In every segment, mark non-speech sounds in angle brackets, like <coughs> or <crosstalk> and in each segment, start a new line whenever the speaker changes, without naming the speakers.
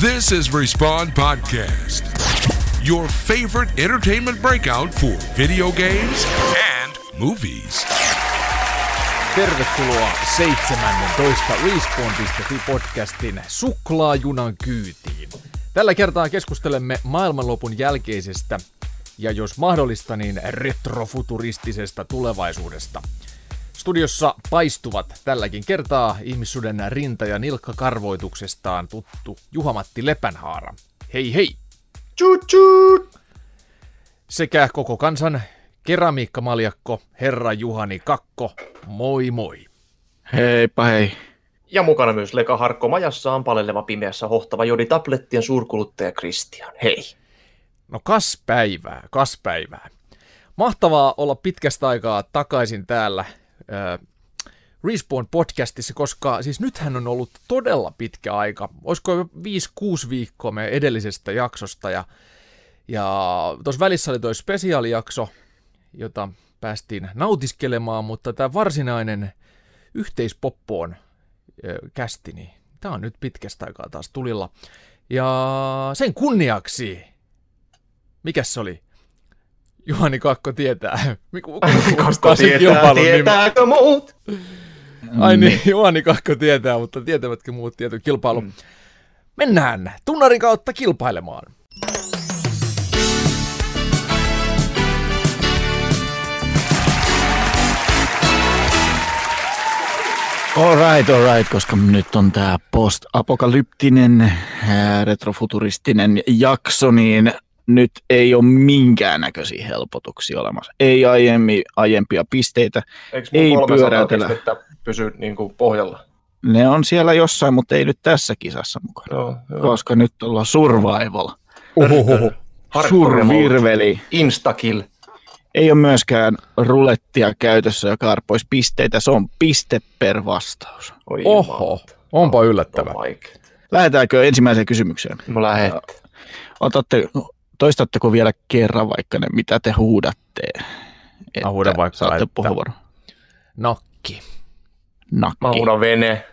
This is Respawn Podcast, your favorite entertainment breakout for video games and movies.
Tervetuloa 17. Respawn.fi podcastin suklaajunan kyytiin. Tällä kertaa keskustelemme maailmanlopun jälkeisestä ja jos mahdollista, niin retrofuturistisesta tulevaisuudesta. Studiossa paistuvat tälläkin kertaa ihmissuden rinta- ja nilkkakarvoituksestaan tuttu Juhamatti Lepänhaara. Hei hei!
Tjut,
Sekä koko kansan keramiikkamaljakko Herra Juhani Kakko. Moi moi!
Heippa hei.
Ja mukana myös Leka Harkko majassaan paleleva pimeässä hohtava Jodi tablettien suurkuluttaja Christian. Hei.
No kas päivää, kas päivää. Mahtavaa olla pitkästä aikaa takaisin täällä äh, Respawn podcastissa, koska siis nythän on ollut todella pitkä aika. Olisiko jo 5-6 viikkoa meidän edellisestä jaksosta ja, ja tuossa välissä oli toi spesiaalijakso, jota päästiin nautiskelemaan, mutta tämä varsinainen yhteispoppoon äh, kästi, niin tämä on nyt pitkästä aikaa taas tulilla. Ja sen kunniaksi Mikäs se oli? Juhani Kakko tietää. <laughs>
Koska tietää, tietääkö muut?
Ai niin, <laughs> Juhani Kakko tietää, mutta tietävätkö muut tieto kilpailu. Mm. Mennään tunnarin kautta kilpailemaan.
Alright, alright, koska nyt on tää post-apokalyptinen, retrofuturistinen jakso, niin nyt ei ole minkäännäköisiä helpotuksia olemassa. Ei aiemmin, aiempia pisteitä.
Eikö
Ei
mun 300
pyöräytellä.
pistettä pysy niin kuin pohjalla?
Ne on siellä jossain, mutta ei nyt tässä kisassa mukana.
Joo, joo.
Koska nyt ollaan survival.
Uhuhuhu.
Survirveli.
Instakill.
Ei ole myöskään rulettia käytössä, joka arpoisi pisteitä. Se on piste per vastaus.
Oi
Oho, onpa
On
yllättävä.
vaikea.
Lähdetäänkö ensimmäiseen kysymykseen?
No lähet.
Otatte, toistatteko vielä kerran vaikka ne, mitä te huudatte? Että
huudan vaikka,
Saatte
että-
puheenvuoron.
Nakki.
Nakki.
Mä huudan vene.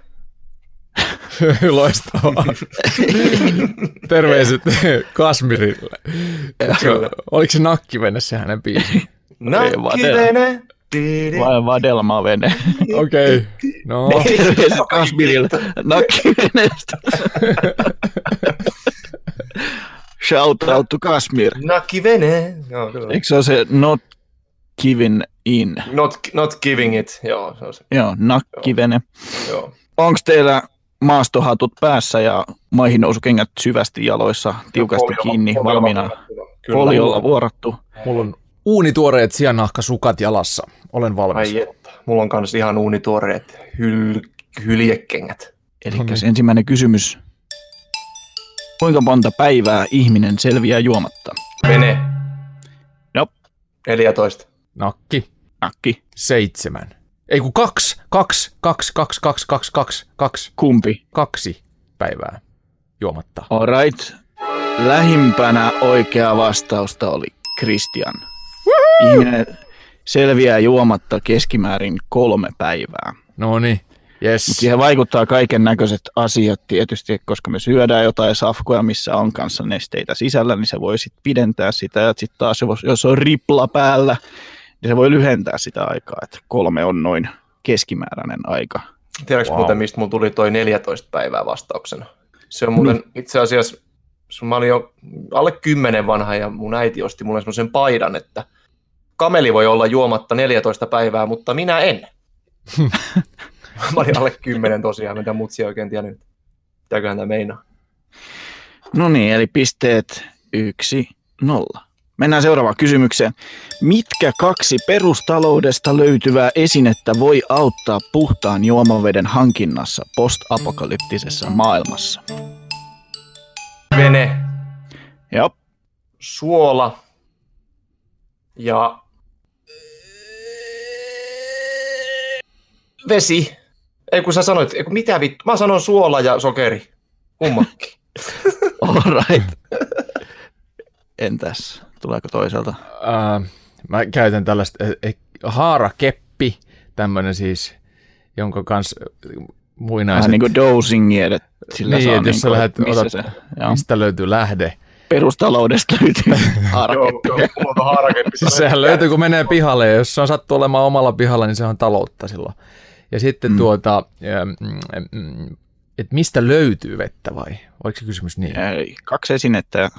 <laughs>
Loistavaa. <laughs> Terveiset Kasmirille. Oliko se nakkivenne se hänen biisi?
Nakkivene.
Vai vadelma vene.
Okei. Okay. No, <laughs>
Terveiset Kasmirille nakkiveneestä. Shout out to Kasmir.
Nakkivene. Joo, kyllä.
Eikö se ole se not giving in?
Not, not giving it. Joo, se on se.
Joo, nakkivene.
Joo.
Onko teillä maastohatut päässä ja maihin nousukengät syvästi jaloissa, tiukasti
Foliolla-
kiinni,
foliolla
valmiina foliolla vuorattu?
mulla on uunituoreet jalassa. Olen valmis.
Ai että. Mulla on kans ihan uunituoreet hyl- hyljekengät.
Eli
No niin.
ensimmäinen kysymys. Kuinka monta päivää ihminen selviää juomatta?
Mene.
No.
14.
Nakki.
Nakki.
Seitsemän. Ei kun kaksi, kaksi, kaksi, kaksi, kaksi, kaksi, kaksi, kaksi.
Kumpi?
Kaksi päivää juomatta.
Alright. Lähimpänä oikea vastausta oli Christian. Ihminen selviää juomatta keskimäärin kolme päivää.
No niin yes.
Mutta siihen vaikuttaa kaiken näköiset asiat tietysti, koska me syödään jotain safkoja, missä on kanssa nesteitä sisällä, niin se voi sitten pidentää sitä. Ja sitten taas jos- jos on ripla päällä, niin se voi lyhentää sitä aikaa. Että kolme on noin keskimääräinen aika.
Tiedätkö
Wow.
muuten, mistä mulla tuli toi 14 päivää vastauksena? Se on muuten itse asiassa, mä olin jo alle 10 vanha ja mun äiti osti mulle semmoisen paidan, että kameli voi olla juomatta 14 päivää, mutta minä en. <laughs> <laughs> mä olin alle 10 tosiaan, mitä mutsi ei oikein tiennyt. Mitäköhän tämä meinaa?
No niin, eli pisteet yksi, nolla. Mennään seuraavaan kysymykseen. Mitkä kaksi perustaloudesta löytyvää esinettä voi auttaa puhtaan juomaveden hankinnassa post-apokalyptisessa maailmassa?
Vene,
Joo,
suola ja vesi. Ei kun sä sanoit, ei kun mitä vittu, mä sanon suola ja sokeri. Kummakin. <laughs>
alright. Entäs, tuleeko toiselta?
Uh, mä käytän tällaista äh, äh, haarakeppi, tämmöinen siis, jonka kanssa
Vähän
muinaiset,
niin kuin dosingi, että sillä
Niin,
saa
että jos sä
kuin,
lähdet-
missä
otat-
se, joo,
mistä löytyy lähde.
perustaloudesta löytyy <laughs> haraketti.
Joo, joo.
Siis sehän löytyy, kun menee pihalle, ja jos se on sattu olemaan omalla pihalla, niin se on taloutta silloin. Ja sitten mm. tuota, että mistä löytyy vettä vai? Oliko se kysymys niin?
Ei, kaksi esinettä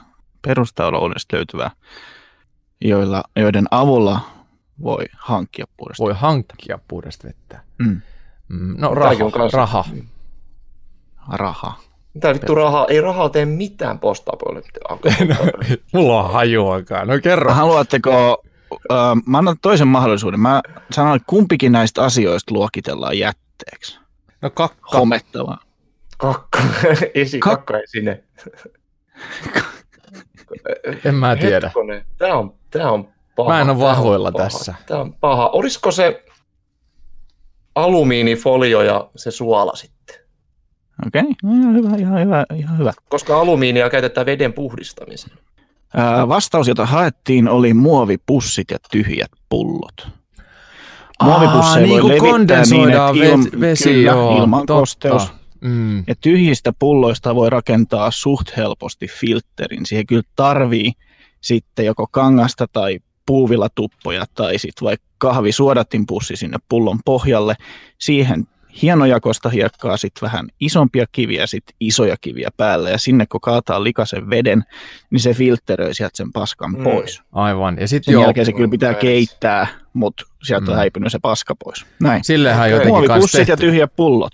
perustaloudesta löytyvää, joilla, joiden avulla voi hankkia puhdasta.
Voi hankkia puhdasta vettä.
Mm.
Mm, No
on
raha,
kans-
raha.
Raha.
Mitä vittu rahaa? Ei rahaa tee mitään postapoille. <laughs>
Mulla on hajuakaan. No kerro.
Haluatteko, äh, mä annan toisen mahdollisuuden. Mä sanon, että kumpikin näistä asioista luokitellaan jätteeksi.
No kakka.
Homettavaa.
Kakka. <laughs> Esi,
Kak-
kakka esine.
En mä tiedä.
Hetkonen. Tää on, tää on paha.
Mä en ole
Tää on
vahvoilla
paha.
tässä.
Tää on paha. Olisiko se alumiinifolio ja se suola sitten?
Okei, okay. ihan hyvä, ihan hyvä, ihan hyvä.
Koska alumiinia käytetään veden puhdistamiseen.
Ää, vastaus, jota haettiin, oli muovipussit ja tyhjät pullot. Muovipusseja
niin
voi
kuin
levittää niin, että ilm,
vesi,
kyllä,
joo,
ilman
totta.
kosteus.
Mm.
Ja tyhjistä pulloista voi rakentaa suht helposti filterin. Siihen kyllä tarvii sitten joko kangasta tai puuvillatuppoja tai sitten vaikka kahvisuodatinpussi sinne pullon pohjalle. Siihen hienojakosta hiekkaa, sitten vähän isompia kiviä, sitten isoja kiviä päälle ja sinne kun kaataa likaisen veden, niin se filteröi sieltä sen paskan
Mm.
pois.
Aivan. Ja sitten
Sen
joo,
jälkeen se kyllä pitää
Mm.
keittää, mutta sieltä on
Mm.
häipynyt se paska pois. Näin.
sillehän
Okei.
jotenkin kanssa
Muovipussit ja tyhjät pullot.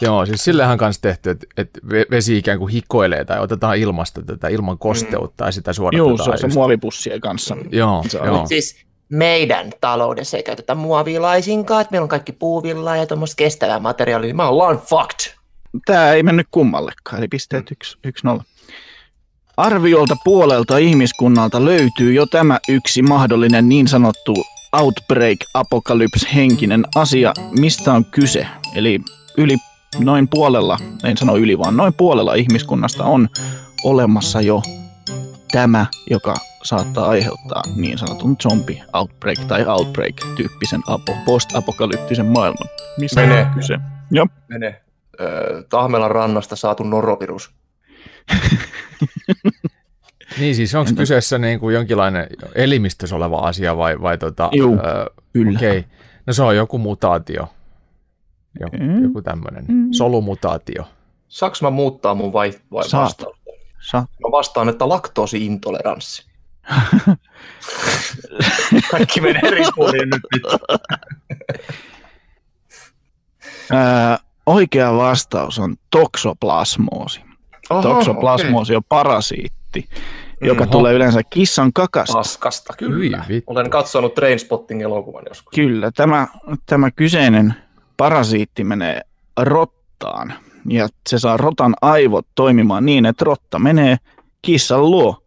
Joo, siis sillehän kanssa tehty, että, että ve- vesi ikään kuin hikoilee tai otetaan ilmasta tätä ilman kosteutta ja sitä suodatetaan.
Juu, se on se muovipussien kanssa.
Joo,
Se on.
joo.
Siis meidän taloudessa ei käytetä muovia laisinkaan, että meillä on kaikki puuvillaa ja tuommoista kestävää materiaalia, me ollaan fucked.
Tämä ei mennyt kummallekaan, eli pisteet 1-0. Arviolta puolelta ihmiskunnalta löytyy jo tämä yksi mahdollinen niin sanottu outbreak apokalypse henkinen asia, mistä on kyse. Eli yli noin puolella, en sano yli, vaan noin puolella ihmiskunnasta on olemassa jo tämä, joka saattaa aiheuttaa niin sanotun zombie outbreak tai outbreak-tyyppisen apo, post-apokalyptisen maailman. Mistä
Menee.
on kyse? Joo.
Mene. Öö, Tahmelan rannasta saatu norovirus. <laughs>
Niin siis onko
Entä-
kyseessä niin kuin jonkinlainen elimistössä oleva asia vai, vai tota,
Juu,
ö,
Kyllä.
Okay. No se on joku mutaatio. Joku,
Mm.
joku tämmöinen
Mm.
solumutaatio.
Saanko mä muuttaa mun vai, vai
Saat.
vastausta?
Saat.
Mä vastaan, että laktoosiintoleranssi. Kaikki menee ripuliin nyt.
Ää, oikea vastaus on toksoplasmoosi.
Oho,
Toksoplasmoosi on parasiitti, joka
Mm.
tulee yleensä kissan kakasta.
Paskasta, kyllä.
vittu.
Olen katsonut Trainspotting-elokuvan joskus.
Kyllä, tämä, tämä kyseinen parasiitti menee rottaan ja se saa rotan aivot toimimaan niin, että rotta menee kissan luo.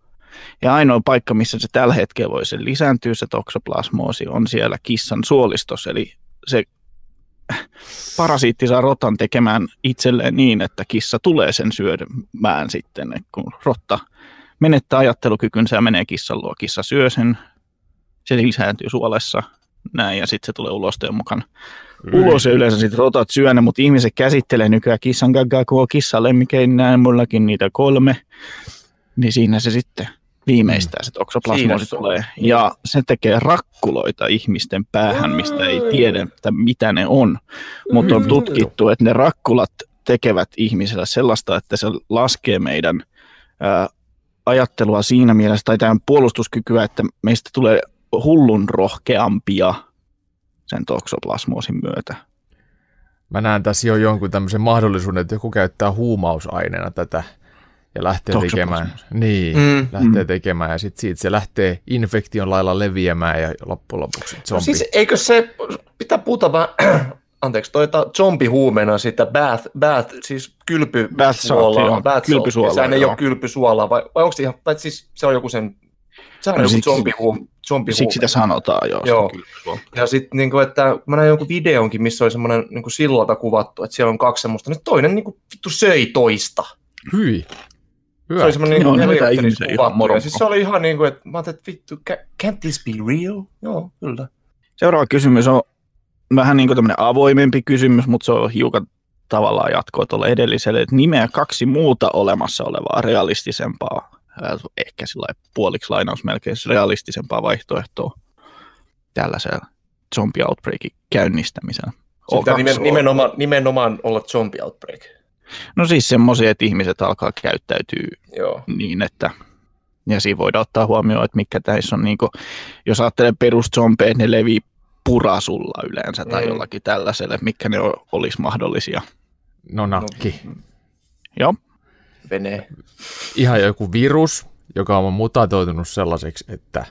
Ja ainoa paikka, missä se tällä hetkellä voi se lisääntyä, se toksoplasmoosi, on siellä kissan suolistossa. Eli se parasiitti saa rotan tekemään itselleen niin, että kissa tulee sen syömään sitten, kun rotta menettää ajattelukykynsä ja menee kissan luo. Kissa syö sen, se lisääntyy suolessa, näin, ja sitten se tulee ulosteon mukaan ulos, ja yleensä sitten rotat syö ne, mutta ihmiset käsittelee nykyään kissan gaggaa, kun on kissa lemmikein, näin mullakin niitä kolme, niin siinä se sitten viimeistään se toksoplasmoosi tulee. Ja se tekee rakkuloita ihmisten päähän, mistä ei tiedä, että mitä ne on. Mutta on tutkittu, että ne rakkulat tekevät ihmisellä sellaista, että se laskee meidän ää, ajattelua siinä mielessä, tai tämän puolustuskykyä, että meistä tulee hullun rohkeampia sen toksoplasmoosin myötä.
Mä näen tässä jo jonkun tämmöisen mahdollisuuden, että joku käyttää huumausaineena tätä ja lähtee tekemään. Niin,
Mm.
lähtee
Mm.
tekemään ja sitten siitä se lähtee infektion lailla leviämään ja loppujen lopuksi
No
zombi.
siis eikö se, pitää puhuta vaan, <clears throat> anteeksi, toita zombihuumeena sitä bath, bath siis kylpy,
Bath salt, joo,
bath
kylpysuolaa,
Sehän ei
joo.
ole kylpysuolaa, vai, vai onko se ihan, tai siis se on joku sen, sehän on
No
joku
siksi-
zombihuume, zombihuume.
Siksi sitä sanotaan jo.
Joo. Ja sitten niinku, että mä näin jonkun videonkin, missä oli semmoinen niinku sillalta kuvattu, että siellä on kaksi semmoista, nyt toinen niinku vittu söi toista.
Hyi. Hyvä.
Se oli semmoinen. Ja
morokko.
siis se oli ihan niinku, että mä ajattelin, että vittu, ca- can't this be real? Joo, kyllä.
Seuraava kysymys on vähän niin kuin tämmöinen avoimempi kysymys, mutta se on hiukan tavallaan jatkoa tuolle edelliselle, että nimeä kaksi muuta olemassa olevaa realistisempaa, ehkä sillä puoliksi lainaus melkein realistisempaa vaihtoehtoa tällaisella zombie outbreakin käynnistämisellä.
Se pitää
O2
nimen, nimenomaan, nimenomaan olla zombie outbreak.
No siis semmoisia, että ihmiset alkaa käyttäytyy
Joo.
niin, että ja siinä voidaan ottaa huomioon, että mikä tässä on, niin kuin, jos ajattelee peruszompeja, ne levii purasulla yleensä tai
Mm.
jollakin tällaiselle, mikä ne olisi mahdollisia.
No nakki.
Joo,
Vene.
Ihan joku virus, joka on mutatoitunut sellaiseksi, että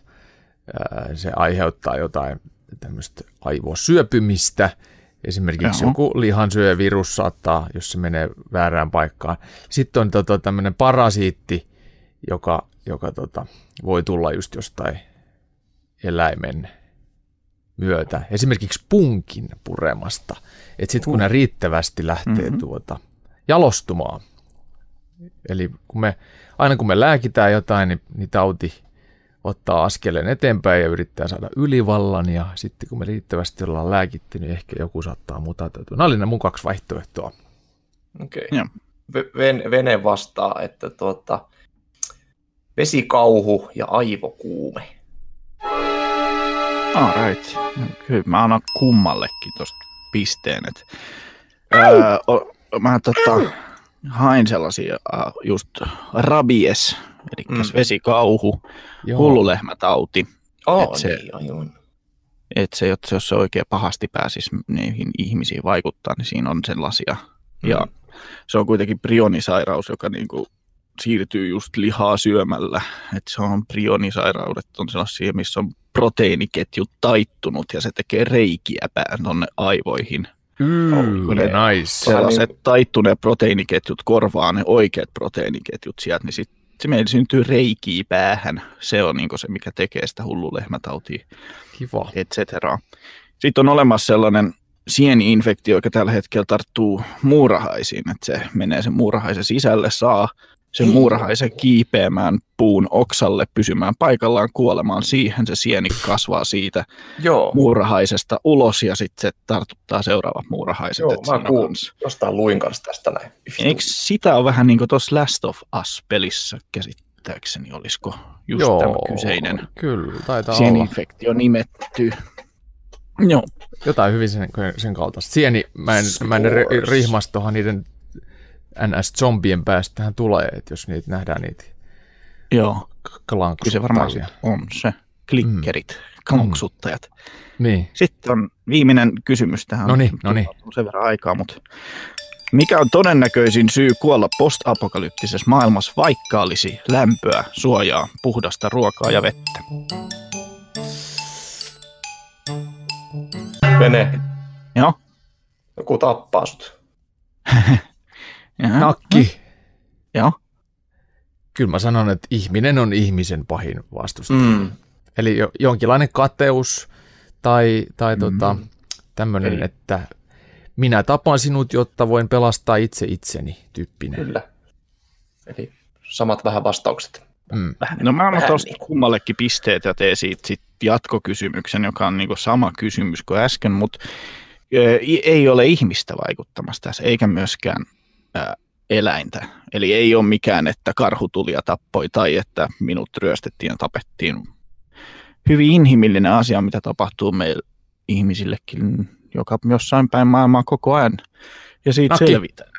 se aiheuttaa jotain tämmöistä aivosyöpymistä. Esimerkiksi
Joo.
joku lihansyövirus saattaa, jos se menee väärään paikkaan. Sitten on tota, tämmöinen parasiitti, joka, joka tota, voi tulla just jostain eläimen myötä. Esimerkiksi punkin puremasta. Että sitten kun ne riittävästi lähtee
Mhm.
mm-hmm. tuota, jalostumaan, eli kun me, aina kun me lääkitään jotain, niin, niin tauti ottaa askeleen eteenpäin ja yrittää saada ylivallan, ja sitten kun me riittävästi ollaan lääkitty, niin ehkä joku saattaa mutatoitua. Nämä oli ne mun kaksi vaihtoehtoa.
Okei.
Joo.
Okay. Ven, vene vastaa, että tuota, vesikauhu ja aivokuume.
all right. Kyllä mä annan kummallekin tuosta pisteen. Et, öö, o, mä tota, hain sellaisia äh, just rabies, eli
Mm.
vesikauhu, hullulehmätauti.
Oh,
Et se-
niin, aivan.
että se, että jos se oikein pahasti pääsisi niihin ihmisiin vaikuttaa, niin siinä on sellaisia.
Mm.
Ja se on kuitenkin prionisairaus, joka niinku siirtyy just lihaa syömällä. että se on prionisairaudet, on sellaisia, missä on proteiiniketju taittunut ja se tekee reikiä pään tonne aivoihin.
Mm,
ne-
nice.
Sellaiset
niin-
taittuneet proteiiniketjut korvaa ne oikeat proteiiniketjut sieltä, niin sit se meillä syntyy reikiä päähän. Se on niinku se, mikä tekee sitä hullulehmätautia
Kiva.
et cetera. Sitten on olemassa sellainen sieni-infektio, joka tällä hetkellä tarttuu muurahaisiin, että se menee sen muurahaisen sisälle, saa sen muurahaisen kiipeämään puun oksalle, pysymään paikallaan, kuolemaan siihen, se sieni kasvaa siitä
Joo,
muurahaisesta ulos ja sitten se tartuttaa seuraavat muurahaiset.
Joo, mä
on
kuulin. jostain luin kanssa tästä näin.
Eikö sitä ole vähän niin kuin tuossa Last of Us-pelissä käsittääkseni, olisiko just
Joo,
tämä kyseinen
Kyllä, taitaa olla.
nimetty. Joo,
Jotain hyvin sen, sen kaltaista. Sieni, mä en, mä en rihmas tuohon niiden NS-zombien päästähän tulee, että jos niitä nähdään niitä
joo. Kyllä se varmaan on se. Klikkerit, mm. kanksuttajat.
Niin,
Sitten on viimeinen kysymys tähän.
Noniin,
Nyt
noniin.
on sen verran aikaa, mutta mikä on todennäköisin syy kuolla postapokalyptisessa maailmassa, vaikka olisi lämpöä, suojaa, puhdasta ruokaa ja vettä?
Vene,
Joo.
joku tappaa sut. <laughs>
Jaha.
nakki.
Joo.
Kyllä mä sanon, että ihminen on ihmisen pahin vastustaja.
Mm.
Eli jo, jonkinlainen kateus tai, tai
Mm.
tota, tämmöinen,
Eli-
että minä tapan sinut, jotta voin pelastaa itse itseni tyyppinen.
Kyllä. Eli samat vähän vastaukset.
Mm.
No mä annan
Vähän
tuosta
niin
kummallekin pisteet ja teen siitä sit jatkokysymyksen, joka on niinku sama kysymys kuin äsken, mutta ei ole ihmistä vaikuttamassa tässä, eikä myöskään ää, eläintä. Eli ei ole mikään, että karhu tuli ja tappoi tai että minut ryöstettiin ja tapettiin. Hyvin inhimillinen asia, mitä tapahtuu meille ihmisillekin joka jossain päin maailmaa koko ajan. Ja siitä selvitään.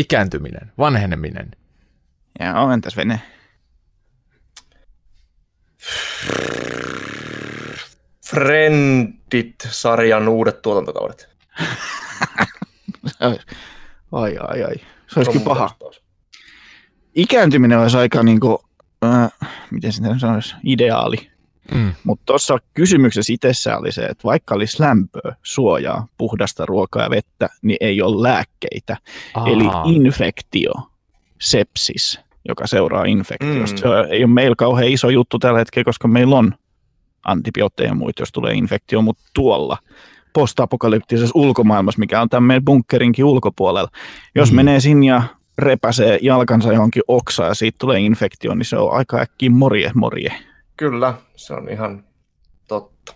Ikääntyminen, vanheneminen.
Ja entäs Vene?
Friendit-sarjan uudet tuotantokaudet. <laughs>
Ai, ai, ai. Se olisi
on
kyllä paha.
vastaus.
ikääntyminen olisi aika niin kuin, äh, miten sitä sanoisi, ideaali.
Mm.
Mutta tuossa kysymyksessä itsessä oli se, että vaikka olisi lämpöä, suojaa, puhdasta ruokaa ja vettä, niin ei ole lääkkeitä.
Aa,
Eli infektio, sepsis, joka seuraa infektiosta.
Mm.
Se on- ei ole meillä kauhean iso juttu tällä hetkellä, koska meillä on antibiootteja ja muita, jos tulee infektio, mutta tuolla postapokalyptisessa ulkomaailmassa, mikä on tämän meidän bunkkerinkin ulkopuolella, jos
Mm.
menee sinne ja repäsee jalkansa johonkin oksaan ja siitä tulee infektio, niin se on aika äkkiä morje, morje.
Kyllä, se on ihan totta.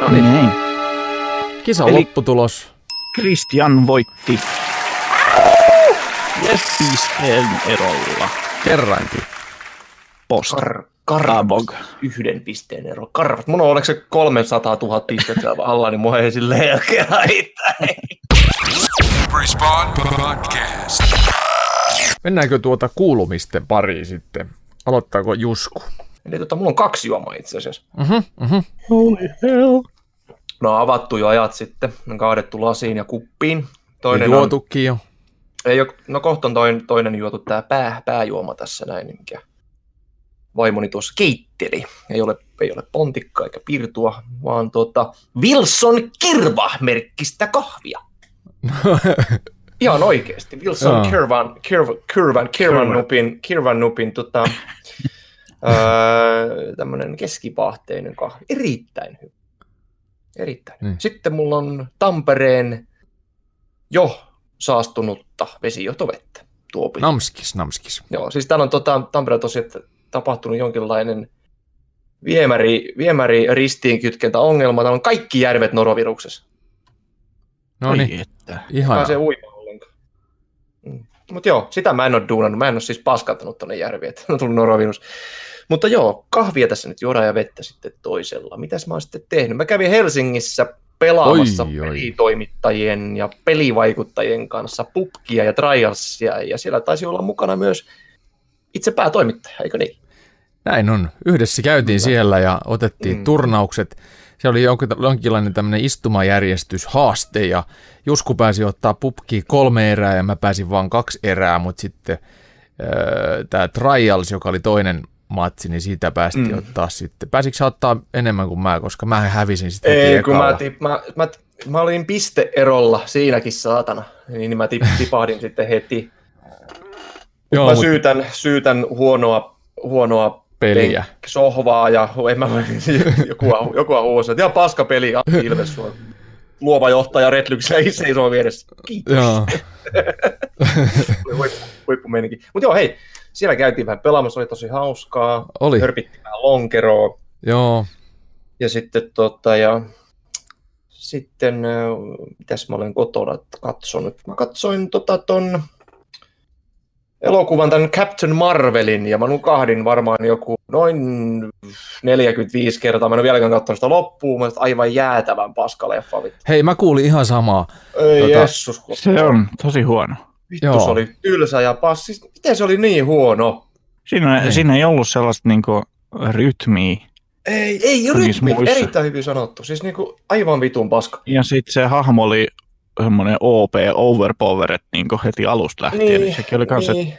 No niin.
Kisa
Eli-
lopputulos.
Christian voitti pisteen erolla.
Kerrankin.
Post.
Kar- karvog. Yhden pisteen ero. Karvat. Mun on, oliko se 300 000 pistettä <laughs> alla, niin mua ei silleen oikein haittaa.
Respawn Podcast.
Mennäänkö tuota kuulumisten pariin sitten? Aloittaako Jusku?
Eli tota, mulla on kaksi juomaa itse asiassa.
Mhm, mhm.
Holy hell.
No on avattu jo ajat sitten, on kaadettu lasiin ja kuppiin. Toinen on,
Juotukin jo.
ei ole, no kohta on toinen, toinen juotu tämä pää, pääjuoma tässä näin, niin mikä vaimoni tuossa keitteli. Ei ole, ei ole pontikkaa eikä pirtua, vaan tuota Wilson Kirva-merkkistä kahvia. <laughs> Ihan oikeasti. Wilson
Joo.
Kirvan, Kirvan, Kirvan, Kirvan nupin, Kirvan nupin tota, <laughs> öö, tämmöinen keskipahteinen kahvi. Erittäin hyvä. Erittäin hyvä.
Niin.
Sitten mulla on Tampereen jo saastunutta vesijohtovettä tuopilla.
namskis, namskis.
Joo, siis täällä on tota, Tampereella tosiaan tapahtunut jonkinlainen viemäri, viemäri ristiinkytkentäongelma. Täällä on kaikki järvet noroviruksessa.
No niin, ihana.
Pääsee uimaan ollenkaan. Mm. Mutta joo, sitä mä en ole duunannut. Mä en ole siis paskantanut tonne järviin, että <laughs> on tullut norovirus. Mutta joo, kahvia tässä nyt juodaan ja vettä sitten toisella. Mitäs mä oon sitten tehnyt? Mä kävin Helsingissä pelaamassa
Oi, oi.
pelitoimittajien ja pelivaikuttajien kanssa pubkia ja trialsia, ja siellä taisi olla mukana myös itse päätoimittaja, eikö niin?
Näin on. Yhdessä käytiin
Kyllä.
siellä ja otettiin
Mm.
turnaukset. Se oli jonkin- jonkinlainen tämmöinen istumajärjestys, haaste ja Jusku pääsi ottaa pupki kolme erää ja mä pääsin vain kaksi erää, mutta sitten öö, tämä Trials, joka oli toinen matsi, niin siitä päästiin
Mm.
ottaa sitten. Pääsikö sä ottaa enemmän kuin mä, koska mä hävisin sitten
Ei, kun mä, tip, mä, mä, mä, olin pisteerolla siinäkin saatana, niin, niin mä tip, <laughs> tipahdin sitten heti.
Joo,
mä
mut
syytän, syytän huonoa, huonoa
peliä.
penk- sohvaa ja <laughs> en mä joku, joku huusi, että ihan paska peli, Ilves sua. Luova johtaja Redlyksellä <laughs> ei seisoo vieressä. Kiitos.
Joo. <laughs>
Huippu. Mutta joo, hei, siellä käytiin vähän pelaamassa, oli tosi hauskaa.
Oli.
Hörpittiin vähän lonkeroa.
Joo.
Ja sitten tota, ja sitten, mitäs mä olen kotona katsonut? Mä katsoin tota ton elokuvan tämän Captain Marvelin ja mä nukahdin varmaan joku noin 45 kertaa. Mä en ole vieläkään katsonut sitä loppuun, mutta aivan jäätävän paskaleffa. Vittu.
Hei, mä kuulin ihan samaa.
Ei
Tota,
jessus, kun
Se on tosi huono.
vittu
Joo.
se oli tylsä ja pas. Siis, miten se oli niin huono?
Siinä,
Niin.
siinä ei ollut sellaista niinku rytmiä.
Ei, ei rytmi,
muissa.
erittäin hyvin sanottu. Siis niinku aivan vitun paska.
Ja sitten se hahmo oli semmoinen OP, overpowered niinku heti alusta lähtien. Niin, sekin oli kanssa,
niin.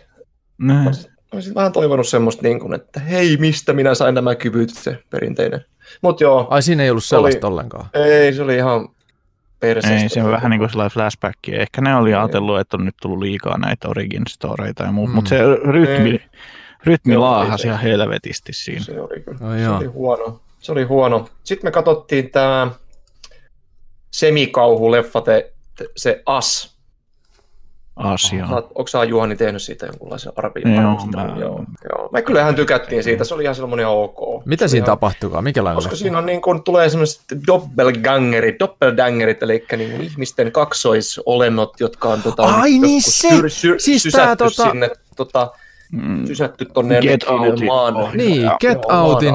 niin. että,
Olisin vähän toivonut semmoista, niin kuin, että hei, mistä minä sain nämä kyvyt, se perinteinen. Mutta joo,
Ai siinä ei ollut sellaista ollenkaan.
ei, se oli ihan perseestä.
ei, se on vähän niin kuin sellainen flashback. Ehkä ne oli ajatellut, että on nyt tullut liikaa näitä origin storeita ja muuta,
Mm.
mutta se rytmi,
Ei.
rytmi laahasi ihan helvetisti siinä.
Se oli, kyllä.
Ai
se oli huono. Se oli huono. Sitten me katsottiin tämä semikauhuleffa, te, se As.
Asia.
Onko sä Juhani tehnyt siitä jonkunlaisen arvion?
Joo, mä-
joo, joo. Me kyllähän tykättiin siitä, se oli ihan semmoinen ok.
Mitä
Se
siinä
ihan-
tapahtuukaan? Mikälainen
Koska siinä on niin kuin, tulee semmoiset doppelgangerit, doppeldangerit, eli niin kuin ihmisten kaksoisolennot, jotka on tota,
Ai niin se!
syr, syr,
Siis
sysätty
tää tota-
sinne, tota,
Mm.
sysätty tonne
Get Outin
maan.
ohjaaja.
Niin,
Joo,
Get
maan
Outin,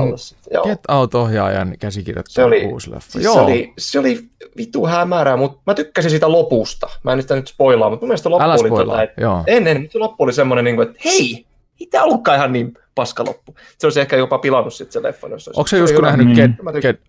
joo.
Get Out-ohjaajan käsikirjoittama
Se oli-
uusi leffa.
Siis
Joo,
se, oli, se oli vitu hämärää, mutta mä tykkäsin siitä lopusta. Mä en nyt sitä nyt spoilaa, mutta mun mielestä loppu
älä
oli
spoilaa.
tota, että
Joo.
ennen, mutta se loppu oli semmoinen, niin kuin, että hei, ei tää ollutkaan ihan niin paska loppu. Se olisi ehkä jopa pilannut sitten se leffa. Jos se
Onko se
oli
joskus
hyvä.
nähnyt
Niin.
Get,
Mä tykkään.
Get,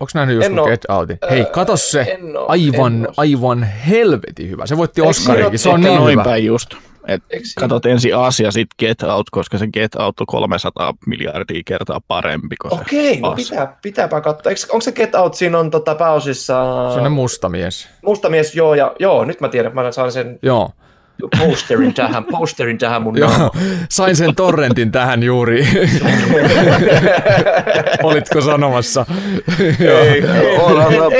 onko nähnyt joskus
oo.
Get Outin? Hei, kato se.
En oo, en
Aivan,
oo.
aivan helvetin hyvä. Se voitti Oscarinkin, se on niin
Noin
hyvä.
päin just. Et katot ensin Asia, sitten Get Out, koska se Get Out on 300 miljardia kertaa parempi kuin se.
Okei, no
As.
pitää, pitääpä katsoa. Eikö, onko se Get Out, siinä on tota pääosissa
Se on musta mies.
mustamies, joo, ja joo, nyt mä tiedän, mä saan sen
Joo.
Posterin tähän, posterin tähän mun
Joo, sain sen torrentin tähän juuri. Olitko sanomassa? Joo.
Ei,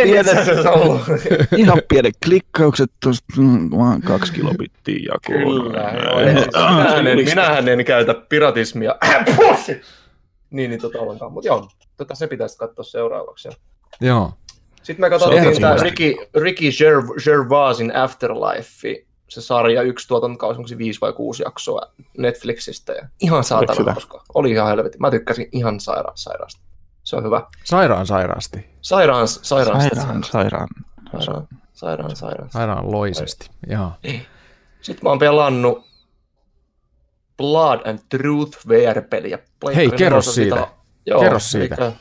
pienet-. Ihan pienet klikkaukset tuosta, mm, vaan kaksi kilobittiä jakoon.
Kyllä, joo, en, minähän, en, minähän en käytä piratismia. niin, niin tota ollenkaan. Mutta joo, tota, se pitäisi katsoa seuraavaksi.
Joo.
Sitten me katsottiin tämä. Ricky, Ricky Gerv- Gervaisin Afterlife, se sarja, yksi tuotantokausi, onko se viisi vai kuusi jaksoa Netflixistä. Ja ihan saatana hauska. Oli ihan helvetin. Mä tykkäsin ihan saira- sairaasta. Se on hyvä.
Sairaan sairaasti.
Sairaan, sairaan,
Sairaan, sairaan.
sairaan, sairaan, sairaan.
Sairaan loisesti. Joo.
Sitten mä oon pelannut Blood and Truth VR-peliä. Pleikkarin
kerro siitä.
sitä- Joo,
Kerro siitä.
elikkä-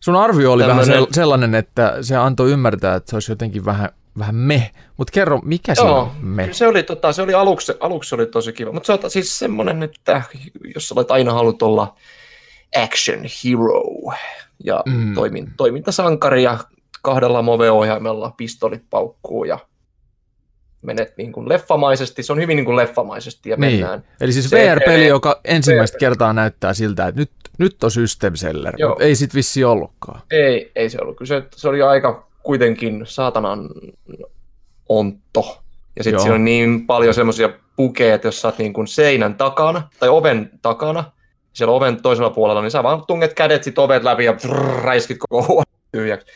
Sun arvio oli vähän
Tämmönen-
sel- sellainen, että se antoi ymmärtää, että se olisi jotenkin vähän, vähän me. Mutta kerro, mikä
Joo,
on me?
se oli, tota, se oli aluksi, aluksi oli tosi kiva, mutta se on siis semmoinen, että jos sä olet aina halunnut olla action hero ja
Mm.
toimin, toimintasankari ja kahdella move-ohjaimella pistolit paukkuu ja menet niin kuin leffamaisesti, se on hyvin niin kuin leffamaisesti ja
Niin.
mennään.
Eli siis
Se-
VR-peli, joka ensimmäistä
VR.
kertaa näyttää siltä, että nyt, nyt on System Seller,
Joo.
ei sit vissi ollutkaan.
Ei, ei se ollut. Kyllä se, se oli aika kuitenkin saatanan ontto. Ja sitten siinä on niin paljon semmoisia pukeja, että jos sä oot niin kuin seinän takana tai oven takana, siellä oven toisella puolella, niin sä vaan tunget kädet sit ovet läpi ja brrr, räiskit koko huone tyhjäksi.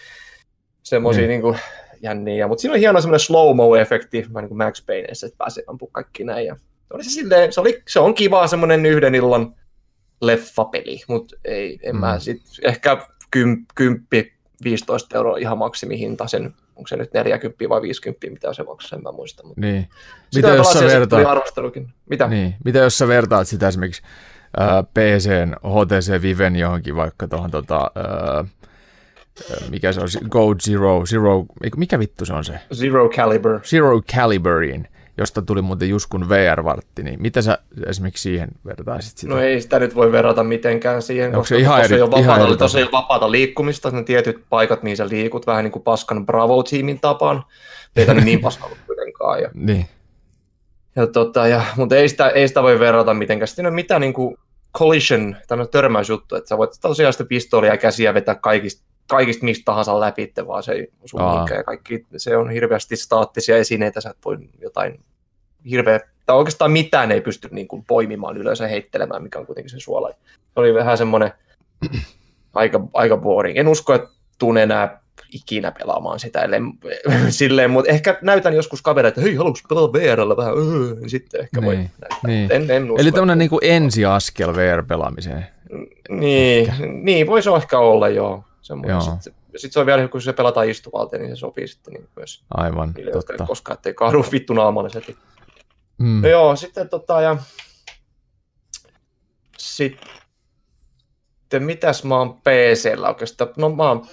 Semmoisia
Niin.
niin. niin jänniä. Mutta siinä oli hieno semmoinen slow-mo-efekti, vähän niin kuin Max Payneissa, että pääsee ampua kaikki näin. Ja se, oli se, silleen, se, oli, se on kiva semmoinen yhden illan leffapeli, mutta ei, en
Mm.
mm. mä sit, ehkä kym, kymppi, 15 euroa ihan maksimihinta sen, onko se nyt 40 vai 50, mitä se maksaa, en mä muista. Mutta
Niin. Mitä jos, sä vertaat.
Mitä?
niin. Mitä jos sä vertaat sitä esimerkiksi ää, PCn HTC Viven johonkin vaikka tuohon tota, ää, mikä se on, Go Zero, Zero, mikä vittu se on se?
Zero Caliber.
Zero Caliberiin, josta tuli muuten Juskun VR-vartti, niin mitä sä esimerkiksi siihen vertaisit sitä?
No ei sitä nyt voi verrata mitenkään siihen,
Onko
koska
se ihan eri-
ole
ihan
vapaata, tuossa ei ole vapaata liikkumista, ne tietyt paikat, mihin sä liikut, vähän niin kuin paskan Bravo-tiimin tapaan. Teitä nyt niin ollut kuitenkaan. Ja,
Niin,
ja tota, ja, mutta ei sitä, ei sitä voi verrata mitenkään. Sitten ei ole mitään niin kuin collision, tämmöinen törmäysjuttu, että sä voit tosiaan sitä pistoolia ja käsiä vetää kaikista, kaikista mistä tahansa läpi, vaan se mihinkään. Ja kaikki, se on hirveästi staattisia esineitä, sä et voi jotain hirveä, tai oikeastaan mitään ei pysty niin kuin poimimaan ylös ja heittelemään, mikä on kuitenkin se suola. Se oli vähän semmoinen <clears throat> aika, aika boring. En usko, että tuun enää ikinä pelaamaan sitä, ellei, <laughs> silleen, mutta ehkä näytän joskus kavereille, että hei, haluatko pelata VRllä vähän, öö, niin sitten ehkä voi
Niin,
näyttää.
niin.
En, en usko,
Eli tämmöinen niinku ensiaskel VR-pelaamiseen.
niin, niin, voisi ehkä olla joo.
Joo.
Sitten sit se on vielä, kun se pelataan istuvalteen, niin se sopii sitten niin myös
Aivan,
niille, jotka
totta.
ei koskaan, ettei kaadu vittu naamalle heti.
Mm.
No joo, sitten tota ja... Sitten mitäs mä oon PCllä oikeastaan? No mä oon...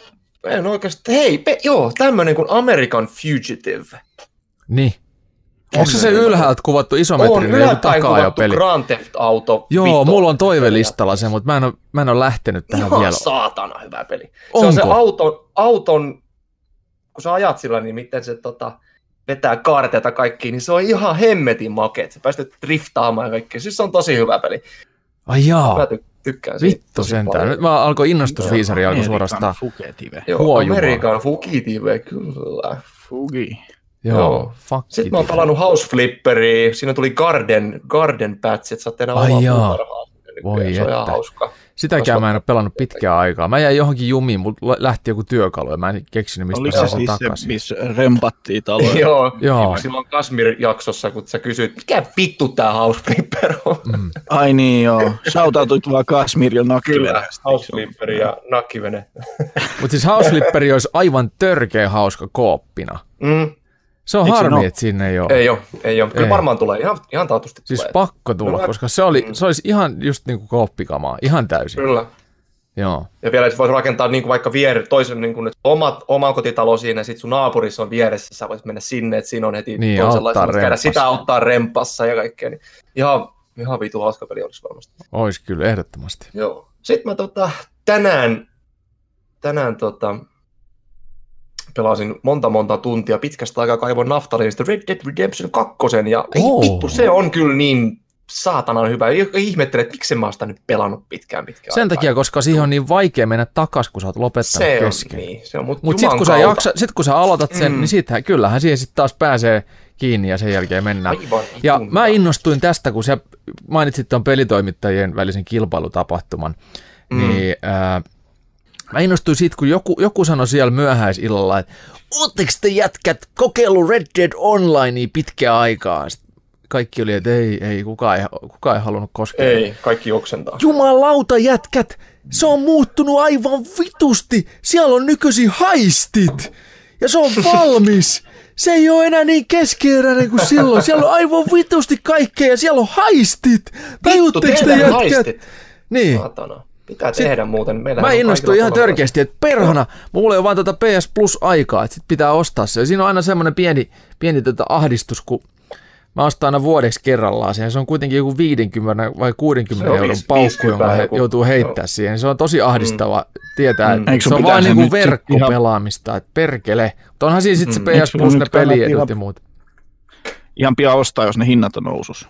En oikeastaan... Hei, pe... joo, tämmönen kuin American Fugitive.
Niin. Onko se se ylhäältä kuvattu
On
isometrinen joku
ylhäältäin
takaa
kuvattu
peli?
Grand Theft Auto.
Joo,
vitonen.
mulla on toivelistalla se, mutta mä en ole, mä en ole lähtenyt tähän
Ihan
vielä.
saatana hyvä peli. Se on se auton, auton, kun sä ajat sillä, niin miten se tota, vetää kaarteita kaikkiin, niin se on ihan hemmetin makeet. Sä pääset driftaamaan ja kaikkea. Siis se on tosi hyvä peli.
Ai jaa,
Mä ty- tykkään siitä
vittu sentään. Nyt mä alkoi innostusviisari alkoi
Amerikan
suorastaan.
Fugitive.
Joo. Amerikan Fugitive, kyllä.
Fugi.
Joo,
Joo.
fuck
Sitten
it.
mä oon pelannut House Flipperia, siinä tuli Garden, Garden Patch, että sä oot tehdä
Ai
omaa
jaa. Voi
se on ihan
että.
hauska.
Sitäkään mä en ole pelannut pitkään aikaa. Mä jäin johonkin jumiin, mulla lähti joku työkalu ja mä en keksinyt, mistä
Oliko se siis se,
takaisin.
missä rempattiin taloja? <laughs>
Joo,
Joo.
silloin Kasmir-jaksossa, kun sä kysyit, mikä vittu tää House Flipper on?
Mm.
Ai niin joo, shoutoutuit vaan Kasmirilla
Kyllä,
nakkiverästä.
House Flipper ja nakkivene.
Mutta siis House Flipperi olisi aivan törkeä hauska kooppina.
Mm,
Se on
Eikö
harmi,
oo?
että siinä ei ole.
ei ole, ei ole. Kyllä
Ei.
varmaan tulee, ihan, ihan taatusti
Siis
tulee.
pakko tulla,
Kyllä.
koska se, oli,
Mm.
se olisi ihan just niinku kooppikamaa, ihan täysin.
Kyllä.
Joo.
Ja vielä voisi rakentaa niin kuin vaikka vier, toisen niin kuin nyt omat, oma kotitalo siinä, ja sitten sun naapurissa on vieressä, sä voit mennä sinne, että siinä on heti
Niin,
toisenlaista, käydä sitä auttaa rempassa ja kaikkea. Niin ihan, ihan vitu hauska peli olisi varmasti.
Ois kyllä, ehdottomasti.
Joo. Sitten mä tota, tänään, tänään tota, pelasin monta monta tuntia pitkästä aikaa kaivoin naftalinista Red Dead Redemption 2, ja ei
Oo.
vittu, se on kyllä niin saatanan hyvä. Ihmettelen, että miksi mä oon sitä nyt pelannut pitkään pitkään
Sen
aikaa.
takia, koska siihen on niin vaikea mennä takas, kun sä oot lopettanut
se on,
kesken.
niin, se on, mutta
Mutta sitten kun, sä jaksa, sit, kun sä aloitat sen, mm. Niin sittenhän, kyllähän siihen sitten taas pääsee kiinni ja sen jälkeen mennään.
Aivan
Ja
vitun
mä innostuin tästä, kun sä mainitsit tuon pelitoimittajien välisen kilpailutapahtuman. Mm. niin äh, Mä innostuin siitä, kun joku, joku sanoi siellä myöhäisillalla, että ootteko te jätkät kokeillut Red Dead Onlinea pitkään aikaa? Sitten kaikki oli, että ei, ei, kukaan ei, kukaan ei halunnut koskea.
Ei, kaikki oksentaa.
Jumalauta jätkät, se on muuttunut aivan vitusti. Siellä on nykyisin haistit ja se on valmis. Se ei ole enää niin keskeeräinen kuin silloin. Siellä on aivan vitusti kaikkea ja siellä on haistit. Tajutteko te jätkät?
haistit.
Niin.
Saatana. Pitää tehdä muuten. Meillä
Mä innostuin ihan törkeästi, että perhana, mulla ei ole vaan tota PS Plus aikaa, että sit pitää ostaa se. Ja siinä on aina semmoinen pieni, pieni tota ahdistus, kun mä ostan aina vuodeksi kerrallaan sen. Se on kuitenkin joku 50 vai 60
Se on
euron
viis-
paukku,
50
jonka he
joku.
joutuu heittää
Joo.
siihen. Se on tosi ahdistava tietää,
Mm.
että
Eikö sun
se on vaan niinku
sit
verkkopelaamista, että perkele. Mutta onhan siinä sitten se
Mm.
PS Plus, ne peliedut
ihan-
ja muut.
Ihan pian ostaa, jos ne hinnat on nousus.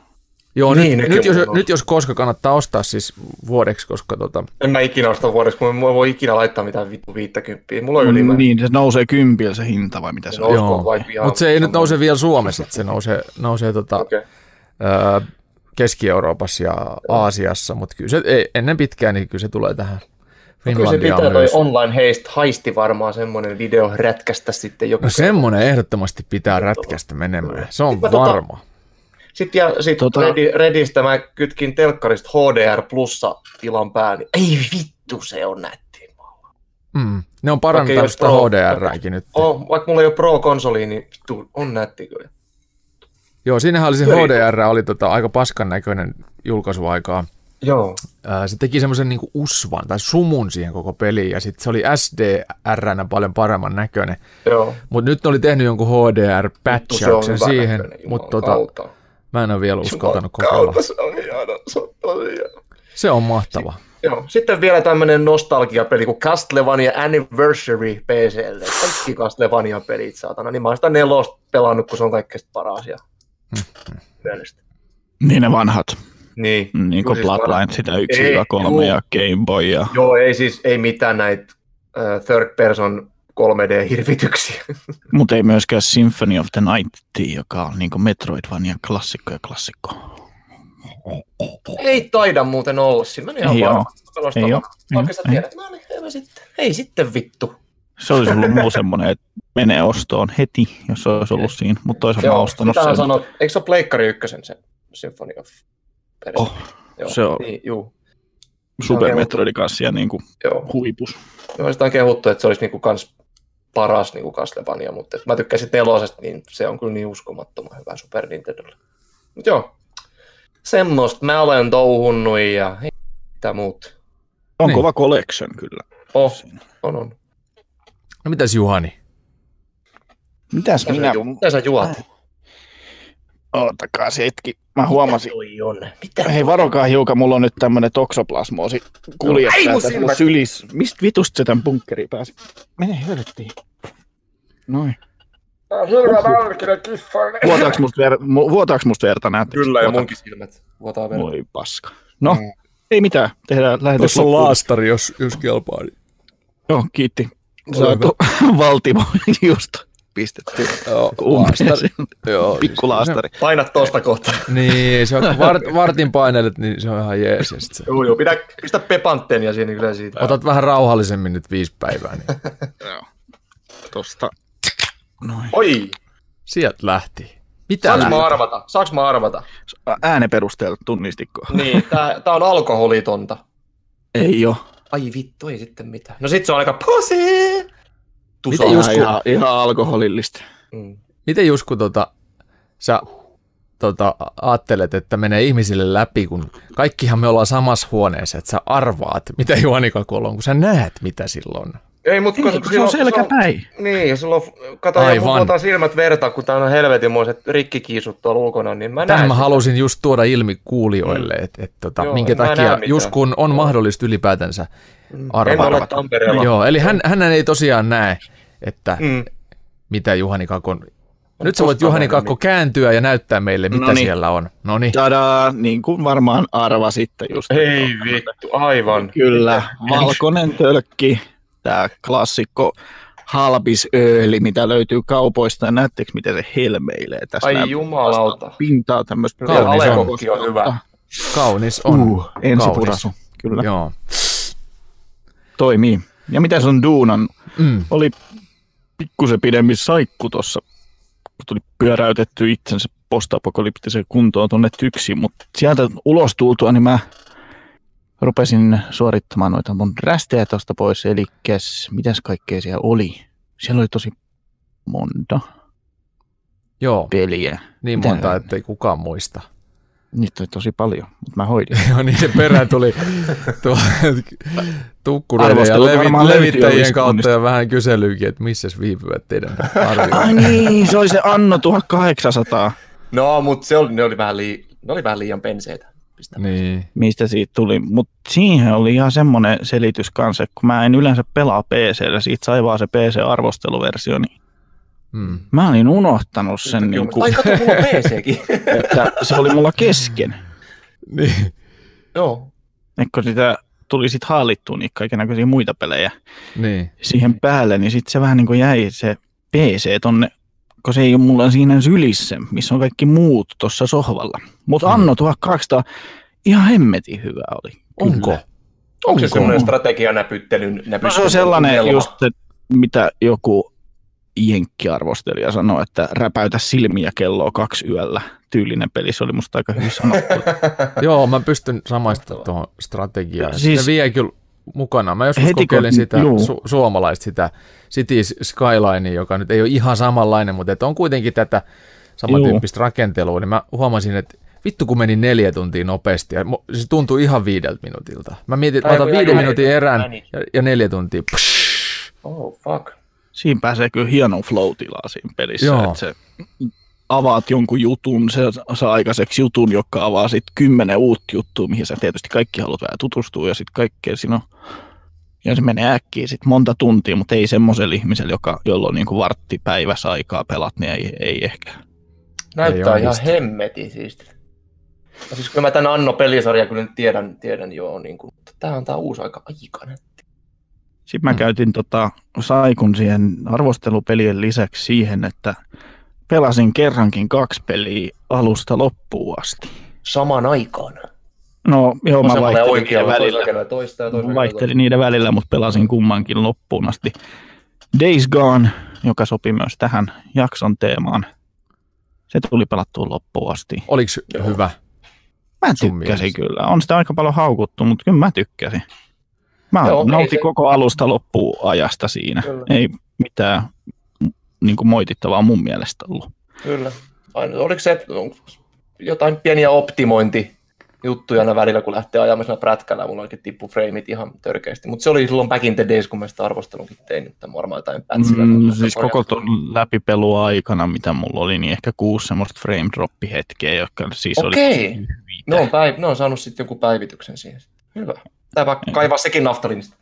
Joo,
Niin,
nyt, nyt,
on
jos, nyt jos koska kannattaa ostaa siis vuodeksi, koska tota,
En mä ikinä osta vuodeksi, kun mä voi ikinä laittaa mitään vittu 50. Mulla on ylimääräistä.
Niin, se nousee kympillä se hinta vai mitä se on.
No.
joo. Mutta se ei nyt nouse vielä Suomessa, se nousee, nousee tota,
Okei.
öö, Keski-Euroopassa ja Aasiassa, mutta kyllä se ei, ennen pitkään niin kyllä se tulee tähän
Kyllä se
Finlandiaan
pitää toi
myös.
online heist, haisti varmaan semmoinen video rätkästä sitten joku.
No semmoinen ehdottomasti pitää rätkästä menemään. Se on
tota-
varma.
Sitten ja sit
Tota-
Redi, Redistä mä kytkin telkkarista HDR plussa tilan päälle. Ei vittu, se on nätti.
Mm. Ne on parantanut sitä
Pro-
HDR-kin nyt.
Oh, vaikka mulla ei ole Pro-konsoli, niin vittu, on nätti kyllä.
Joo, siinähän oli se HDR, oli tota, aika paskan näköinen julkaisuaikaa.
Joo.
Se teki semmoisen niinku usvan tai sumun siihen koko peliin, ja sitten se oli SDR paljon paremman näköinen.
Joo.
Mutta nyt ne oli tehnyt jonkun HDR-patchauksen siihen, mutta tota,
kautta.
Mä en ole vielä uskaltanut kokeilla.
Se on hieno, se on tosi hieno.
Se on mahtava.
Joo. Sitten vielä tämmönen nostalgiapeli kuin Castlevania Anniversary PClle. Kaikki Castlevania-pelit, saatana. Niin mä oon sitä nelosta pelannut, kun se on kaikkein paras. Ja... Mielestä.
Niin ne vanhat.
Niin.
Niin
Kun
kuin
siis
Bloodline,
vanhat.
sitä 1
Ei,
3
juu.
ja Game Boy ja...
Joo, ei siis ei mitään näitä uh, third person 3D-hirvityksiä. <laughs>
Mutta ei myöskään Symphony of the Night, joka on niin Metroidvania klassikko ja klassikko.
ei taida muuten olla siinä. Mä en ihan
Ei
varma.
oo.
Pelosta
Ei oo.
Vaikka sä
Ei.
tiedät. Niin, ei, mä sitten. ei sitten vittu.
Se olisi ollut muu semmoinen, että menee ostoon heti, jos se olisi ollut siinä. Mutta toisaalta mä ostanut sen.
sanot, eikö se ole Pleikkari ykkösen se Symphony of Persia?
Oh,
Joo,
se on.
Niin, juu,
Super Metroidin kanssa ja niin kuin
joo.
huipus.
Joo, sitä on kehuttu, että se olisi niinku kans paras niinku Castlevania, mutta mä tykkäsin nelosesta, niin se on kyllä niin uskomattoman hyvä Super Nintendolle. Mut joo, semmoista mä olen touhunnut ja mitä muut.
On
Niin.
kova collection kyllä.
Oh, on, on.
No mitäs Juhani?
Mitäs
Mitä,
minä?
mitä sä juot?
Ootakaa se hetki. Mä huomasin.
Oi on. Mitä?
Hei, varokaa hiukan, mulla on nyt tämmönen toksoplasmoosi kuljettaja
mun
tässä sylis. Mistä vitusta se tän bunkkeriin pääsi? Mene hölttiin. Noin.
Hirveä valkinen kiffainen.
Vuotaaks musta, ver- mu- vuotaaks musta verta, näette?
Kyllä, ja munkin silmät vuotaa verran.
Voi paska. No,
Mm.
ei mitään. Tehdään lähetys
Tuossa on laastari, jos, jos kelpaa. Niin.
Joo, kiitti. Saatu <laughs> Valtimo just pistetty
Joo, laastari. Joo,
Pikkulaastari.
Paina tosta kohta.
siis- Niin, se on, kun vart, vartin painelet, niin se on ihan jees. Se,
Joo, joo, pidä, pistä pepantten ja siinä kyllä siitä.
otat vähän rauhallisemmin nyt viisi päivää, niin <laughs>
Joo. Tosta. Noin.
Oi,
sieltä lähti. Mitä
saanko mä arvata? Saanko mä arvata?
Äänen perusteella tunnistikko.
Niin, tää, tää on alkoholitonta.
Ei oo.
Ai vittu, ei sitten mitään. No sit se on aika pussy. Tusa.
Miten just-
Ihan, ihan, ihan alkoholillista.
Mm.
Miten just kun tota, sä tota, ajattelet, että menee ihmisille läpi, kun kaikkihan me ollaan samassa huoneessa, että sä arvaat, mitä Juhanikakulla on, kun sä näet, mitä silloin.
Ei, mut
Ei,
kun,
kun se on selkäpäin.
Niin, ja silloin, kato, ja
Aivan.
vuotaa silmät verta, kun tää on helvetinmoiset rikkikiisut tuolla ulkona, niin mä
Tähän
näen
mä
sitä.
halusin just tuoda ilmi kuulijoille, että et, tota,
Joo,
minkä takia, just kun on
Joo.
mahdollista ylipäätänsä
Mm.
arvata.
En ole Tampereella.
Joo, eli hän, hän ei tosiaan näe, että
Mm.
mitä Juhani Kakon... Nyt sä voit Juhani Kakko kääntyä ja näyttää meille, mitä
Noniin.
siellä on. No niin.
Tadaa, niin kuin varmaan arvasitte just.
Ei vittu, aivan.
Kyllä, valkoinen tölkki, tämä klassikko halbisööli, mitä löytyy kaupoista. Ja näettekö, miten se helmeilee tässä?
Ai jumalauta.
Pintaa tämmöistä.
Kaunis on.
On hyvä.
Kaunis on.
Uh,
Kaunis.
ensipurasu, kyllä.
Joo.
Toimii. Ja mitä se on duunan?
Mm.
Oli pikkusen pidemmin saikku tuossa, kun tuli pyöräytetty itsensä postapokalyptiseen kuntoon tuonne tyksiin, mutta sieltä ulos tultua, niin mä rupesin suorittamaan noita mun rästejä tuosta pois, eli mitäs kaikkea siellä oli? Siellä oli tosi monta
Joo,
peliä.
niin
Mitä-
monta, ettei kukaan muista.
Niitä oli tosi paljon, mutta mä hoidin. <laughs>
Joo, niin se perään tuli <laughs> tuo, tukkureiden ja levi, levittäjien kautta ja vähän kyselyykin, että missä viipyvät teidän
Ai
arvioit.
niin, se oli se Anno 1800.
No, mutta se oli, ne, oli vähän lii, ne oli vähän liian penseitä.
Niin,
mistä siitä tuli. Mutta siihen oli ihan semmoinen selitys kanssa, että kun mä en yleensä pelaa PCllä, siitä sai vaan se PC-arvosteluversio, niin
mm.
mä olin unohtanut sen, niin kuin,
Ai kato, mulla on PCkin. <laughs>
että se oli mulla kesken. <laughs>
niin.
Joo.
Et kun sitä tuli sitten haalittua niin kaikenlaisia muita pelejä
niin.
siihen päälle, niin sitten se vähän niin kuin jäi se PC tonne, kun se ei ole mulla siinä sylissä, missä on kaikki muut tuossa sohvalla. Mutta
Mm.
Anno 1200 ihan hemmetin hyvä oli.
Onko?
Kyllä.
Onko se
Onko?
semmoinen strategianäpyttelyn
No
näpyttelyn
se on sellainen just, että mitä joku jenkkiarvostelija sanoi, että räpäytä silmiä kelloa kaksi yöllä. Tyylinen peli, se oli musta aika hyvin sanottu. <laughs>
Joo, mä pystyn samaistumaan tuohon strategiaan. Siis,
Siis-
se vie kyllä mukana. Mä joskus
Heti kun-
kokeilin sitä
juu.
su- suomalaista, sitä Cities Skylinea, joka nyt ei ole ihan samanlainen, mutta että on kuitenkin tätä samantyyppistä rakentelua, niin mä huomasin, että vittu kun meni neljä tuntia nopeasti, ja se tuntui ihan viideltä minuutilta. Mä mietin, että mä otan
kun
viiden minuutin erään ja, ja neljä tuntia. Psh,
Oh, fuck.
Siinä pääsee kyllä hieno flow-tilaa siinä pelissä.
Joo.
Että se avaat jonkun jutun, se saa aikaiseksi jutun, joka avaa sitten kymmenen uutta juttua, mihin sä tietysti kaikki haluat vähän tutustua ja sitten kaikkea siinä on. Ja se menee äkkiä sitten monta tuntia, mutta ei semmoiselle ihmiselle, joka, jolla on niinku vartti päivässä aikaa pelat, niin ei, ei ehkä.
Näyttää
Ei
ihan
onnistu.
hemmetin siisti. No siis kyllä mä tämän Anno-pelisarjan kyllä nyt tiedän, tiedän jo, niin kuin, mutta tää on tää uusi aika aikainen.
Sitten mä
Mm.
käytin tota Saikun siihen arvostelupelien lisäksi siihen, että pelasin kerrankin kaksi peliä alusta loppuun asti.
Samaan aikaan.
No joo, mä vaihtelin niiden
oikealla,
välillä.
toista ja toisella
Vaihtelin niiden välillä, mutta pelasin kummankin loppuun asti. Days Gone, joka sopi myös tähän jakson teemaan. Se tuli pelattua loppuun asti.
Oliko
Joo.
hyvä?
Mä tykkäsin kyllä. On sitä aika paljon haukuttu, mutta kyllä mä tykkäsin. Mä
Joo,
nautin
se-
koko alusta loppuun ajasta siinä.
Kyllä.
Ei mitään niin kuin moitittavaa mun mielestä ollut.
Kyllä. Aina, oliko se jotain pieniä optimointi juttuja aina välillä, kun lähtee ajamaan siinä prätkällä, mulla oikein tippu freimit ihan törkeästi. Mutta se oli silloin back in the days, kun mä sitä arvostelunkin tein, että varmaan jotain pätsillä.
Mm, siis koko tuon läpipelua aikana, mitä mulla oli, niin ehkä kuusi semmoista frame drop hetkeä, jotka siis
Okei.
oli hyviä.
Ne on, päiv- ne on saanut sitten joku päivityksen siihen. Hyvä. Tää vaikka kaivaa sekin naftalinista.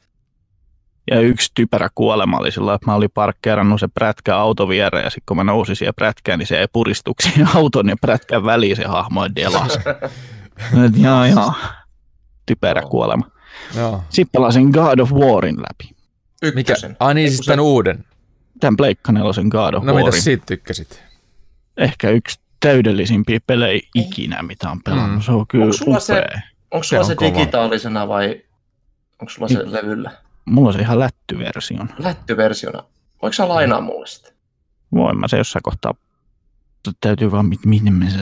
Ja yksi typerä kuolema oli sillä, että mä olin parkkeerannut se prätkä auto viereen ja sitten kun mä nousin siihen prätkään, niin se ei puristuksi <laughs> siihen auton ja prätkän väliin se hahmo ja delas. <laughs> Jaa, jaa. Typerä
Joo.
kuolema.
Joo.
Sitten pelasin God of Warin läpi.
Mikä?
Ykkösen.
Ai niin, siis tämän uuden.
Tämän Pleikka nelosen God of
No
Warin.
mitä siitä tykkäsit?
Ehkä yksi täydellisimpiä pelejä ikinä, mitä on pelannut.
Mm.
Se on kyllä
Onko sulla se- Onko
Se
sulla
on
se,
kova.
digitaalisena vai onko sulla se levyllä?
Mulla on se ihan lättyversion.
Lättyversiona. Voiko sä lainaa mulle sitä?
Voin mä se jossain kohtaa. Täytyy vaan, mit- minne me se...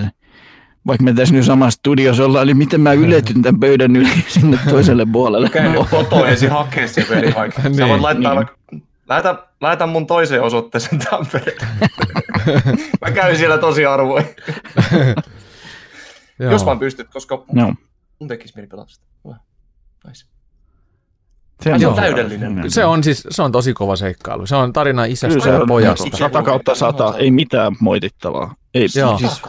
Vaikka me tässä nyt samassa studiossa ollaan, niin miten mä yletyn tämän pöydän yli <laughs> sinne toiselle puolelle.
Käy nyt kotoa ensin hakee se veli vaikka. <laughs> Sä
Niin,
voit laittaa
niin.
vaikka... Lähetä, lähetä mun toiseen osoitteeseen Tampereen. <laughs> mä käyn siellä tosi harvoin.
Joo.
Jos vaan pystyt, koska
Joo.
Mun tekisi mieli pelata sitä. Hyvä. Nice.
Se
Ai, se on täydellinen.
Se on siis, se on tosi kova seikkailu. Se on tarina
Kyllä
isästä
se
ja
on
pojasta.
sata kautta sata, ei mitään moitittavaa. Ei,
Joo.
siis,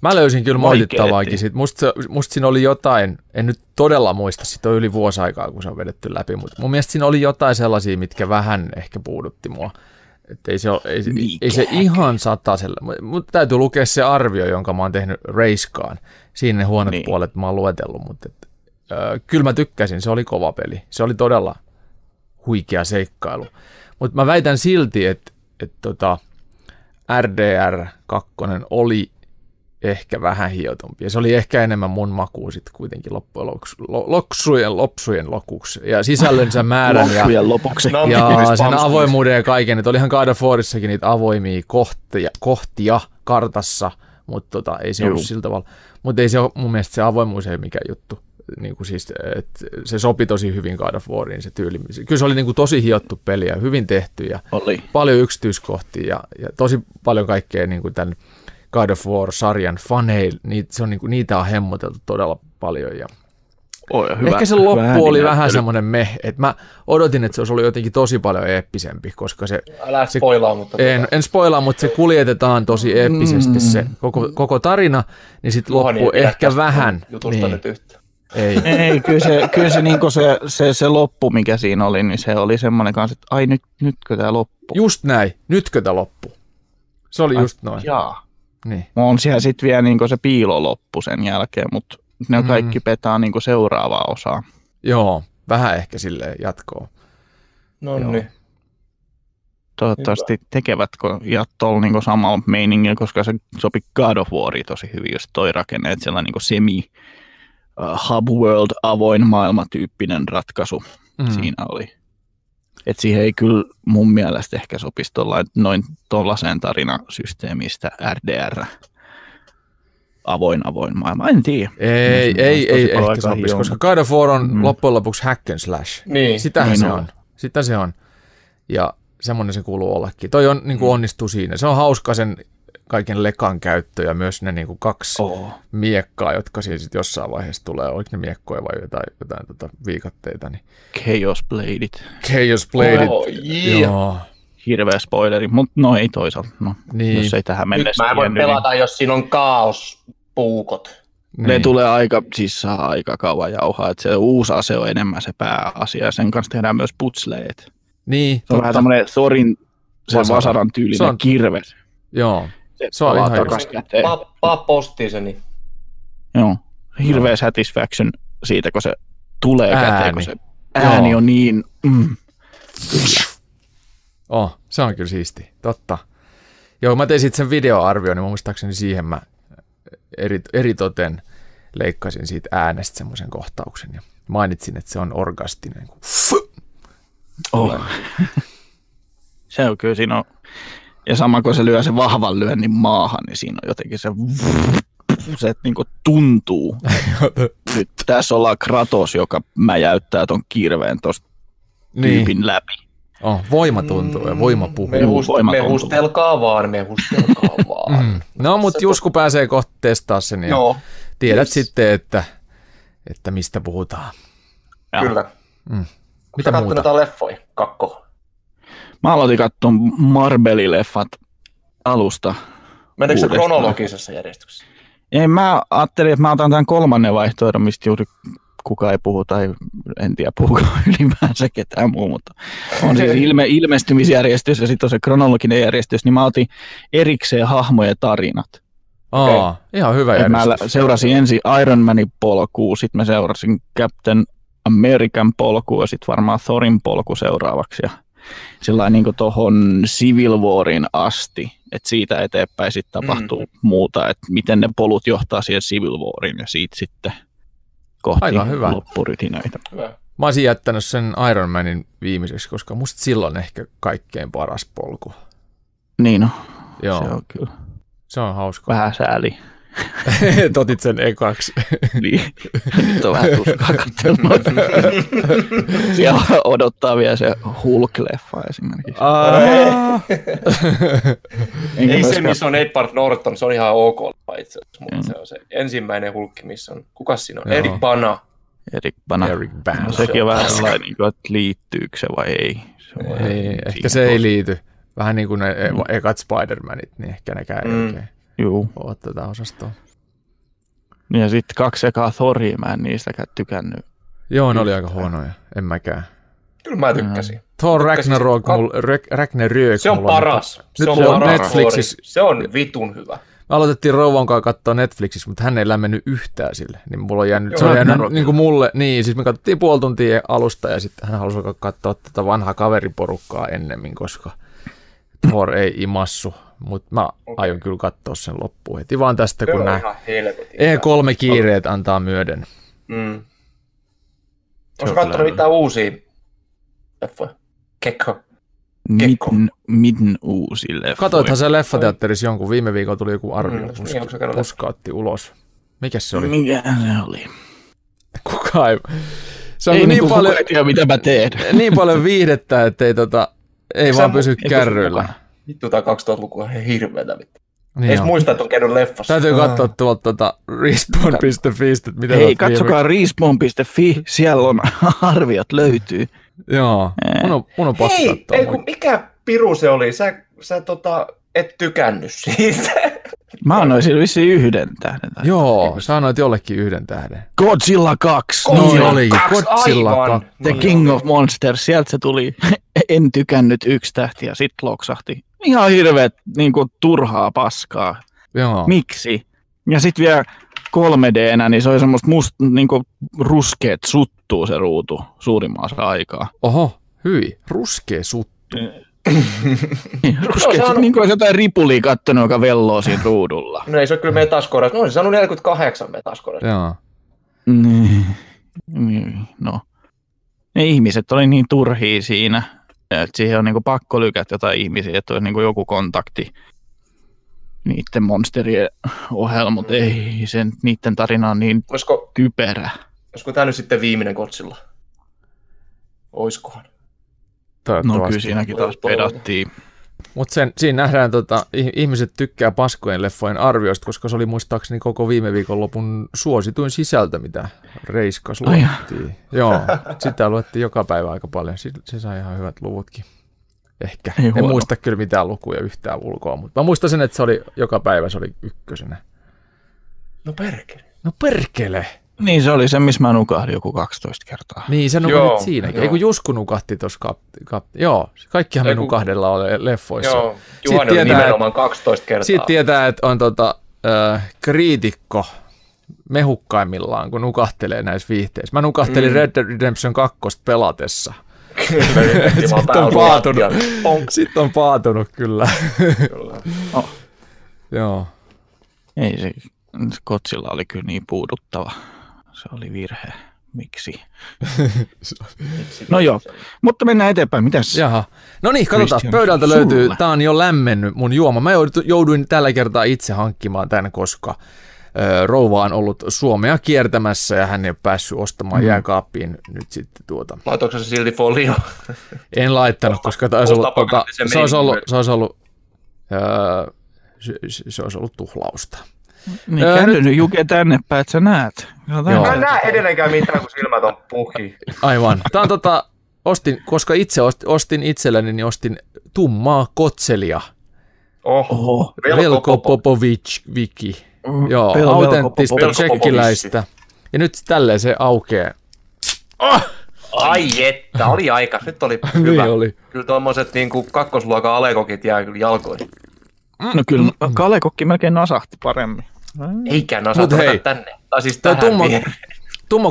Mä löysin kyllä moitittavaakin siitä. Musta, musta siinä oli jotain, en nyt todella muista, siitä on yli vuosi aikaa, kun se on vedetty läpi, mutta mun mielestä siinä oli jotain sellaisia, mitkä vähän ehkä puudutti mua. Että ei se, ole, ei, ei se ihan satasella, mutta täytyy lukea se arvio, jonka mä oon tehnyt Racekaan. Siinä ne huonot
niin.
puolet mä oon luetellut, mutta et, ö, kyllä mä tykkäsin, se oli kova peli. Se oli todella huikea seikkailu. Mutta mä väitän silti, että et tota, RDR 2 oli ehkä vähän hiotumpi. Ja se oli ehkä enemmän mun makuun sitten kuitenkin loppujen lopuksi, lo, loksujen, lopsujen lokuksi. Ja sisällönsä <laughs> määrän ja,
lopuksi.
No,
ja
Optimus
sen avoimuuden ja kaiken. Että olihan God of Warissakin niitä avoimia kohtia, kohtia kartassa, mutta tota, ei se
Juu.
ollut sillä tavalla. Mutta ei se ole, mun mielestä se avoimuus ei mikään juttu. Niin kuin siis, et se sopi tosi hyvin God of Wariin se tyyli. Kyllä se oli niin kuin tosi hiottu peli ja hyvin tehty ja
Oli.
paljon yksityiskohtia ja, ja tosi paljon kaikkea niin kuin tämän God of War-sarjan faneille, niitä, se on, niin kuin, niitä on hemmoteltu todella paljon. Ja
Oi, hyvä,
Ehkä se
hyvä
loppu oli
ääninäyttely.
vähän semmoinen meh, että mä odotin, että se olisi ollut jotenkin tosi paljon eeppisempi, koska se,
Älä
se-
spoilaa, mutta...
en, en spoilaa, mutta se kuljetetaan tosi eeppisesti se koko, koko tarina, niin sitten
Juhani ei
loppu
pidä
ehkä vähän.
Jutusta
Niin,
nyt yhtä.
ei. <laughs>
Ei, kyllä se, kyllä se, niin se, se, se, loppu, mikä siinä oli, niin se oli semmoinen kanssa, että ai nyt, nytkö tämä loppu?
Just näin, nytkö tämä loppu? Se oli just noin.
Jaa.
Niin.
On siellä sitten vielä niin se piiloloppu sen jälkeen, mutta ne
Mm.
kaikki petaa niin seuraavaa osaa.
Joo, vähän ehkä silleen jatkoa.
No
Joo.
niin.
Toivottavasti tekevätkö ja tuolla niin samalla meiningillä, koska se sopi God of Wariin tosi hyvin, jos toi rakenne, että sellainen niin semi uh, hub world avoin maailma tyyppinen ratkaisu
mm.
siinä oli. Et siihen ei kyllä mun mielestä ehkä sopisi tollain, noin tuollaiseen tarinasysteemistä RDR. Avoin, avoin maailma. En tiedä.
Ei, ei, ei
paljon
ehkä sopisi, koska God of War on
Mm.
loppujen lopuksi hack and slash.
Niin.
Sitähän
Niin
se
on.
on. Sitä se on. Ja semmoinen se kuuluu ollakin. Toi on, niin kuin
Mm.
onnistuu siinä. Se on hauska sen kaiken lekan käyttö ja myös ne niin kuin kaksi
Oh.
miekkaa, jotka siinä sitten jossain vaiheessa tulee. Oliko ne miekkoja vai jotain, jotain tota viikatteita. Niin.
Chaos Bladeit.
Chaos Bladeit.
Oh, yeah.
Joo.
Hirveä spoileri, mutta no ei toisaalta. No,
Niin.
Jos ei tähän
Nyt
mennessä
mä en voi
tiennyt,
pelata, jos siinä on kaospuukot.
niin ne
Niin.
tulee aika, siis saa aika kauan jauhaa. Että se uusi ase on enemmän se pääasia. ja Sen kanssa tehdään myös putsleet.
Niin,
Se on vähän tämmöinen Thorin se
Vasara.
vasaran tyylinen
Se on-
kirves.
Joo.
Se,
on ihan
takas käteen.
Paa, paa postiin se, niin
Joo. Hirveä satisfaction siitä, kun se tulee
Ääni.
käteen, kun se ääni
Joo.
on niin... Mm.
Oh, se on kyllä siisti. Totta. Joo, mä tein sitten sen videoarvion, niin muistaakseni siihen mä eri, eritoten leikkasin siitä äänestä semmoisen kohtauksen ja mainitsin, että se on orgastinen. kun
Oh. se on kyllä siinä on... Ja sama kun se lyö sen vahvan lyönnin maahan, niin siinä on jotenkin se... Se niin tuntuu. Nyt tässä ollaan Kratos, joka mäjäyttää ton kirveen tosta
niin,
tyypin läpi.
oh, voima tuntuu ja voima puhuu.
mehust,
voima
mehustelkaa vaan, mehustelkaa vaan.
Mm. No, mutta Jusku pääsee kohta testaa sen ja
Joo,
tiedät
yes.
sitten, että, että mistä puhutaan.
Joo.
kyllä.
Mitä
Sä
muuta?
leffoja, kakko.
Mä aloitin katsoa Marbelli-leffat alusta.
Meneekö se kronologisessa järjestyksessä?
Ei, mä ajattelin, että mä otan tämän kolmannen vaihtoehdon, mistä juuri kukaan ei puhu, tai en tiedä puhuko <laughs> ylipäänsä ketään muu, mutta on siis <laughs> ilme, ilmestymisjärjestys ja sitten on se kronologinen järjestys, niin mä otin erikseen hahmojen tarinat.
Aa, ihan hyvä
Et mä
järjestys.
lä- seurasin ensin Iron Manin polkua, sitten mä seurasin Captain American polkua ja sitten varmaan Thorin polku seuraavaksi. Ja sillä niin tuohon Civil Warin asti, että siitä eteenpäin sitten tapahtuu mm. muuta, että miten ne polut johtaa siihen Civil Warin ja siitä sitten kohti
Aika hyvä.
loppurytinöitä.
Hyvä.
Mä olisin jättänyt sen Iron Manin viimeiseksi, koska musta silloin ehkä kaikkein paras polku.
Niin no,
Joo,
se on kyllä
se on hauska.
vähän sääli. <laughs>
Et otit sen ekaksi.
Niin. Nyt on vähän tuskaa. Siellä odottaa vielä se Hulk-leffa esimerkiksi. Enkä <laughs>
Ei se, missä on Edward Norton, se on ihan ok itse asiassa, mutta
Mm.
se on se ensimmäinen hulkki, missä on, kuka siinä on?
Joo.
Eric Bana.
Eric Bana.
Eric Bana.
No, sekin on vähän sellainen, niin kuin, että liittyykö se vai ei. Se
Ei,
siinä
ehkä se ei liity. Vähän niin kuin ne
Mm.
ekat Spider-Manit, niin ehkä nekään ei
Mm.
oikein
Juu.
ole tätä osastoa.
Ja sitten kaksi ekaa Thoria, mä en niistäkään tykännyt.
Joo, ne oli aika huonoja. En mäkään.
Kyllä mä tykkäsin.
Thor
Tykkäsin.
Ragnarok,
Kat-
mul, Rek- Ragnarök.
Se on
mulla
paras.
Nyt
Se on
se on
paras
Netflixissä.
Se on vitun hyvä.
Me aloitettiin Rouvan kanssa katsoa Netflixissä, mutta hän ei lämmennyt yhtään sille. Niin mulla on jäänyt, se
Joo,
on jäänyt
Ragnarok.
niin kuin mulle, niin siis me katsottiin puoli tuntia alusta ja sitten hän halusi katsoa tätä vanhaa kaveriporukkaa ennemmin, koska Thor ei imassu mutta mä aion kyllä katsoa sen loppuun heti vaan tästä, kun nämä
ihan helvetin
E3 kiireet antaa myöden.
Mm.
on
Oletko katsonut mitään uusia leffoja? Kekko. Kekko.
Miten, miten uusi leffa?
Katoithan se leffateatterissa jonkun, viime viikolla tuli joku arvio,
Mm,
mm,
niin, onko
puskaatti ulos. Mikäs se oli?
Mikä se oli?
Kuka ei... Se on
Ei
niin,
niinku
paljon,
kukaan tiedä, mitä mä teen.
niin paljon viihdettä, että ei, tota, ei
Sä
vaan pysy kärryillä.
mukaan?
Vittu tää 2000-lukua on ihan hirveetä vittu.
Niin on.
muista, että on käynyt leffassa.
Täytyy katsoa tuolta tota, respawn.fi, että mitä
Hei, katsokaa respawn.fi, siellä on <laughs> arviot löytyy.
Joo,
Ei.
mun on, mun on pakko
Hei, ei kun mikä piru se oli? Sä, sä tota, et tykännyt siitä.
Mä annoin sille vissiin yhden tähden. tai-
Joo, sä annoit jollekin yhden tähden.
Godzilla 2.
Godzilla
Noin.
oli
kaksi,
Godzilla
aivan.
2.
The King of Monsters, sieltä se tuli. <laughs> En tykännyt yksi tähti ja sit loksahti. Ihan hirveet niin kuin, turhaa paskaa.
Joo.
Miksi? Ja sit vielä 3D-nä, niin se oli semmoista must, niin kuin, ruskeet suttuu se ruutu suurimmassa aikaa.
Oho, hyi, ruskea suttu.
Ruskeet,
saanut-
niin kuin olisi jotain ripulia kattonut, joka velloo siinä ruudulla.
No ei se ole kyllä metaskorassa. No olisi saanut 48 metaskorassa.
Joo.
Niin, niin, no. Ne ihmiset oli niin turhia siinä, että siihen on niinku pakko lykätä jotain ihmisiä, että olisi niinku joku kontakti niiden monsterien ohella, mutta ei sen, niiden tarina on niin
Olisiko,
typerä.
olisiko tämä nyt sitten viimeinen Godzilla? Oiskohan?
No kyllä siinäkin taas pedattiin.
Mutta siinä nähdään, tota, ih- ihmiset tykkää paskojen leffojen arvioista, koska se oli muistaakseni koko viime viikonlopun suosituin sisältö, mitä Reiskas luettiin. Joo, sitä luettiin joka päivä aika paljon. Si- Se sai ihan hyvät luvutkin. Ehkä.
Ei
en
huono.
muista kyllä mitään lukuja yhtään ulkoa, mutta mä muistan sen, että se oli joka päivä se oli ykkösenä.
No perkele.
No perkele!
Niin se oli se, missä mä nukahdin joku 12 kertaa.
Niin, se
Joo,
nukahdit siinäkin.
joo.
Ei kun Jusku nukahti tuossa kap, kap, Joo, kaikkihan me nukahdella ole leffoissa.
Joo, Juhani
tietää,
nimenomaan 12 kertaa.
Siitä tietää, että on tota, äh, kriitikko mehukkaimmillaan, kun nukahtelee näissä viihteissä. Mä nukahtelin mm. Red Dead Redemption 2 pelatessa. Sitten on paatunut. Sitten on paatunut kyllä.
Oh.
Joo.
Ei se, se Godzilla oli kyllä niin puuduttava. Se oli virhe. Miksi? <laughs> No joo, mutta mennään eteenpäin. Mitäs?
Jaha. No niin, katsotaan.
Christian,
Pöydältä löytyy,
sulle.
tää on jo lämmennyt mun juoma. Mä jouduin, tällä kertaa itse hankkimaan tän, koska rouva on ollut Suomea kiertämässä ja hän ei ole päässyt ostamaan mm. jääkaappiin nyt sitten tuota.
Laitoiko se silti folio?
En laittanut, koska taisi olla,
Ostapa
tota,
se
se, olisi ollut, se olisi ollut, öö, se, se olisi ollut tuhlausta.
Niin
Öö,
käänny nyt Juke tänne päin, että sä näet. Katsotaan.
Joo.
Mä en näe edelleenkään mitään, kun silmät on puhki.
Aivan. Tämä on tota, ostin, koska itse ostin, ostin itselleni, niin ostin tummaa kotselia.
Oho.
Oho.
Velko Popovic Viki. Joo,
Pel-
autenttista tsekkiläistä. Ja nyt tälleen se aukeaa.
Ai että, oli aika. Nyt oli <laughs>
Niin
hyvä.
oli.
Kyllä tuommoiset niin kakkosluokan alekokit jää kyllä jalkoihin.
No kyllä Kalekokki melkein nasahti paremmin.
Eikä
Mut
nasata
hei,
tänne. Tai siis
Tämä
tähän
tummo,
viereen.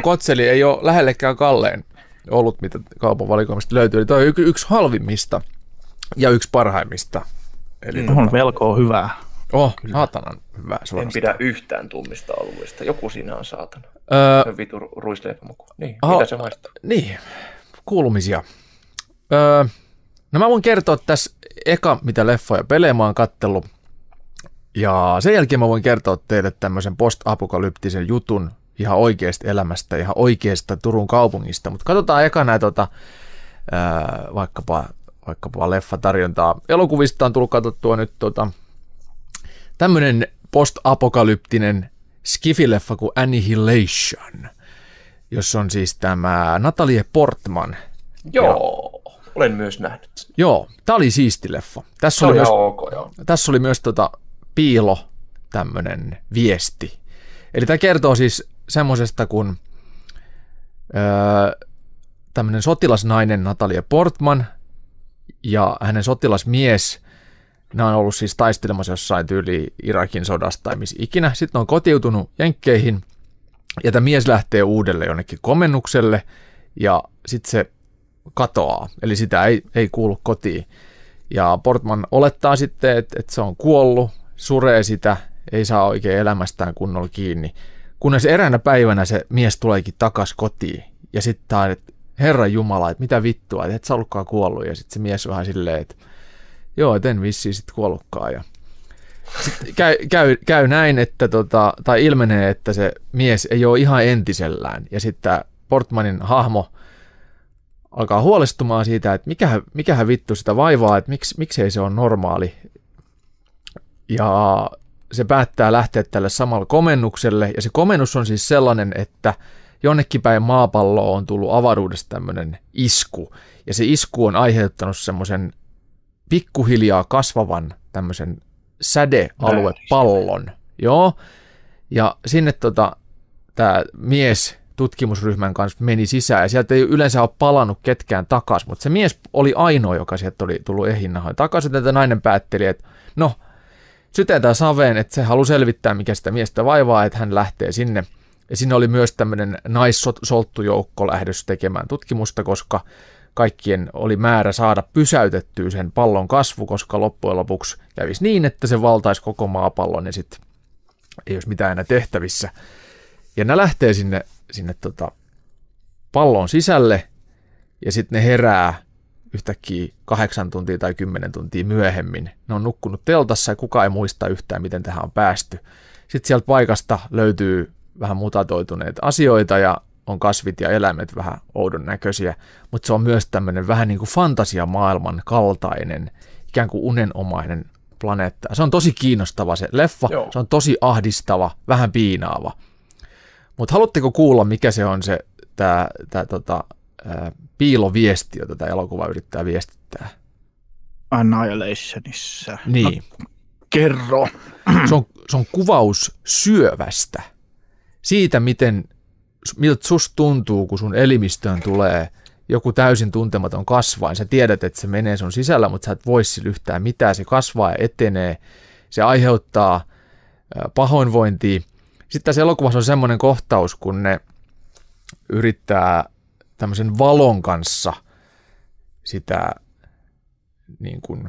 kotseli ei ole lähellekään kalleen ollut, mitä kaupan valikoimista löytyy. Eli toi on y- yksi halvimmista ja yksi parhaimmista. Eli mm.
On velkoa hyvää.
oh, saatanan hyvä
En
suorastaan.
pidä yhtään tummista oluista. Joku siinä on saatana.
Öö,
Se on vitu ruisleipämuku. Niin,
Aha.
mitä se maistaa?
Niin, kuulumisia. Öö, no mä voin kertoa tässä eka, mitä leffoja ja pelejä mä oon kattellut. Ja sen jälkeen mä voin kertoa teille tämmöisen post-apokalyptisen jutun ihan oikeasta elämästä, ihan oikeasta Turun kaupungista. Mutta katsotaan eka näitä tota, vaikkapa, vaikkapa leffatarjontaa. Elokuvista on tullut katsottua nyt tota, tämmöinen post-apokalyptinen skifileffa kuin Annihilation jossa on siis tämä Natalie Portman.
Joo, olen myös nähnyt.
Joo, tämä oli siisti leffa. Tässä oli
on
myös,
ihan ok, joo.
tässä oli myös tota piilo tämmöinen viesti. Eli tämä kertoo siis semmoisesta, kun öö, tämmöinen sotilasnainen Natalie Portman ja hänen sotilasmies, nämä on ollut siis taistelemassa jossain tyyli Irakin sodasta tai missä ikinä. Sitten on kotiutunut Jenkkeihin ja tämä mies lähtee uudelle jonnekin komennukselle ja sitten se katoaa, eli sitä ei, ei kuulu kotiin. Ja Portman olettaa sitten, että, että se on kuollut, suree sitä, ei saa oikein elämästään kunnolla kiinni. Kunnes eräänä päivänä se mies tuleekin takas kotiin. Ja sitten tämä, että Herran Jumala, että mitä vittua, että et sä ollutkaan kuollut. Ja sitten se mies vähän silleen, että joo, et en vissiin sitten kuollutkaan. Ja sitten käy, käy, käy, näin, että tota, tai ilmenee, että se mies ei ole ihan entisellään. Ja sitten Portmanin hahmo alkaa huolestumaan siitä, että mikähän, mikähän vittu sitä vaivaa, että miksi, miksei se on normaali. Ja se päättää lähteä tälle samalle komennukselle, ja se komennus on siis sellainen, että jonnekin päin maapalloa on tullut avaruudesta tämmöinen isku, ja se isku on aiheuttanut semmoisen pikkuhiljaa kasvavan tämmöisen sädealuepallon. Joo, ja sinne tota, tämä mies tutkimusryhmän kanssa meni sisään, ja sieltä ei yleensä ole palannut ketkään takaisin, mutta se mies oli ainoa, joka sieltä oli tullut ehinnahoin takaisin, että nainen päätteli, että no, sytetään saveen, että se haluaa selvittää, mikä sitä miestä vaivaa, että hän lähtee sinne. Ja siinä oli myös tämmöinen naissolttujoukko lähdössä tekemään tutkimusta, koska kaikkien oli määrä saada pysäytettyä sen pallon kasvu, koska loppujen lopuksi kävisi niin, että se valtaisi koko maapallon ja sitten ei olisi mitään enää tehtävissä. Ja ne lähtee sinne, sinne tota pallon sisälle ja sitten ne herää yhtäkkiä kahdeksan tuntia tai kymmenen tuntia myöhemmin. Ne on nukkunut teltassa ja kukaan ei muista yhtään, miten tähän on päästy. Sitten sieltä paikasta löytyy vähän mutatoituneita asioita ja on kasvit ja eläimet vähän oudon näköisiä, mutta se on myös tämmöinen vähän niin kuin fantasiamaailman kaltainen, ikään kuin unenomainen planeetta. Se on tosi kiinnostava se leffa, Joo. se on tosi ahdistava, vähän piinaava. Mutta haluatteko kuulla, mikä se on se tämä tota, piiloviesti, jota tämä elokuva yrittää viestittää?
Annihilationissa.
Niin.
No, kerro. <clears throat>
Se on, se on kuvaus syövästä. Siitä, miten, miltä susta tuntuu, kun sun elimistöön tulee joku täysin tuntematon kasvain. Sä tiedät, että se menee sun sisällä, mutta sä et voi sillä yhtään mitään. Se kasvaa ja etenee. Se aiheuttaa pahoinvointia. Sitten tässä elokuvassa on semmoinen kohtaus, kun ne yrittää tämmöisen valon kanssa sitä niin kuin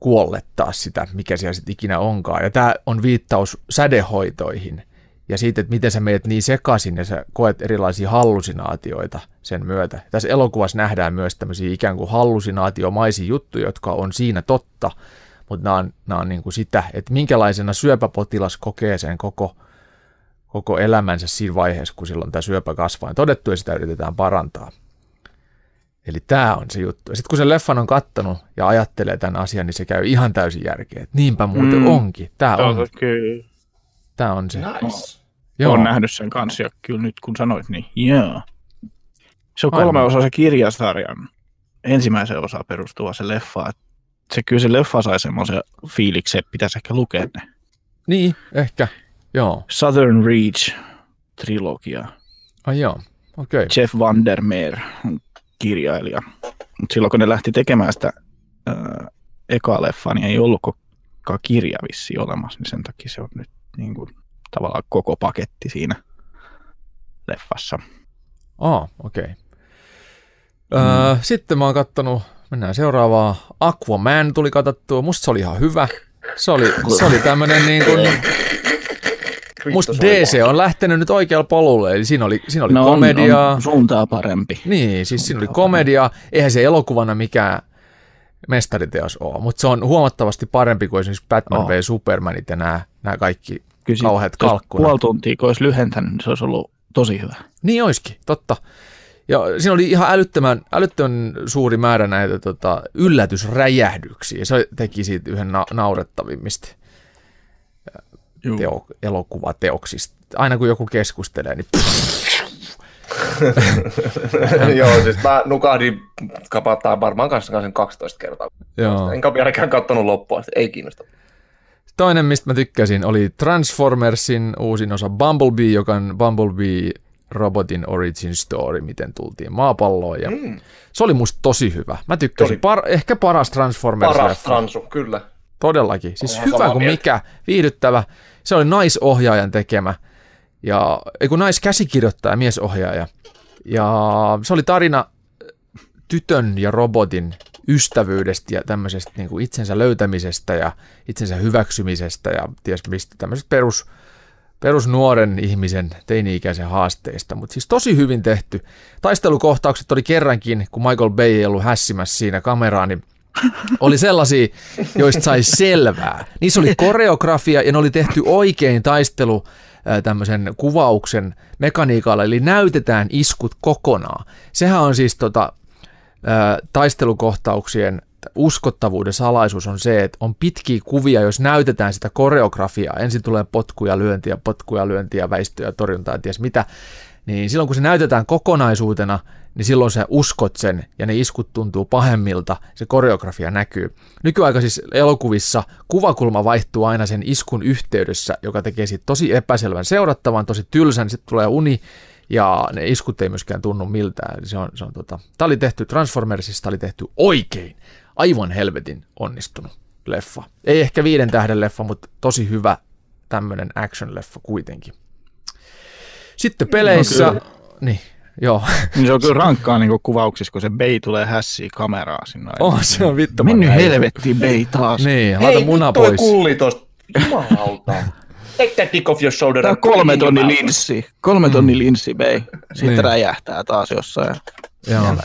kuollettaa sitä, mikä siellä sitten ikinä onkaan. Ja tämä on viittaus sädehoitoihin ja siitä, että miten sä meet niin sekaisin ja sä koet erilaisia hallusinaatioita sen myötä. Tässä elokuvassa nähdään myös tämmöisiä ikään kuin hallusinaatiomaisia juttuja, jotka on siinä totta, mutta nämä on, nämä on niin kuin sitä, että minkälaisena syöpäpotilas kokee sen koko koko elämänsä siinä vaiheessa, kun silloin tämä syöpä kasvaa. Ja todettu ja sitä yritetään parantaa. Eli tämä on se juttu. Ja sitten kun se leffan on kattanut ja ajattelee tämän asian, niin se käy ihan täysin järkeä. Että niinpä muuten mm. onkin. Tämä on, tämä on se.
Nice.
Joo. Olen nähnyt sen kanssa ja kyllä nyt kun sanoit, niin joo. Se on kolme osa se kirjasarjan ensimmäisen osa perustuva se leffa. Se kyllä se leffa sai semmoisen fiiliksen, että pitäisi ehkä lukea ne.
Niin, ehkä. Joo.
Southern Reach trilogia.
Ai joo, okei. Okay.
Jeff Vandermeer on kirjailija. Mut silloin kun ne lähti tekemään sitä äh, ekaa leffaa, niin ei ollutkaan kirja vissi olemassa, niin sen takia se on nyt niin kuin, tavallaan koko paketti siinä leffassa.
Aa, okei. Okay. Mm. Öö, sitten mä oon kattonut, mennään seuraavaan. Aquaman tuli katsottua, musta se oli ihan hyvä. Se oli, se oli tämmönen niin kuin, Musta DC on lähtenyt nyt oikealle polulle, eli siinä oli, siinä oli no, komediaa.
On, on suuntaa parempi.
Niin, siis siinä oli komediaa. Eihän se elokuvana mikään mestariteos ole, mutta se on huomattavasti parempi kuin esimerkiksi Batman oh. v Supermanit ja nämä, nämä kaikki Kyllä kauheat kalkkunat.
Puoli tuntia, kun olisi lyhentänyt, niin se olisi ollut tosi hyvä.
Niin olisikin, totta. Ja siinä oli ihan älyttömän, älyttömän suuri määrä näitä tota, yllätysräjähdyksiä. Se teki siitä yhden na- naurettavimmista teo, elokuvateoksista. Aina kun joku keskustelee, niin <laughs>
Joo, siis mä nukahdin kapattaa varmaan kanssa sen 12 kertaa. Joo. Enkä vieläkään katsonut loppua, ei kiinnosta.
Toinen, mistä mä tykkäsin, oli Transformersin uusin osa Bumblebee, joka on Bumblebee Robotin Origin Story, miten tultiin maapalloon. Ja mm. Se oli musta tosi hyvä. Mä tykkäsin. Par- ehkä paras Transformers.
Paras transu, kyllä.
Todellakin. Siis Onhan hyvä kuin mikä, viihdyttävä. Se oli naisohjaajan tekemä, ja, ei kun naiskäsikirjoittaja, miesohjaaja. Ja se oli tarina tytön ja robotin ystävyydestä ja tämmöisestä niin kuin itsensä löytämisestä ja itsensä hyväksymisestä ja ties mistä tämmöisestä perus, perusnuoren ihmisen teini-ikäisen haasteista, mutta siis tosi hyvin tehty. Taistelukohtaukset oli kerrankin, kun Michael Bay ei ollut hässimässä siinä kameraa, niin oli sellaisia, joista sai selvää. Niissä oli koreografia ja ne oli tehty oikein taistelu tämmöisen kuvauksen mekaniikalla, eli näytetään iskut kokonaan. Sehän on siis tota, taistelukohtauksien uskottavuuden salaisuus on se, että on pitkiä kuvia, jos näytetään sitä koreografiaa. Ensin tulee potkuja, lyöntiä, potkuja, lyöntiä, väistöjä, torjuntaa, ties mitä. Niin silloin kun se näytetään kokonaisuutena, niin silloin sä uskot sen ja ne iskut tuntuu pahemmilta, se koreografia näkyy. Nykyaikaisissa elokuvissa kuvakulma vaihtuu aina sen iskun yhteydessä, joka tekee siitä tosi epäselvän seurattavan, tosi tylsän, sitten tulee uni ja ne iskut ei myöskään tunnu miltään. Se on, se on tota, tämä oli tehty Transformersista, oli tehty oikein, aivan helvetin onnistunut leffa. Ei ehkä viiden tähden leffa, mutta tosi hyvä tämmöinen action-leffa kuitenkin. Sitten peleissä, no niin, Joo.
Niin se on kyllä rankkaa niin kuvauksissa, kun se Bay tulee hässiä kameraa sinne.
Oh, se on vittu.
Mennyt helvettiin Bay taas.
Niin, laita
Hei,
muna
toi
pois.
kulli tosta. Jumalauta. Take that dick off your shoulder.
Tää on kolme tonni linssi. Kolme tonni linssi Bay. Sitten
Niin.
räjähtää taas jossain.
Joo. <laughs>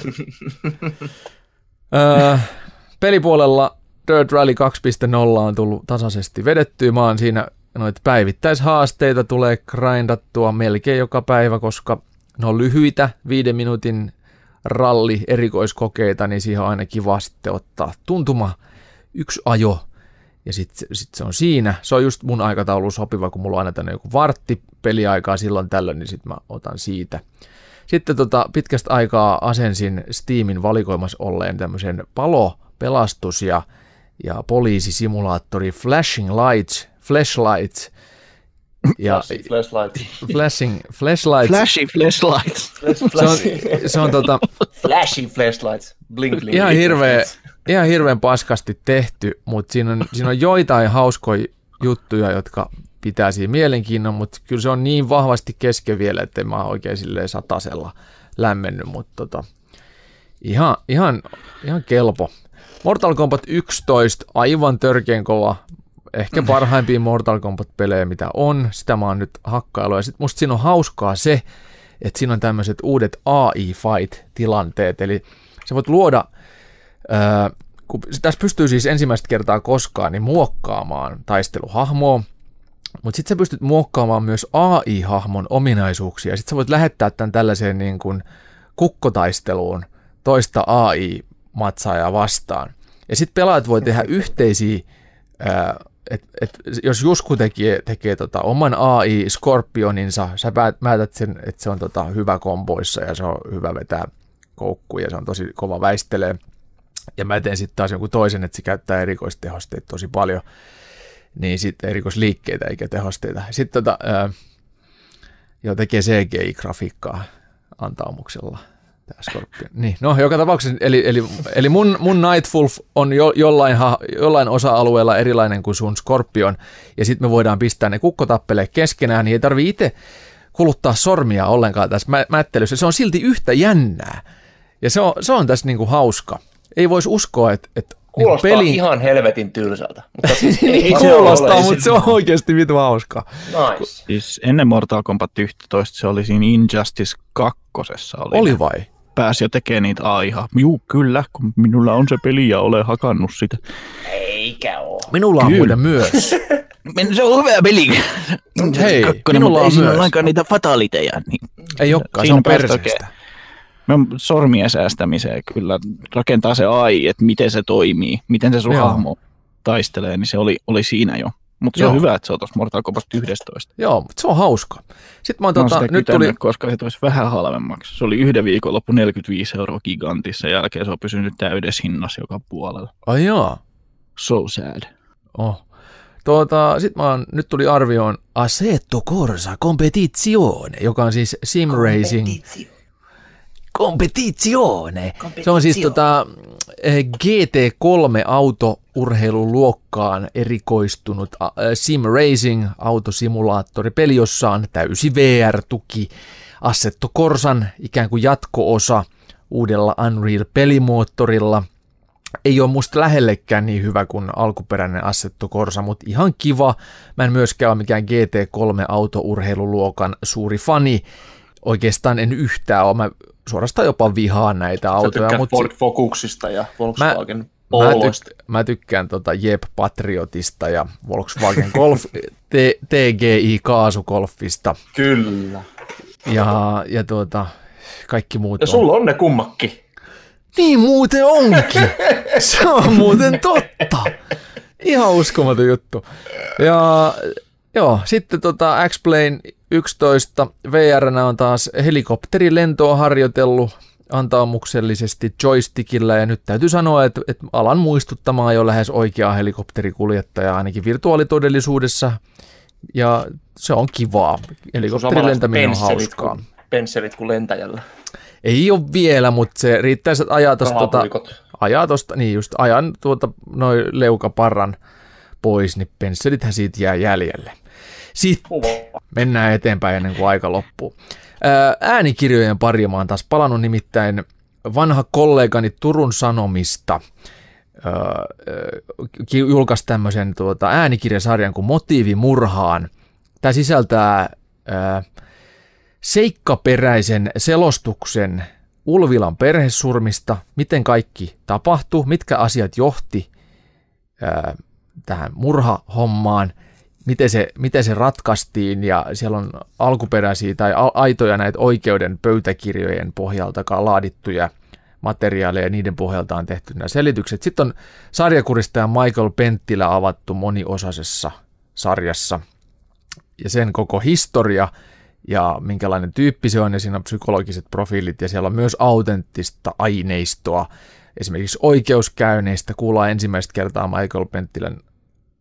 öö, pelipuolella Dirt Rally 2.0 on tullut tasaisesti vedettyä. Mä oon siinä noita päivittäishaasteita tulee grindattua melkein joka päivä, koska ne on lyhyitä, viiden minuutin ralli erikoiskokeita, niin siihen on aina kiva sitten ottaa tuntuma yksi ajo ja sitten sit se on siinä. Se on just mun aikataulu sopiva, kun mulla on aina tänne joku vartti peliaikaa silloin tällöin, niin sitten mä otan siitä. Sitten tota, pitkästä aikaa asensin Steamin valikoimassa olleen tämmöisen palo, pelastus ja, ja poliisisimulaattori Flashing Lights, Flashlights ja
Flashlight.
Flashing, Flashlights.
Flashy flashlights.
se on, se on tota,
Flashy flashlights. Blink, blink.
ihan hirveä, ihan hirveän paskasti tehty, mutta siinä on, siinä on joitain hauskoja juttuja, jotka pitää siinä mielenkiinnon, mutta kyllä se on niin vahvasti kesken vielä, että mä oikein silleen satasella lämmennyt, mutta tota, ihan, ihan, ihan kelpo. Mortal Kombat 11, aivan törkeän kova, ehkä parhaimpia Mortal Kombat-pelejä, mitä on. Sitä mä oon nyt hakkailu. Ja sit musta siinä on hauskaa se, että siinä on tämmöiset uudet AI-fight-tilanteet, eli sä voit luoda, ää, kun tässä pystyy siis ensimmäistä kertaa koskaan niin muokkaamaan taisteluhahmoa, mutta sitten sä pystyt muokkaamaan myös AI-hahmon ominaisuuksia. Sitten sä voit lähettää tämän tällaiseen niin kuin kukkotaisteluun toista AI-matsaajaa vastaan. Ja sitten pelaajat voi tehdä yhteisiä, että et, jos Jusku tekee, tekee tota oman AI-skorpioninsa, sä päät- päätät sen, että se on tota hyvä komboissa ja se on hyvä vetää koukkuun ja se on tosi kova väistelee. Ja mä teen sitten taas jonkun toisen, että se käyttää erikoistehosteita tosi paljon niin sitten erikoisliikkeitä eikä tehosteita. Sitten tota, ää, joo, tekee CGI-grafiikkaa antaumuksella tämä Scorpion. Niin, no joka tapauksessa, eli, eli, eli mun, mun Nightfall on jo, jollain, ha, jollain osa-alueella erilainen kuin sun Scorpion, ja sitten me voidaan pistää ne kukkotappele keskenään, niin ei tarvi itse kuluttaa sormia ollenkaan tässä mä- mättelyssä. Se on silti yhtä jännää, ja se on, se on tässä niinku hauska. Ei voisi uskoa, että, että niinku
Kuulostaa
pelin...
ihan helvetin tylsältä. Mutta siis <laughs> ei
Niin
se
kuulostaa,
ole
mutta se on oikeasti vitu hauska.
Nice.
Siis ennen Mortal Kombat 11 se oli siinä Injustice 2. Oli,
Oli vai?
Pääsi jo tekemään niitä ai Juu, kyllä, kun minulla on se peli ja olen hakannut sitä.
Eikä oo.
Minulla on
Kyllä.
muuten myös. <laughs>
Se on hyvä peli.
Hei,
Kakkonen,
minulla on
ei
myös.
ole lainkaan niitä fataliteja. Niin
Ei olekaan, se on perseestä.
Me on sormien säästämiseen kyllä rakentaa se AI, että miten se toimii, miten se sun
Joo.
hahmo taistelee, niin se oli, oli siinä jo. Mutta se
Joo.
on hyvä, että se on tuossa Mortal Kombat 11.
Joo, mutta se on hauska. Sitten mä oon, tota, nyt tuli...
koska se tulisi vähän halvemmaksi. Se oli yhden viikon loppu 45 euroa gigantissa ja jälkeen se on pysynyt täydessä hinnassa joka puolella.
Ai joo.
So sad.
Oh. Tuota, Sitten mä oon, nyt tuli arvioon Assetto Corsa Competizione, joka on siis sim racing. Competizione. Competizione. Se on siis tota, eh, GT3-auto, urheiluluokkaan erikoistunut äh, Sim Racing autosimulaattoripeli, jossa on täysi VR-tuki, Assetto Korsan ikään kuin jatko-osa uudella Unreal-pelimoottorilla. Ei ole musta lähellekään niin hyvä kuin alkuperäinen Assetto Corsa, mutta ihan kiva. Mä en myöskään ole mikään GT3 autourheiluluokan suuri fani. Oikeastaan en yhtään ole. Mä suorastaan jopa vihaan näitä
Sä
autoja.
Mutta Ford Focusista ja Volkswagen
mä,
Poloista.
tyk- mä tykkään tota Jeep Patriotista ja Volkswagen Golf, T- TGI Kaasugolfista
Kyllä.
ja, ja tuota, kaikki muut
Ja
on.
sulla on ne kummakki.
Niin muuten onkin. Se on muuten totta. Ihan uskomaton juttu. Ja joo, sitten tota X-Plane 11 VR on taas helikopterilentoa harjoitellut antaumuksellisesti joystickilla ja nyt täytyy sanoa, että, että alan muistuttamaan jo lähes oikeaa helikopterikuljettajaa ainakin virtuaalitodellisuudessa ja se on kivaa. Helikopterilentäminen on hauskaa.
Pensselit kuin lentäjällä.
Ei ole vielä, mutta se riittäisi, että ajaa tuosta
Rahapuikot.
ajaa tosta, niin just ajan tuota noin leukaparran pois, niin pensselithän siitä jää jäljelle. Sitten mennään eteenpäin ennen kuin aika loppuu. Ää, Äänikirjojen pari mä oon taas palannut nimittäin vanha kollegani Turun Sanomista julkaisi tämmöisen tuota, äänikirjasarjan kuin Motiivi murhaan. Tämä sisältää ää, seikkaperäisen selostuksen Ulvilan perhesurmista, miten kaikki tapahtui, mitkä asiat johti ää, tähän murhahommaan, miten se, miten se ratkaistiin ja siellä on alkuperäisiä tai aitoja näitä oikeuden pöytäkirjojen pohjalta laadittuja materiaaleja ja niiden pohjalta on tehty nämä selitykset. Sitten on sarjakuristaja Michael Penttilä avattu moniosaisessa sarjassa ja sen koko historia ja minkälainen tyyppi se on ja siinä on psykologiset profiilit ja siellä on myös autenttista aineistoa. Esimerkiksi oikeuskäynneistä kuullaan ensimmäistä kertaa Michael Penttilän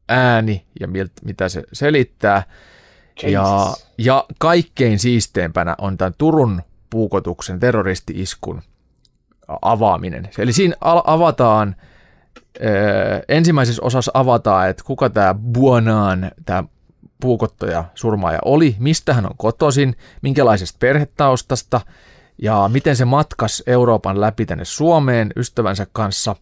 ääni ja miltä, mitä se selittää. Ja,
Jesus.
ja kaikkein siisteempänä on tämän Turun puukotuksen terroristi-iskun avaaminen. Eli siinä al- avataan, ö, ensimmäisessä osassa avataan, että kuka tämä Buonaan, tämä puukottaja, surmaaja oli, mistä hän on kotoisin, minkälaisesta perhetaustasta ja miten se matkas Euroopan läpi tänne Suomeen ystävänsä kanssa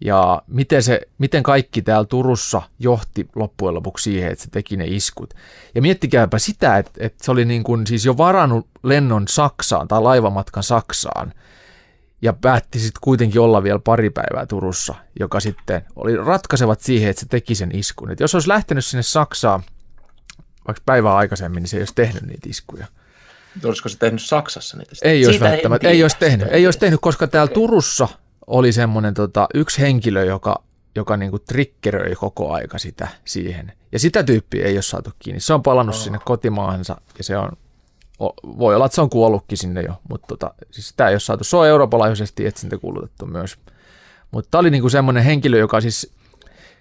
ja miten, se, miten kaikki täällä Turussa johti loppujen lopuksi siihen, että se teki ne iskut. Ja miettikääpä sitä, että, että se oli niin kuin siis jo varannut lennon Saksaan tai laivamatkan Saksaan ja päätti sitten kuitenkin olla vielä pari päivää Turussa, joka sitten oli ratkaisevat siihen, että se teki sen iskun. Et jos olisi lähtenyt sinne Saksaan vaikka päivää aikaisemmin, niin se ei olisi tehnyt niitä iskuja.
Olisiko se tehnyt Saksassa niitä?
Ei olisi välttämättä, ei olisi tehnyt, ei olisi tehnyt, koska täällä Turussa oli semmoinen tota, yksi henkilö, joka, joka niinku triggeröi koko aika sitä siihen. Ja sitä tyyppiä ei ole saatu kiinni. Se on palannut oh. sinne kotimaahansa ja se on, voi olla, että se on kuollutkin sinne jo, mutta tota, siis sitä ei ole saatu. Se on Euroopan laajuisesti etsintäkuulutettu myös. Mutta tämä oli niinku semmoinen henkilö, joka siis,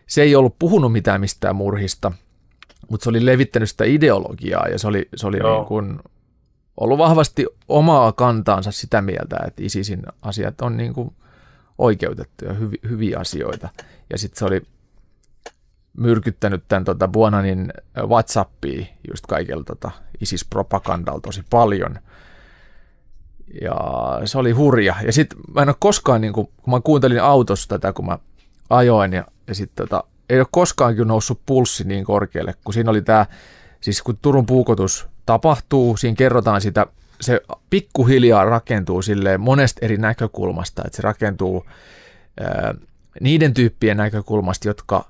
se ei ollut puhunut mitään mistään murhista, mutta se oli levittänyt sitä ideologiaa ja se oli, se oli
Joo.
niin kuin ollut vahvasti omaa kantaansa sitä mieltä, että ISISin asiat on niin kuin oikeutettuja, hyvi, hyviä asioita. Ja sitten se oli myrkyttänyt tämän tota Buonanin Whatsappia just kaikella tota ISIS-propagandalla tosi paljon. Ja se oli hurja. Ja sitten mä en ole koskaan, niin kuin, kun mä kuuntelin autossa tätä, kun mä ajoin, ja, ja sitten tota, ei ole koskaan kyllä noussut pulssi niin korkealle, kun siinä oli tämä, siis kun Turun puukotus tapahtuu, siinä kerrotaan sitä, se pikkuhiljaa rakentuu sille monesta eri näkökulmasta, että se rakentuu ää, niiden tyyppien näkökulmasta, jotka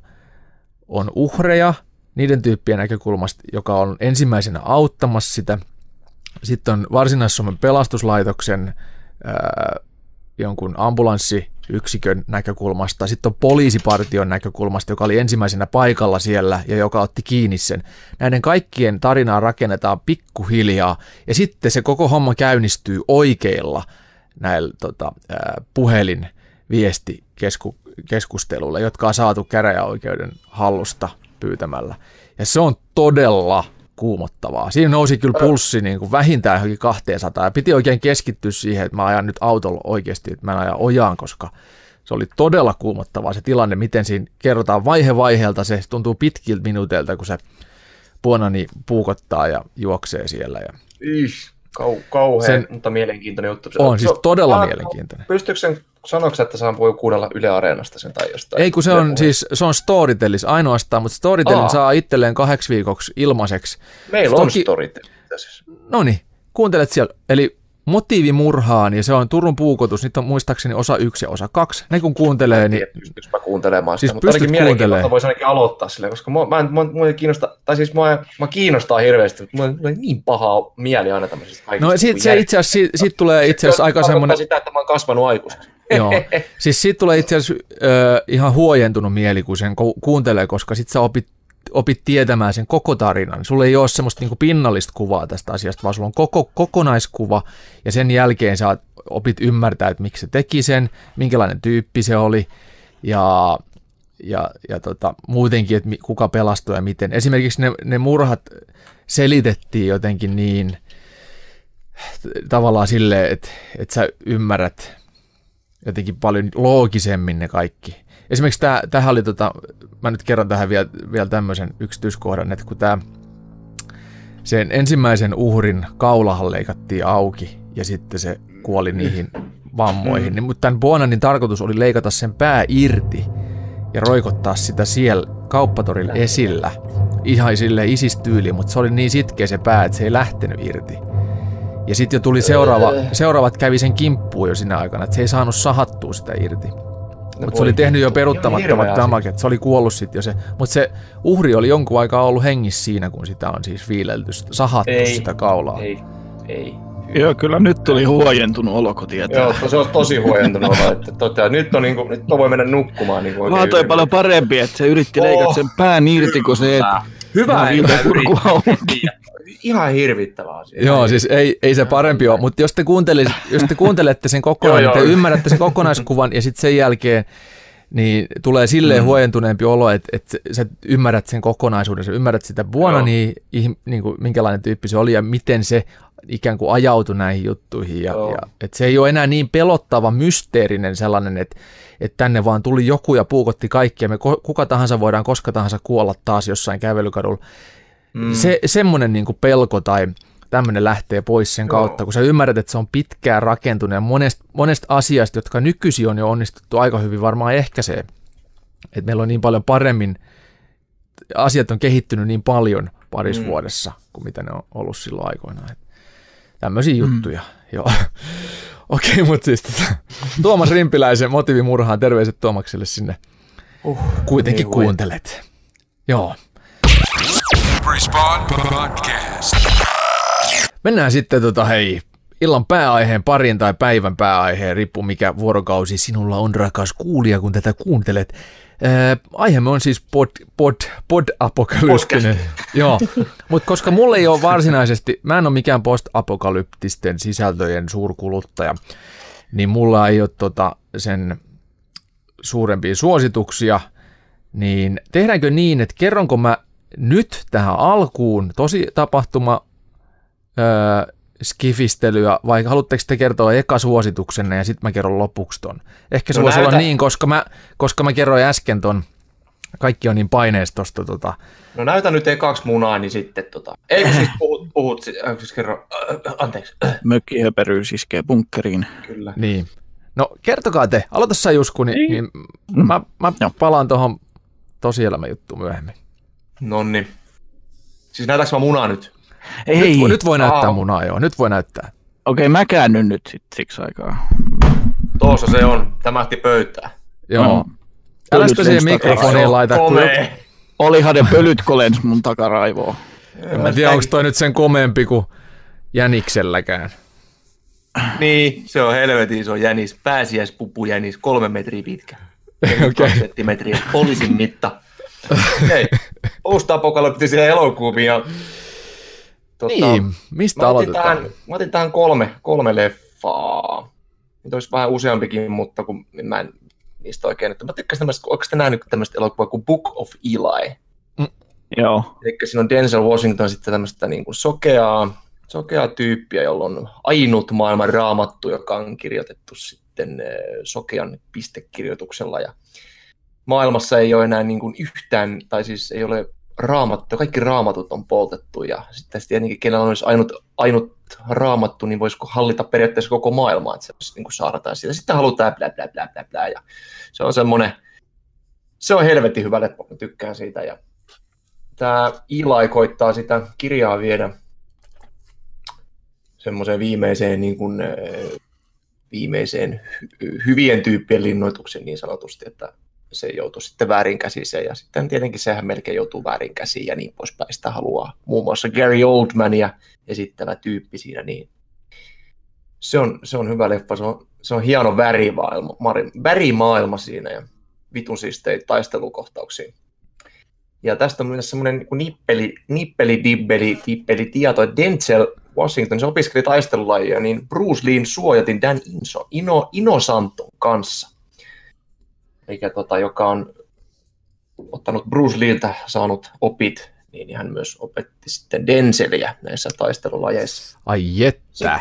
on uhreja, niiden tyyppien näkökulmasta, joka on ensimmäisenä auttamassa sitä. Sitten on Varsinais-Suomen pelastuslaitoksen ää, jonkun ambulanssiyksikön näkökulmasta, sitten on poliisipartion näkökulmasta, joka oli ensimmäisenä paikalla siellä ja joka otti kiinni sen. Näiden kaikkien tarinaa rakennetaan pikkuhiljaa ja sitten se koko homma käynnistyy oikeilla näillä tota, puhelin viesti keskustelulla, jotka on saatu käräjäoikeuden hallusta pyytämällä. Ja se on todella kuumottavaa. Siinä nousi kyllä pulssi niin kuin vähintään johonkin 200 ja piti oikein keskittyä siihen, että mä ajan nyt autolla oikeasti, että mä en aja ojaan, koska se oli todella kuumottavaa se tilanne, miten siinä kerrotaan vaihe vaiheelta, se tuntuu pitkiltä minuuteilta, kun se puonani puukottaa ja juoksee siellä. Ja
kau, kauhean,
Sen-
mutta mielenkiintoinen juttu.
on siis todella
Ah,
mielenkiintoinen.
Pystyykö sen Sanoiko sä, että saan voi kuunnella Yle Areenasta sen tai jostain?
Ei kun se on siis, se on Storytellis ainoastaan, mutta Storytellin
Aa.
saa itselleen kahdeksi viikoksi ilmaiseksi.
Meillä on
Toki-
Storytel. Siis.
No niin, kuuntelet siellä. Eli motiivimurhaan, ja se on Turun puukotus, niitä on muistaakseni osa yksi ja osa kaksi. Ne kun kuuntelee, niin
Tiedä, pystyykö mä kuuntelemaan sitä,
Siis
mutta ainakin mielenkiintoista voisi ainakin aloittaa sille, koska mua, mä, en- mua, mua ei kiinnosta, tai siis mua, mua kiinnostaa hirveästi, mutta mulla mulla on niin paha mieli aina tämmöisistä kaikista.
no sit, se itse asiassa, siitä, siitä tulee itse asiassa aika semmoinen,
sitä, että mä oon kasvanut aikuiseksi.
Joo, <laughs> siis siitä tulee itse asiassa ihan huojentunut mieli, kun sen ku- kuuntelee, koska sit sä opit, opit tietämään sen koko tarinan. Sulla ei ole semmoista niinku pinnallista kuvaa tästä asiasta, vaan sulla on koko kokonaiskuva, ja sen jälkeen sä opit ymmärtää, että miksi se teki sen, minkälainen tyyppi se oli, ja ja, ja tota, muutenkin, että kuka pelastui ja miten. Esimerkiksi ne, ne murhat selitettiin jotenkin niin tavallaan silleen, että, että sä ymmärrät jotenkin paljon loogisemmin ne kaikki. Esimerkiksi tämä, tähän oli, tota, mä nyt kerron tähän vielä, vielä tämmöisen yksityiskohdan, että kun tämä sen ensimmäisen uhrin kaulahan leikattiin auki ja sitten se kuoli niihin vammoihin, niin, mutta tämän Bonanin tarkoitus oli leikata sen pää irti ja roikottaa sitä siellä kauppatorilla esillä. Ihan sille isistyyli, mutta se oli niin sitkeä se pää, että se ei lähtenyt irti. Ja sitten jo tuli seuraava, seuraavat kävi sen kimppuun jo siinä aikana, että se ei saanut sahattua sitä irti. Mutta se oli tehnyt jo peruuttamattomat damaget, se oli kuollut sitten jo se. Mutta se uhri oli jonkun aikaa ollut hengissä siinä, kun sitä on siis viilelty, sahattu
Ei,
sitä kaulaa.
Ei, ei.
Joo, kyllä nyt tuli huojentunut olo, kun tietää.
Joo, se on tosi huojentunut olo, että totta, nyt, on, niin kuin, nyt on voi mennä nukkumaan. Niin kuin
Vaan toi paljon parempi, että se yritti leikata sen pään irti, kun se...
Hyvä,
Mä
hyvä
viitän kurkku
Ihan hirvittävä asia.
Joo, siis ei, ei se parempi ole, mutta jos te, kuuntelis- jos te kuuntelette sen <laughs> kokonaan, niin te ymmärrätte sen kokonaiskuvan ja sitten sen jälkeen niin tulee silleen mm. huojentuneempi olo, että, että sä ymmärrät sen kokonaisuuden, sä ymmärrät sitä vuonna, niin, niin kuin, minkälainen tyyppi se oli ja miten se ikään kuin ajautui näihin juttuihin. Ja,
Joo.
ja, että se ei ole enää niin pelottava, mysteerinen sellainen, että, että tänne vaan tuli joku ja puukotti kaikki ja me kuka tahansa voidaan koska tahansa kuolla taas jossain kävelykadulla. Mm. Se, semmoinen niin pelko tai tämmöinen lähtee pois sen
Joo.
kautta, kun sä ymmärrät, että se on pitkään rakentunut ja monesta, monesta asiasta, jotka nykyisin on jo onnistuttu aika hyvin varmaan ehkäisee. Että meillä on niin paljon paremmin, asiat on kehittynyt niin paljon parissa mm.
Mm.
vuodessa kuin mitä ne on ollut silloin aikoinaan. Et tämmöisiä juttuja, joo. <laughs> Okei, mutta siis tota, Tuomas Rimpiläisen motiivimurhaan, terveiset Tuomakselle sinne.
Uh,
Kuitenkin
niin
kuuntelet. Joo.
Respawn Podcast.
Mennään sitten tota, hei, illan pääaiheen parin tai päivän pääaiheen, riippuu mikä vuorokausi sinulla on rakas kuulija, kun tätä kuuntelet. Ää, aiheemme on siis pod, pod, pod-apokalyptinen. Joo, mutta koska mulla ei ole varsinaisesti, mä en ole mikään post-apokalyptisten sisältöjen suurkuluttaja, niin mulla ei ole tota sen suurempia suosituksia, niin tehdäänkö niin, että kerronko mä nyt tähän alkuun tosi tapahtuma öö, skifistelyä, vai haluatteko te kertoa eka suosituksenne ja sitten mä kerron lopuksi ton? Ehkä se
No
voisi
näytä.
olla niin, koska mä, koska mä kerroin äsken ton, kaikki on niin paineistosta tota,
No näytä nyt ekaksi munaa, niin sitten tota... Ei siis puhut, puhut äh, siis kerro, äh, anteeksi,
Mökkihöperyys iskee bunkkeriin.
kyllä.
niin. No kertokaa te, aloita sä Jusku, niin, niin
Mm.
mä, mä palaan tuohon tosielämän juttuun myöhemmin.
Nonni. Siis näytäks mä munaa nyt?
Ei,
Nyt, nyt voi näyttää
Aa.
munaa, joo, nyt voi näyttää.
okei mä käännyn nyt sit siksi aikaa.
Tuossa se on, tämähti pöytää.
Joo.
No.
Älä sitä siihen mikrofoniin laita,
Komee.
Olihan ne pölyt kolens mun takaraivoa.
en mä tiedä, onko toi nyt sen komeampi kuin jänikselläkään.
Niin, se on helvetin iso jänis, pääsiäispupu jänis, kolme metriä pitkä. <laughs>
Okei.
okay. senttimetriä, poliisin mitta. <laughs> Hei, post-apokalyptisia elokuvia. Tota,
Niin, mistä
mä
aloitetaan?
tähän, mä otin tähän kolme, kolme leffaa. Nyt olisi vähän useampikin, mutta kun mä en niistä oikein. Että mä tykkäsin tämmöistä, onko te nähnyt tämmöistä elokuvaa kuin Book of Eli?
Joo.
Eli siinä on Denzel Washington sitten tämmöistä niin kuin sokeaa, sokeaa tyyppiä, jolla on ainut maailman raamattu, joka on kirjoitettu sitten eh, sokean pistekirjoituksella. Ja maailmassa ei ole enää niin kuin yhtään, tai siis ei ole raamattu, kaikki raamatut on poltettu ja sitten tietenkin kenellä olisi ainut, ainut raamattu, niin voisiko hallita periaatteessa koko maailmaa, että se niin kuin saarnataan siitä. Sitten halutaan blä blä blä blä blä ja se on semmoinen, se on helvetin hyvä leppo, mä tykkään siitä ja tämä Eli koittaa sitä kirjaa viedä semmoiseen viimeiseen, niin kuin, viimeiseen hy- hyvien tyyppien linnoituksen niin sanotusti, että se joutuu sitten väärin käsiseen ja sitten tietenkin sehän melkein joutuu väärin käsiin ja niin poispäin. Sitä haluaa muun muassa Gary Oldmania esittävä tyyppi siinä, niin se on, se on hyvä leffa, se on, se on hieno värimaailma, värimaailma siinä ja vitun siistei taistelukohtauksia. Ja tästä on myös semmoinen niin nippeli, nippeli, dibbeli, tippeli tieto, että Denzel Washington, se opiskeli taistelulajia, niin Bruce Leen suojatin Dan Inso, Ino, Inosanton kanssa, eikä tota, joka on ottanut Bruce Leeltä saanut opit, niin hän myös opetti sitten Denzeliä näissä taistelulajeissa.
Ai jettä.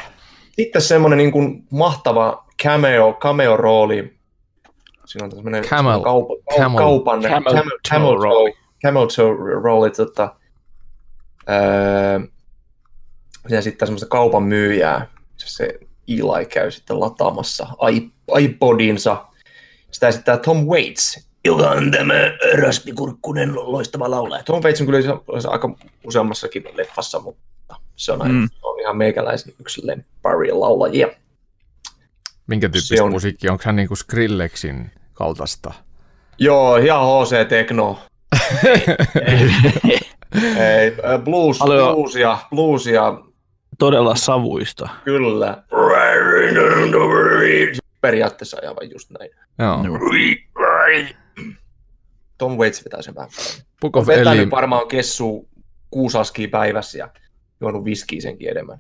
Sitten semmoinen niin kuin mahtava cameo, cameo-rooli. Siinä on tämmöinen
Camel.
kaupa,
Camel.
kaupan
Camel
camel, camel,
toe
roll. Camel toe roll, tota, öö, ja sitten semmoista kaupan myyjää, se Eli käy sitten lataamassa iPodinsa. Sitä esittää Tom Waits, joka on tämä raspikurkkunen loistava laulaja. Tom Waits on kyllä se- aika useammassakin leffassa, mutta se on, aina,
Mm.
on ihan meikäläisen yksi lemppari laulajia.
Minkä
Se
tyyppistä
on-
musiikkia? Onko hän niinku Skrillexin kaltaista?
Joo, ihan HC Tekno. <laughs> Ei, blues,
Paljon-
bluesia, bluesia,
Todella savuista.
kyllä. Periaatteessa aivan just näin.
Joo.
Tom Waits vetää sen vähän paremmin.
Book of Eli.
varmaan kessu kuusi askia päivässä ja juonut viskiä senkin enemmän.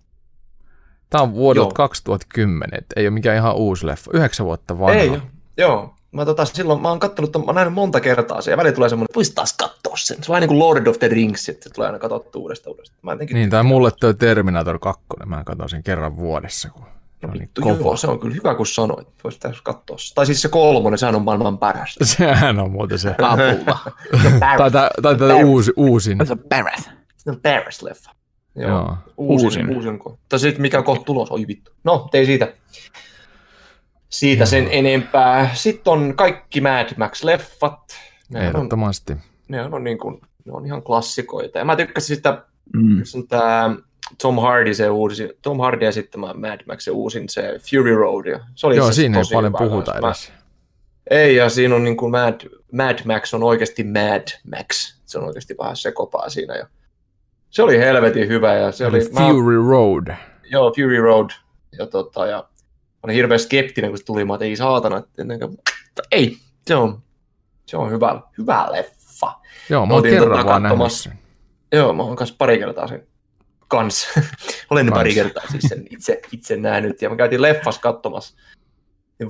Tämä on vuodelta
Joo.
2010, et ei ole mikään ihan uusi leffa. Yhdeksän vuotta vanha.
Ei, joo. Mä, tota, silloin, mä oon kattonut, ton- mä oon nähnyt monta kertaa sen ja välillä tulee semmoinen, voisi taas katsoa sen. Se on vähän niin kuin Lord of the Rings, että se tulee aina katsottua uudestaan uudestaan. Mä jotenkin
Niin, tai mulle toi Terminator 2, mä katson sen kerran vuodessa, kun on niin
Vittu,
kova.
joo, se on kyllä hyvä, kun sanoit. Voisi tässä katsoa. Tai siis se kolmonen, sehän on maailman paras. <laughs>
Sehän on muuten se.
Apua.
tai tää uusi, uusin.
Se on Barrett.
Se on paras leffa. Joo.
Joo.
Uusin.
Uusin.
uusin. Tai sitten mikä on kohta tulos, oi vittu. No, ei siitä. Siitä sen enempää. Sitten on kaikki Mad Max-leffat. Ne on,
Ehdottomasti.
ne on, niin kuin, ne on ihan klassikoita. Ja mä tykkäsin sitä,
Mm.
on tää Tom Hardy, se uusi, Tom Hardy esittämä Mad Max, se uusin, se Fury Road. Ja se oli
Joo,
asiassa
siinä ei paljon puhuta.
Mä-
edes.
Ei, ja siinä on niin kuin Mad, Mad Max on oikeasti Mad Max. Se on oikeasti vähän sekopaa siinä. Ja se oli helvetin hyvä. Ja se oli, mä,
Fury Road.
joo, Fury Road. Ja, tota, ja olin hirveän skeptinen, kun se tuli, mä että ei saatana. Että, että, ei, se on, se on hyvä, hyvä leffa.
Joo, mä oon
Oltiin
kerran
tota
vaan
katsomassa. Joo, mä oon kanssa pari kertaa sen kanssa. <laughs> Olen
Kans.
pari kertaa siis sen itse, itse nähnyt. Ja me käytiin leffas katsomassa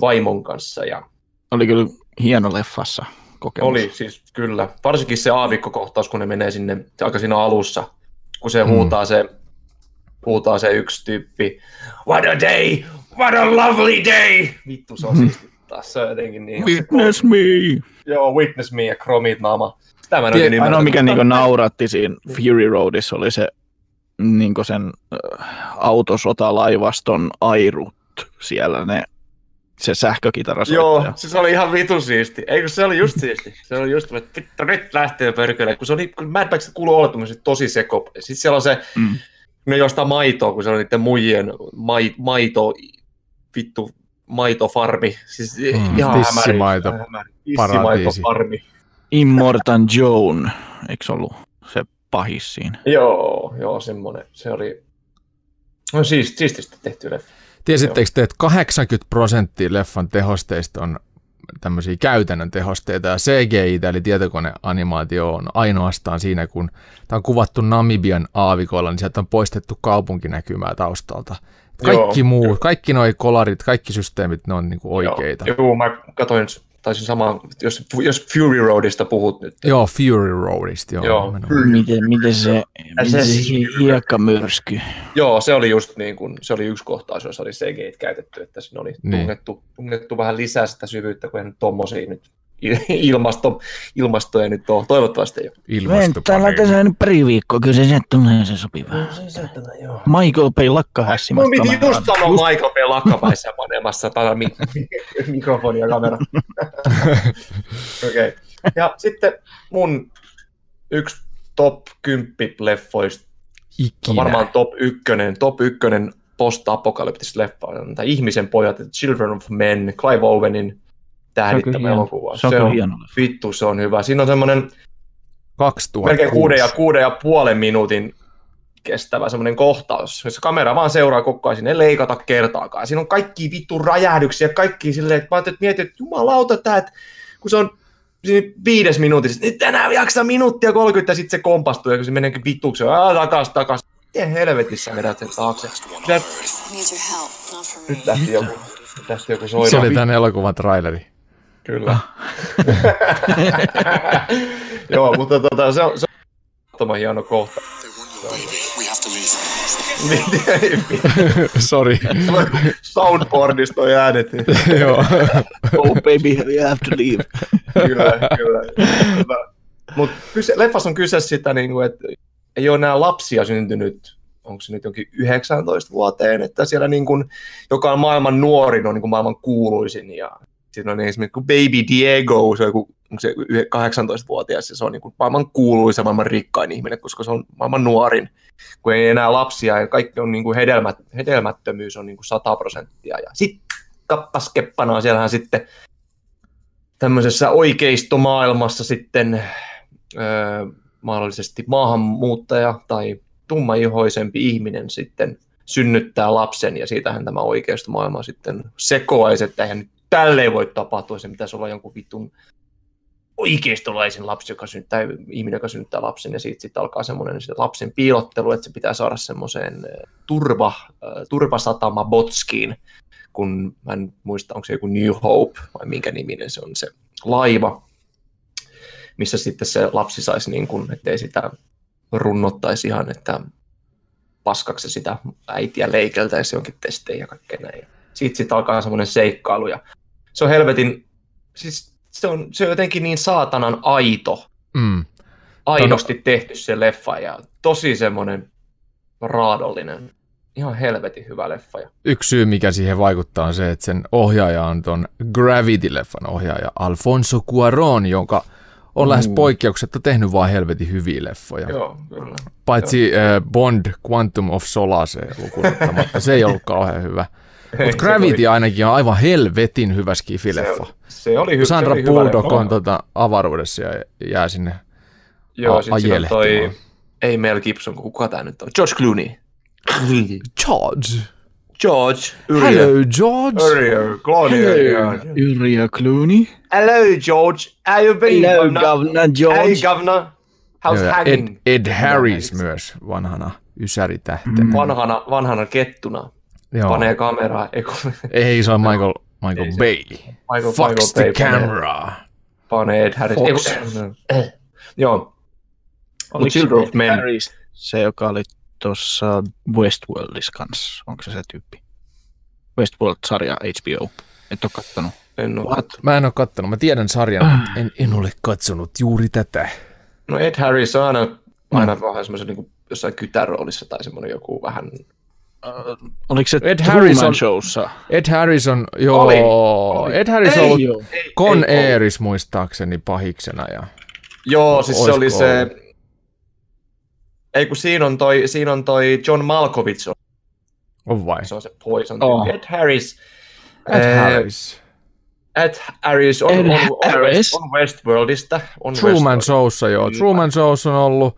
vaimon kanssa. Ja
Oli kyllä hieno leffassa kokemus.
Oli siis kyllä. Varsinkin se aavikkokohtaus, kun ne menee sinne aika siinä alussa, kun se
Mm.
huutaa se, huutaa se yksi tyyppi, what a day, what a lovely day. Vittu, se on
Mm.
siisti taas. Se on jotenkin niin.
Witness me!
Joo, witness me ja chromit naama. Sitä mä en
Tie-
oikein
Ainoa mikä niinku nauratti siinä Fury Roadissa oli se niinku sen autosotalaivaston airut siellä ne se sähkökitara
Joo, siis se oli ihan vitu siisti. Eikö se oli just siisti? Se oli just, että vittu nyt lähtee pörkölle. Kun se oli, kun Mad Max kuuluu olettamaan tosi seko. Sitten siellä on se,
Mm.
ne jostain maitoa, kun se on niiden muijien mai, maito, vittu maitofarmi. Siis
Mm,
ihan
tissimaito
hämäri.
Paratiisi.
Tissimaitofarmi.
Immortan Joan, eikö se ollut pahis siinä?
Joo, joo, semmoinen. Se oli, no siis, siististi tehty leffa.
Tiesittekö te, että 80 prosenttia leffan tehosteista on tämmöisiä käytännön tehosteita ja CGI, eli tietokoneanimaatio on ainoastaan siinä, kun tämä on kuvattu Namibian aavikoilla, niin sieltä on poistettu kaupunkinäkymää taustalta. Kaikki
Joo,
muu, kaikki nuo kolarit, kaikki systeemit, ne on niinku oikeita.
Joo, joo, mä katsoin, taisin samaa, jos, jos Fury Roadista puhut nyt.
Joo, Fury Roadista, joo.
Joo.
nimenomaan.
Miten, miten se, miten se
se-
hiekkamyrsky?
Joo, se oli just niin kuin, se oli yksi kohtaus, jossa oli CGI käytetty, että siinä oli
Niin.
tungettu, tungettu vähän lisää sitä syvyyttä, kun ei nyt tommosia nyt ilmasto, ilmasto ei nyt ole, toivottavasti ei ole.
Täällä
Ilmastopaneeli.
tässä nyt pari viikkoa, kyllä se sieltä tulee se sopiva. Michael Bay lakka hässimästä.
Mun piti just sanoa Michael Bay lakkapäissä panemassa tätä mi- <laughs> mikrofonia ja kamera. <laughs> Okei. Okay. Ja sitten mun yksi top 10 leffoista,
Ikinä.
varmaan top ykkönen, top ykkönen post-apokalyptista leffa on tämä Ihmisen pojat, Children of Men, Clive Owenin tähdittämä
hieno.
elokuva.
Se on kyllä hieno leffa.
vittu, se on hyvä. Siinä on semmoinen
2006.
melkein kuuden ja, kuuden ja puolen minuutin kestävä semmoinen kohtaus, jossa kamera vaan seuraa koko ajan, sinne ei leikata kertaakaan. Siinä on kaikki vittu räjähdyksiä, kaikki silleen, että mä ajattelin, että mietin, että jumalauta tää, että kun se on siinä viides minuutissa, nyt enää jaksa minuuttia 30 ja sitten se kompastuu ja kun se meneekin vittuksi, aah, takas, takas. Miten helvetissä vedät sen taakse? Se, nyt lähti joku, lähti joku
Se
soida.
oli tämän elokuvan traileri.
Kyllä. <laughs> Joo, mutta tota, se on, se on hieno kohta.
We. <laughs>
Sorry.
Soundboardista on äänet. <laughs>
Joo.
Oh baby, you have to leave.
kyllä, kyllä. Mutta leffassa on kyse sitä, niin kuin, että ei ole enää lapsia syntynyt, onko se nyt jonkin 19 vuoteen, että siellä niin kuin, joka on maailman nuorin, on niin kuin maailman kuuluisin ja siinä on esimerkiksi kuin Baby Diego, se on joku se 18-vuotias ja se on niin kuin maailman kuuluisa, maailman rikkain ihminen, koska se on maailman nuorin, kun ei enää lapsia ja kaikki on niin kuin hedelmät, hedelmättömyys on niin kuin 100 prosenttia. Ja sitten kappaskeppana on siellähän sitten tämmöisessä oikeistomaailmassa sitten öö, mahdollisesti maahanmuuttaja tai tummaihoisempi ihminen sitten synnyttää lapsen ja siitähän tämä oikeistomaailma sitten sekoaisi, että eihän nyt tälleen voi tapahtua, se pitäisi olla jonkun vittun oikeistolaisen lapsi, joka synnyttää, ihminen, joka synnyttää lapsen, ja siitä sitten alkaa semmoinen sit lapsen piilottelu, että se pitää saada semmoiseen turva, turvasatama Botskiin, kun mä en muista, onko se joku New Hope, vai minkä niminen se on se laiva, missä sitten se lapsi saisi, niin kuin, ettei sitä runnottaisi ihan, että paskaksi sitä äitiä leikeltäisi jonkin testeihin ja kaikkea näin. Siitä sitten alkaa semmoinen seikkailu, ja se on helvetin, siis se on, se on jotenkin niin saatanan aito,
Mm.
aidosti tehty se leffa ja tosi semmoinen raadollinen, ihan helvetin hyvä leffa. Ja
Yksi syy, mikä siihen vaikuttaa, on se, että sen ohjaaja on ton Gravity-leffan ohjaaja Alfonso Cuarón, joka on mm. lähes poikkeuksetta tehnyt vain helvetin hyviä leffoja.
joo, kyllä.
Paitsi äh, Bond Quantum of Solace lukuun se ei ollut kauhean <laughs> hyvä. Mutta Gravity
oli-
ainakin on aivan helvetin hyvä skifileffa.
Se, se oli, hy-
Sandra
se oli hyvä leffa.
on tota avaruudessa ja jää sinne
Joo,
a-
sit siinä on toi, ei Mel Gibson, kuka tää nyt on? George Clooney. <coughs>
George.
George.
Hello, George.
Uriel, Clooney.
Yrjö Clooney.
Hello, George. How you been,
Hello,
governor?
Governor
Hey,
George.
governor. How's
Joo,
hanging?
Ed, Ed Harris myös vanhana ysäritähtenä. Mm.
Vanhana, vanhana kettuna.
Joo.
Panee kameraa. Ei, kun-
Ei, se on Michael, Michael
Ei se-
Bay.
Michael,
Fox
Michael
the
Bay panee-
camera.
Panee Ed Harris. Ei,
Fox.
kun- eh, Joo. Mut
Oliko
Children of Men.
Harris Se, joka oli tuossa Westworldissa kanssa. Onko se se tyyppi? Westworld-sarja HBO. Et ole kattonut.
En ole
What?
Mä en ole kattonut. Mä tiedän sarjan, mutta <clears throat> en, en ole katsonut juuri tätä.
No Ed Harris on aina, aina vähän semmoisen niin jossain kytäroolissa tai semmoinen joku vähän...
Uh, oliko se
Ed
Ed
Harris
Truman
on-
Showssa?
Ed Harrison, joo,
Oli, oli.
Ed Harris on
Ei,
ollut. Con
ei.
Airis muistaakseni pahiksena. Ja...
Joo, siis se
Oisko
oli se...
ollut?
Ei kun siinä on toi, siinä on toi John Malkovich, on,
On vai?
se on se poison
Oh.
Ed Harris.
Ed
eh,
Harris.
Ed Harris on,
Ed
on, on,
Harris.
West, on Westworldista. On
Truman
Westworld.
Showssa, joo.
Kyllä.
Truman Shows on ollut...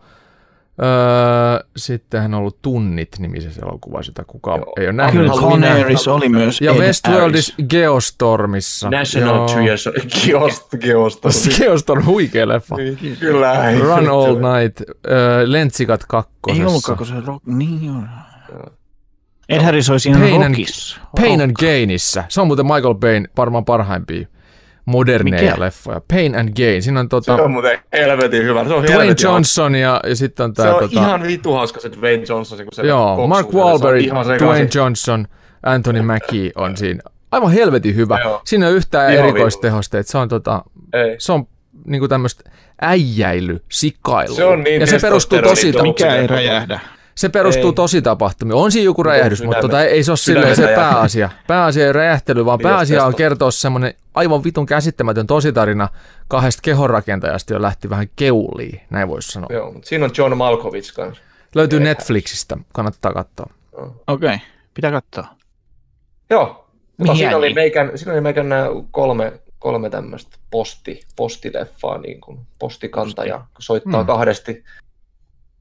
Öö, sitten hän on ollut Tunnit-nimisessä elokuvassa, jota kukaan
Joo.
ei ole nähnyt.
Kyllä
Haluan
Con
nähdä.
Airis oli myös
Ja
Ed
Westworldis. Geostormissa.
National
Joo.
Treasure. Geost, Geostorm. <laughs>
Geostorm, huikea leffa.
Kyllä.
Run All Night, öö, Lentsikat kakkosessa.
Ei ollutkaan, kun se rock... Niin on. Ed Harris oli siinä
Pain and-
Rockissa.
Pain and Gainissa. Se on muuten Michael Bayn varmaan parhaimpia moderneja
Mikä?
leffoja. Pain and Gain. Siinä on
Se
tota
on muuten helvetin hyvä. Se on
Dwayne
helvetin
Johnson ja, ja sitten on tää
Se on
tota,
ihan vitu hauska se Dwayne Johnson. Kun se
joo,
koksuu
Mark.
Se on
Wahlberg. Dwayne Johnson, Anthony Mackie on siinä aivan helvetin hyvä.
Joo.
Siinä ole yhtään
Ihan
erikoistehosteita. Se on, tota,
Ei.
se on niinku tämmöistä äijäily, sikailu.
Se on niin
ja se perustuu tosi,
Mikä ei räjähdä.
Se perustuu
Ei.
tosi tapahtumiin. On siinä joku räjähdys, mutta
sydämen-
tota, ei se ole silleen se pääasia. Pääasia ei räjähtely, vaan pääasia on kertoa semmoinen aivan vitun käsittämätön tositarina kahdesta kehonrakentajasta, jo lähti vähän keuliin, näin voisi sanoa.
Joo, mutta siinä on John Malkovich kanssa.
Löytyy
Ei.
Netflixistä, kannattaa katsoa.
Okei, okay. pitää katsoa.
Joo. Mutta
Mihin
siinä oli, meikän, siinä oli meikän nämä kolme, kolme tämmöistä posti, postileffaa, niin kuin postikantaja, soittaa
Mm.
kahdesti.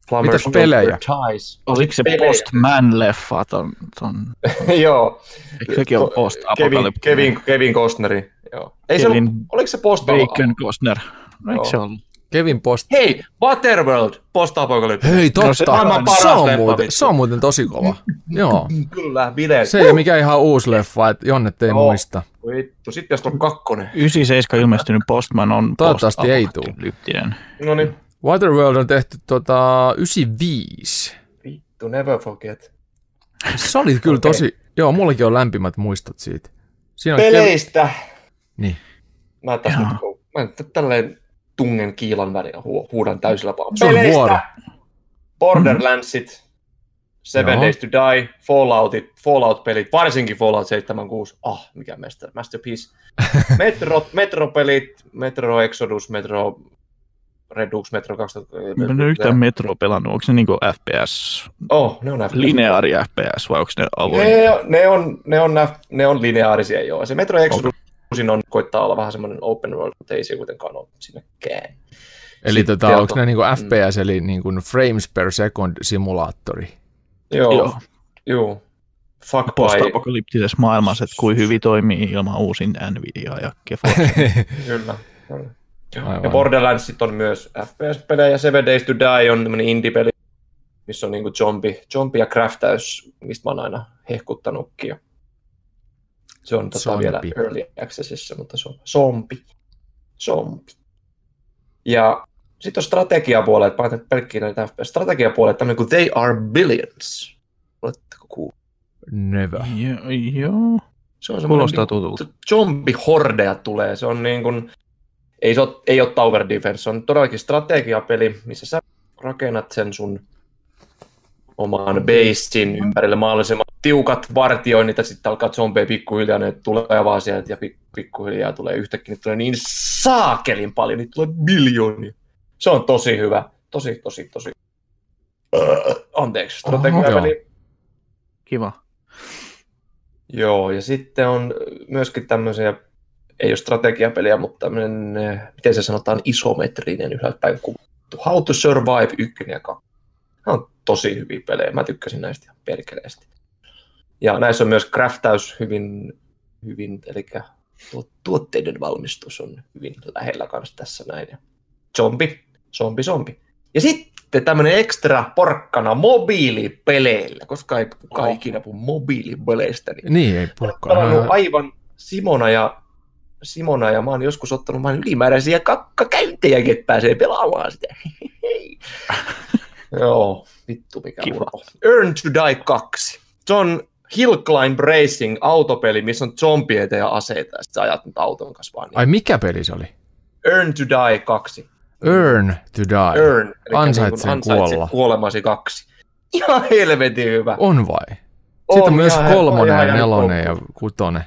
Plumbers
Mitäs pelejä?
Ties.
Oliko se
Pelejä.
Postman-leffa ton, ton <laughs>
Joo.
eikö sekin ole
Kevin,
post-apokalyptinen?
Kevin, Kevin Costneri. Joo. Ei se
Kevin
ollut, oliko se post
Bacon Costner. No, eikö se ollut?
Kevin Post.
Hei, Waterworld, post-apokalypse.
Hei,
No
totta.
se
se,
on
muuten, se on muuten tosi kova. <laughs> Joo.
Kyllä, bileet.
Se ei ole mikään ihan uusi leffa, että Jonnet ei
Joo.
muista.
Vittu, sitten jos on kakkonen.
97 ilmestynyt Postman on
Toivottavasti ei tuu.
post-apokalyptinen.
No niin.
Waterworld on tehty tota 95.
Vittu, never forget.
Se oli kyllä
Okei.
tosi, joo, mullakin on lämpimät muistot siitä. Siinä on Kev-
Peleistä.
Niin.
Mä tässä nyt, mä nyt tälleen tungen kiilan väliä hu- huudan täysillä vaan.
Se on vuoro.
Borderlandsit, Seven
Joo.
Days to Die, Falloutit, Fallout-pelit, varsinkin Fallout 76. Ah, mikä master, masterpiece. <laughs> Metro, Metro-pelit, Metro Exodus, Metro Redux, Metro 2000.
Mä en yhtään Metro pelannut. Onko se niinku FPS,
Oh, ne on FPS.
lineaari FPS vai onko ne avoin?
Ne, ne, on, ne, on, nä- ne on lineaarisia joo. Se Metro Exodus on, koittaa olla vähän semmoinen open world, mutta ei se kuitenkaan ole sinäkään.
Eli
Sitten
tota,
on-
onko ne niinku FPS, eli niinku frames per second simulaattori?
Joo,
Joo.
joo. Fuck.
Post-apokalyptisessa maailmassa, että kuin hyvin toimii ilman uusin Nvidia ja GeForce. <laughs>
Kyllä.
Aivan.
Ja Borderlandsit on myös FPS-pelejä. Seven Days to Die on tämmöinen indie-peli, missä on niinku zombi, zombi ja craftaus, mistä mä oon aina hehkuttanutkin. Ja se on tota
Zombi.
vielä Early Accessissa, mutta se on zombi. Zombi. Ja sitten on strategiapuolet, mä ajattelin pelkkiä näitä FPS. Strategiapuolet, tämmöinen kuin They Are Billions. Oletteko kuullut?
Never.
joo, joo.
Se on
Kuulostaa
semmoinen
tutulta.
niinku- zombi-hordeja tulee. Se on niin kuin, ei, se ole, ei ole tower defense, se on todellakin strategiapeli, missä sä rakennat sen sun oman basein ympärille mahdollisimman tiukat vartioinnit, ja sitten alkaa zombeja pikkuhiljaa, ne tulee vaan sieltä, ja pik- pikkuhiljaa tulee yhtäkkiä, niitä tulee niin saakelin paljon, niitä tulee biljoonia. Se on tosi hyvä, tosi, tosi, tosi. Anteeksi, strategiapeli.
Kiva.
Joo, ja sitten on myöskin tämmöisiä, ei ole strategiapeliä, mutta tämmöinen, eh, miten se sanotaan, isometrinen ylhäältäpäin kuvattu. How to Survive 1 ja 2. Nämä on tosi hyviä pelejä, mä tykkäsin näistä ihan perkeleesti. Ja näissä on myös craftaus hyvin, hyvin eli tuo- tuotteiden valmistus on hyvin lähellä kanssa tässä näin. Ja zombi, zombi, zombi. Ja sitten tämmöinen ekstra porkkana mobiilipeleillä, koska ei kukaan
Oh.
ikinä puhu mobiilipeleistä, niin
Niin, ei
pelannut
purkkaa.
aivan Simona ja Simona ja mä oon joskus ottanut vain ylimääräisiä kakkakäyntejäkin, että pääsee pelaamaan sitä. <laughs> Joo, vittu mikä
Kiva.
urpo. Earn to Die 2. Se on Hill Climb Racing autopeli, missä on zombieita ja aseita, ja sit sä ajat nyt auton kanssa vaan.
Ai mikä peli se oli?
Earn to Die 2.
Earn to die.
Earn, eli
Ansaitsen
niin
kuolla.
kuolemasi kaksi. Ihan helvetin hyvä.
On vai? Sitten
On
myös kolmonen ja nelonen ja
koukkuun.
kutonen.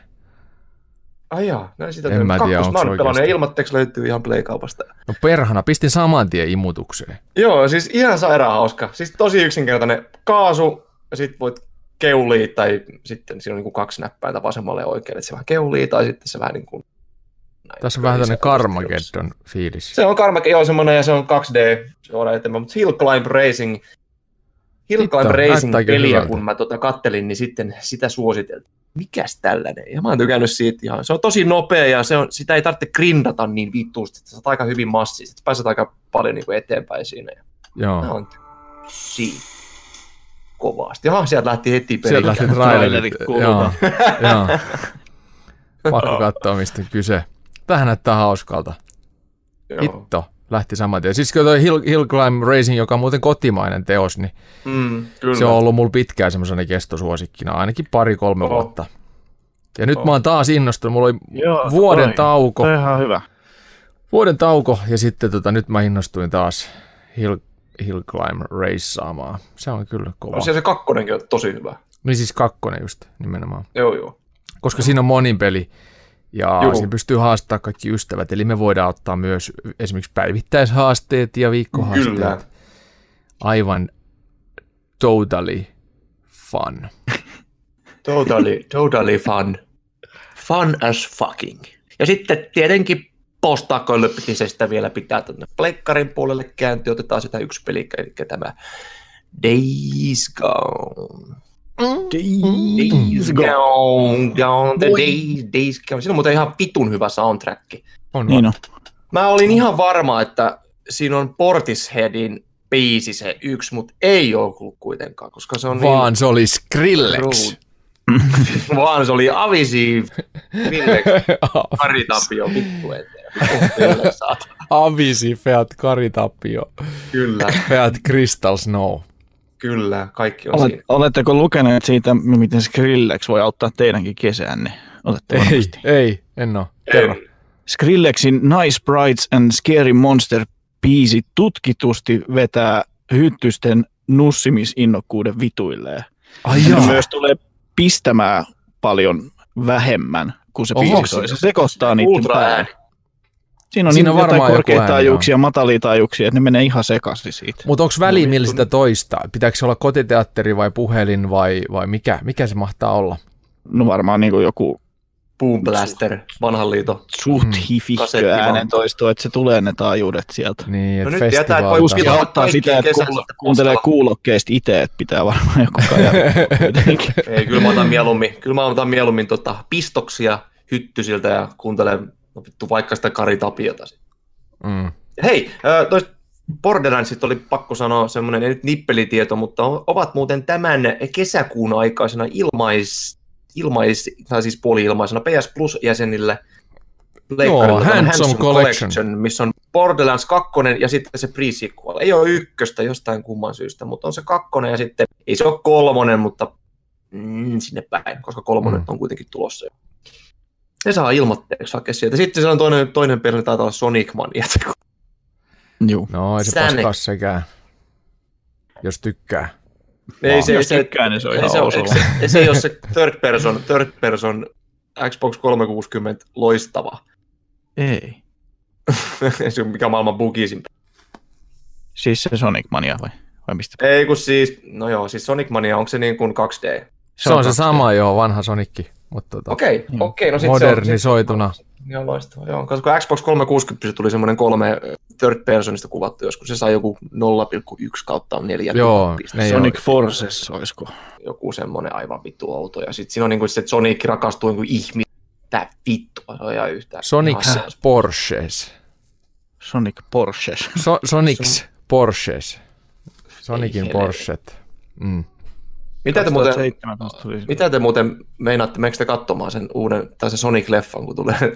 Ai jaa, näin sitä
En mä tiedä,
mä oon pelannut ja ilmatteeksi löytyy ihan Play-kaupasta.
No perhana, pistin saman tien imutukseen.
Joo, siis ihan sairaan hauska. Siis tosi yksinkertainen kaasu, ja sit voit keulii, tai sitten siinä on niin kuin kaksi näppäintä vasemmalle ja oikealle, että se vähän keulii, tai sitten se vähän niin kuin... Näin,
Tässä on vähän tämmöinen
se on
Carmageddon fiilis.
Se on Carmageddon, joo semmoinen, ja se on 2D suoraan eteenpäin, mutta Hill Climb Racing, Hill Climb Racing peliä, kun mä tota kattelin, niin sitten sitä suositeltiin. Mikäs tällainen? Ja mä oon tykännyt siitä ihan. Se on tosi nopea ja se on, sitä ei tarvitse grindata niin vittuusti. Sä saat aika hyvin massista. Sä pääset aika paljon niin kuin eteenpäin siinä. Ja Mä
Joo.
oon siinä kovasti. Jaha, sieltä lähti heti peli.
Sieltä lähti
Trailerit.
Joo. Joo. Pakko katsoa, mistä on kyse. Tähän näyttää hauskalta.
Joo.
Hitto. Lähti saman tien. Siis kyllä toi Hill, Hill Climb Racing, joka on muuten kotimainen teos, niin
Mm, kyllä.
se on ollut mulla pitkään semmoisena kestosuosikkina, ainakin pari-kolme
Oho.
vuotta. Ja nyt
Joo.
mä oon taas innostunut. Mulla oli
Joo,
vuoden
toi-
tauko.
Toi ihan hyvä.
Vuoden tauko ja sitten tota, nyt mä innostuin taas Hill, Hill Climb reissaamaan. Se on kyllä kova.
Siellä se kakkonenkin on tosi hyvä.
Niin siis kakkonen just nimenomaan.
Joo, joo.
Koska siinä on monin peli ja
Joo.
siinä pystyy haastamaan kaikki ystävät. Eli me voidaan ottaa myös esimerkiksi päivittäishaasteet ja viikkohaasteet.
Kyllä.
Aivan totally fun. <laughs>
Totally, totally fun. Fun as fucking. Ja sitten tietenkin postakoillepitisestä vielä pitää tuonne pleikkarin puolelle kääntyä. Otetaan sitä yksi peli, eli tämä Days Gone. Days Gone, gone, the days, days gone. Siinä on muuten ihan vitun hyvä soundtrack.
On,
Niin on.
Mä olin ihan varma, että siinä on Portisheadin biisi se yksi, mutta ei ollut kuitenkaan, koska se on
Vaan
niin...
se oli Skrillex. <laughs>
Vaan se oli Avisi Villex <laughs> Kari Tapio vittu eteen. <laughs>
Avisi, Feat Karitapio,
Kyllä,
Feat Crystal Snow.
Kyllä, kaikki on
Olet,
siinä.
oletteko lukeneet siitä, miten Skrillex voi auttaa teidänkin kesänne? Olette
Ei,
varmasti.
ei, en oo. Kerro.
Skrillexin Nice Brides and Scary Monster biisi tutkitusti vetää hyttysten nussimisinnokkuuden vituilleen.
Ai
Ja myös tulee pistämään paljon vähemmän kuin se
Oho,
biisi soi. Se sekoittaa niiden päälle. Siinä on
Siinä
niin
on varmaan
korkeita taajuuksia, matalia taajuuksia, että ne menee ihan sekaisin siitä.
Mutta onko väliä, millä sitä toistaa? Pitääkö se olla kotiteatteri vai puhelin vai, vai mikä? Mikä se mahtaa olla?
No varmaan niin kuin joku
Boom Blaster, vanhan liiton.
suht
Mm.
hifikkö äänentoisto, että se tulee ne taajuudet sieltä.
Niin,
No nyt tietää, että voi
ottaa sitä, että kuuntelee
postalla.
kuulokkeista itse, että pitää varmaan joku <laughs> kuitenkin.
Ei, kyllä mä otan mieluummin, kyllä mä otan mieluummin tota, pistoksia hyttysiltä ja kuuntelen no vittu, vaikka sitä Kari Tapiota.
Mm.
Hei, toista Borderlandsit oli pakko sanoa semmoinen, ei nyt nippelitieto, mutta ovat muuten tämän kesäkuun aikaisena ilmais, ilmais tai siis puoli-ilmaisena PS Plus-jäsenille pleikkarilla tämä
Handsome Collection.
missä on Borderlands 2 ja sitten se pre-sequel. Ei ole ykköstä jostain kumman syystä, mutta on se kakkonen ja sitten, ei se ole kolmonen, mutta mm, sinne päin, koska kolmonen
Mm.
on kuitenkin tulossa Se saa ilmoitteeksi hakea sieltä. Sitten se on toinen, toinen peli, taitaa olla Sonic Mania,
Juu.
No ei se
Sääne.
paskaa sekään, jos tykkää.
Ei se,
Jos
se,
tykkää, niin se on
ei
ihan
se,
osava.
se, se, ei ole se third person, third person Xbox 360 loistava.
Ei. <laughs>
se on mikä maailman bugisin.
Siis se Sonic Mania vai? vai mistä?
Ei kun siis, no joo, siis Sonic Mania, onko se niin kuin 2D?
Se, on se
2D.
sama joo, vanha Sonicki. Mutta tota,
Okei,
Joo.
okei, no sit
Modernisoituna.
Se on, Joo, loistava. Joo, koska kun Xbox 360 se tuli semmoinen kolme ö, third personista kuvattu joskus, se sai joku 0,1 kautta 4
Joo,
Sonic. Forces olisiko?
joku semmoinen aivan vittu outo. Ja sitten siinä on niinku se, että Sonic rakastuu niinku ihmistä. Tää vittua, se on ihan yhtään.
Sonics
ihan-
Porsches.
Sonic Porsches.
So, Sonics Porsches. Sonicin Porschet. Mm.
Mitä te muuten,
2017 tuli se.
mitä te muuten meinaatte, meneekö te katsomaan sen uuden, tai se Sonic-leffan, kun tulee? <laughs>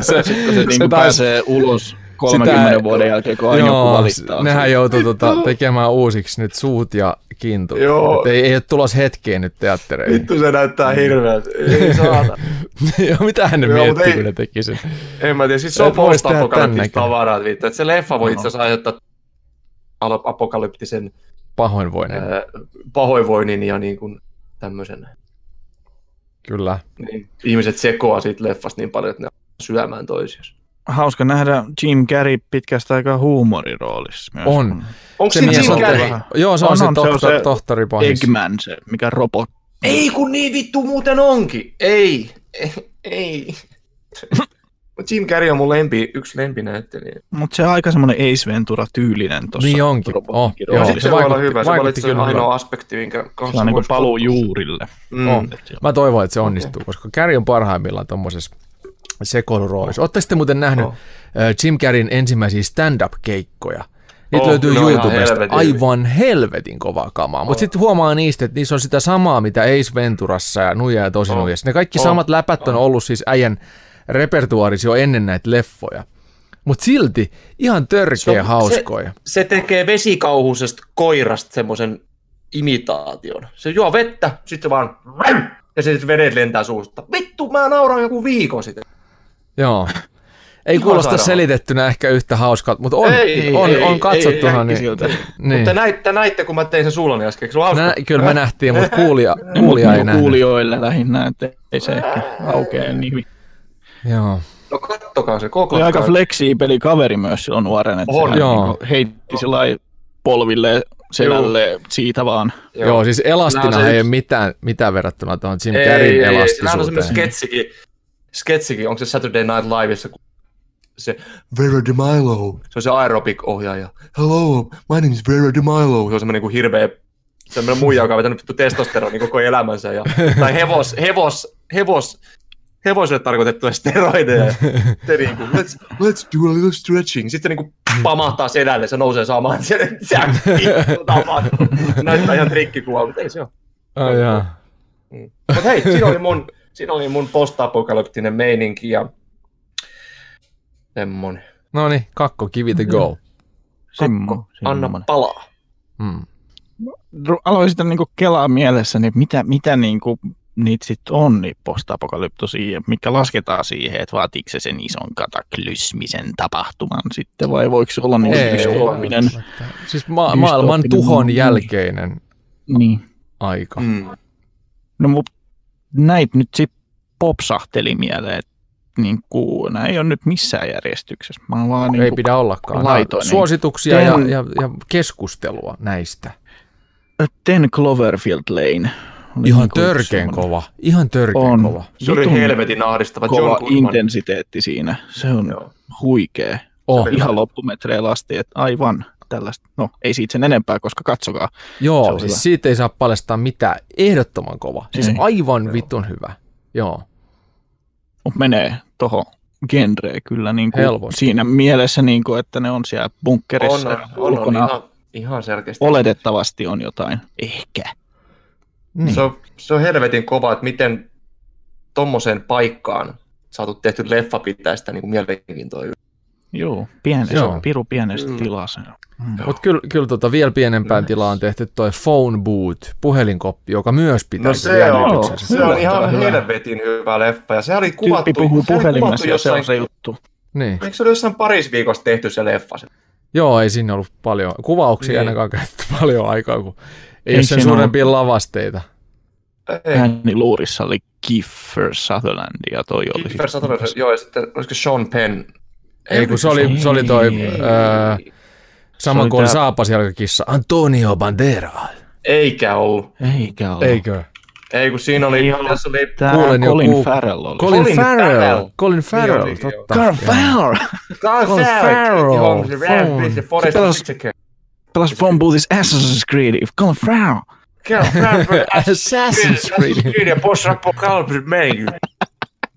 Se,
Sitten se, niin
taisi-
pääsee ulos 30
Sitä-
vuoden jälkeen, kun aina joku
Joo,
valittaa.
nehän joutuu <laughs> tota, tekemään uusiksi nyt suut ja kintut.
Joo.
Et ei, ei ole tulos hetkeen nyt teattereihin.
Vittu se näyttää hirveältä. Ei saata. <laughs>
Joo, mitähän ne
Joo,
miettii, kun ne teki sen?
En mä tiedä, siis se on post-apokalyptista tavaraa, että vittu. Että se leffa voi itse asiassa aiheuttaa apokalyptisen
Pahoinvoinnin,
ää, pahoinvoinnin ja niin kuin tämmöisen.
kyllä.
Niin, ihmiset sekoaa siitä leffasta niin paljon, että ne syömään toisiaan.
Hauska nähdä Jim Carrey pitkästä aikaa huumoriroolissa myös.
On.
Onko
Se
Jim
on
Carrey?
vähän-
Joo, se on,
On,
se,
on, se on
tohtor,
se
tohtori pahis.
Eggman, se mikä robot.
Ei kun niin vittu muuten onkin. Ei, ei, ei. Mut Jim Carrey on mun lempi, yksi lempinäyttelijä.
Mutta se on aika semmoinen Ace Ventura-tyylinen tuossa.
Niin onkin. Oh, joo,
Sitten
se
se, voi olla
vaikutti-
hyvä. Se valitsi
kyllä
ainoa aspekti, minkä kanssa
Se on niin paluu juurille.
Mm.
On. Mä toivon, että se onnistuu, koska Carrey on parhaimmillaan tuommoisessa sekoiluroolissa. Ootte sitten muuten nähnyt
Oh.
oh. Jim Carreyn ensimmäisiä stand-up-keikkoja. Niitä
Oh,
löytyy YouTubesta
helvetin
aivan helvetin kovaa kamaa. Mutta sitten huomaa niistä, että niissä on sitä samaa, mitä Ace Venturassa ja Nuija ja Tosinujassa. Ne kaikki
Oh.
samat läpät on ollut siis äijän repertuaarissa jo ennen näitä leffoja. Mutta silti ihan törkeä
Se
hauskoja.
Se tekee vesikauhusesta koirasta semmoisen imitaation. Se juo vettä, sitten vaan Ja sitten vedet lentää suusta. Vittu, mä nauran joku viikon sitten.
Joo. Ei
Ihan
kuulosta
sairaan.
selitettynä ehkä yhtä hauskalta, mutta on,
Ei,
on,
ei,
on
ei,
katsottuna.
ei,
niin, niin.
Mutta näitte, näitte, kun mä tein sen suullani äsken. Se hauska?
Nä, kyllä me nähtiin, mutta Kuulija
kuulija
ei nähnyt.
Kuulijoille lähinnä, että ei se ehkä aukea niin hyvin.
Joo.
No kattokaa se koko
Oli aika fleksiipeli kaveri myös silloin nuorena, että
On.
Joo.
niinku heitti sillä polville, selälle, siitä vaan.
Joo. Joo, siis elastina
se
ei ole mitään, mitään verrattuna tuohon Jim Carreyn
ei, ei, on
elastisuuteen.
semmoinen sketsikin, sketsikin, onko se Saturday Night Liveissa, se Vera DeMilo, se on se aerobic-ohjaaja. Hello, my name is Vera DeMilo. Se on semmoinen kuin hirveä, semmoinen muija, joka on vetänyt vittu testosteroni koko elämänsä. Ja, <laughs> tai hevos, hevos, hevos, hevosille tarkoitettuja steroideja. <laughs> Sitten niin kuin, let's, let's do a little stretching. Sitten se niin kuin pamahtaa sedälle, se nousee saamaan sen. Se Se näyttää ihan trikkikuva, mutta ei se ole.
Ai jaa.
Mutta hei, siinä oli mun, siinä oli mun post-apokalyptinen meininki ja semmonen.
No niin, kakko, give it a go.
Semmo,
Anna
semmonen.
palaa.
Mm.
Aloin sitä niinku kelaa mielessä, niin mitä, mitä niinku niitä sitten on, niin postapokalyptosia, mikä lasketaan siihen, että vaatiiko se sen ison kataklysmisen tapahtuman sitten, vai voiko se olla niin
Ei.
dystooppinen?
Siis ma- maailman tuhon jälkeinen
Niin.
aika.
Mm.
No mut näitä nyt sitten popsahteli mieleen, että niin kuin, nämä ei ole nyt missään järjestyksessä. Mä vaan niin
Ei
kuin,
pidä ollakaan.
laitoin, niin.
Suosituksia ja,
Ten-
ja, ja keskustelua näistä.
Ten Cloverfield Lane. Oli
Ihan
niin
törkeen kova. Ihan törkeen
On.
kova.
Se oli
Vitun
helvetin ahdistava.
Kova
John Goodman.
intensiteetti siinä. Se on
Joo.
huikea.
Oh,
Ihan loppumetreillä asti, että aivan tällaista. No, ei siitä sen enempää, koska katsokaa.
Joo,
on
siis
hyvä.
siitä ei saa paljastaa mitään. Ehdottoman kova. Siis
Ei.
aivan vitun hyvä. Joo.
Mutta menee tohon genreen kyllä niin kuin
Helposti.
siinä mielessä, niin kuin, että ne on siellä
On,
bunkkerissa
on, on, on
ulkona.
ihan, ihan selkeästi.
Oletettavasti on jotain. Ehkä.
Niin.
Se, on, se on helvetin kova, että miten tommoseen paikkaan saatu tehty leffa pitää sitä niin kuin mielenkiintoa.
Joo, pienestä,
Joo.
piru pienestä
Mm.
tilassa. Mm.
Mutta kyllä, kyllä tota vielä pienempään tilaan on tehty toi phone booth, puhelinkoppi, joka myös pitää
No se on, se on ihan
hyvä.
helvetin hyvä leffa. Ja se oli kuvattu,
Tyyppi puhuu
se oli kuvattu
puhelimessa ja se on
jossain,
se juttu.
Niin.
eikö se ole jossain paris viikossa tehty se leffa?
Joo, ei sinne ollut paljon. Kuvauksia
Niin.
ainakaan käytetty <laughs> paljon aikaa, kun ei,
Ei
ole sen
siinä
suurempia lavasteita.
Ei.
Ääni luurissa oli Kiefer Sutherland ja toi oli
Kiefer Sutherland, joo, ja sitten olisiko Sean Penn?
Ei, kun se oli, se oli toi öö, sama kuin
tää-
saapasjalkakissa, Antonio Banderas.
Eikä ollut.
Eikä ole.
Eikö?
Ei, kun siinä oli,
Ei
tässä oli
Tää
Kuulen
Colin
joku-
Farrell oli.
Colin,
Colin
Farrell.
Farrell.
Colin Farrell,
Niin
totta.
Colin Farrell!
Carl
Colin Farrell,
pelas-. Pelas Phone Boothis Assassin's Creed. Colin Farrell!
Carl Farrell. <laughs>
Assassin's Creed.
Assassin's Creed ja post-apocalyptic meininki.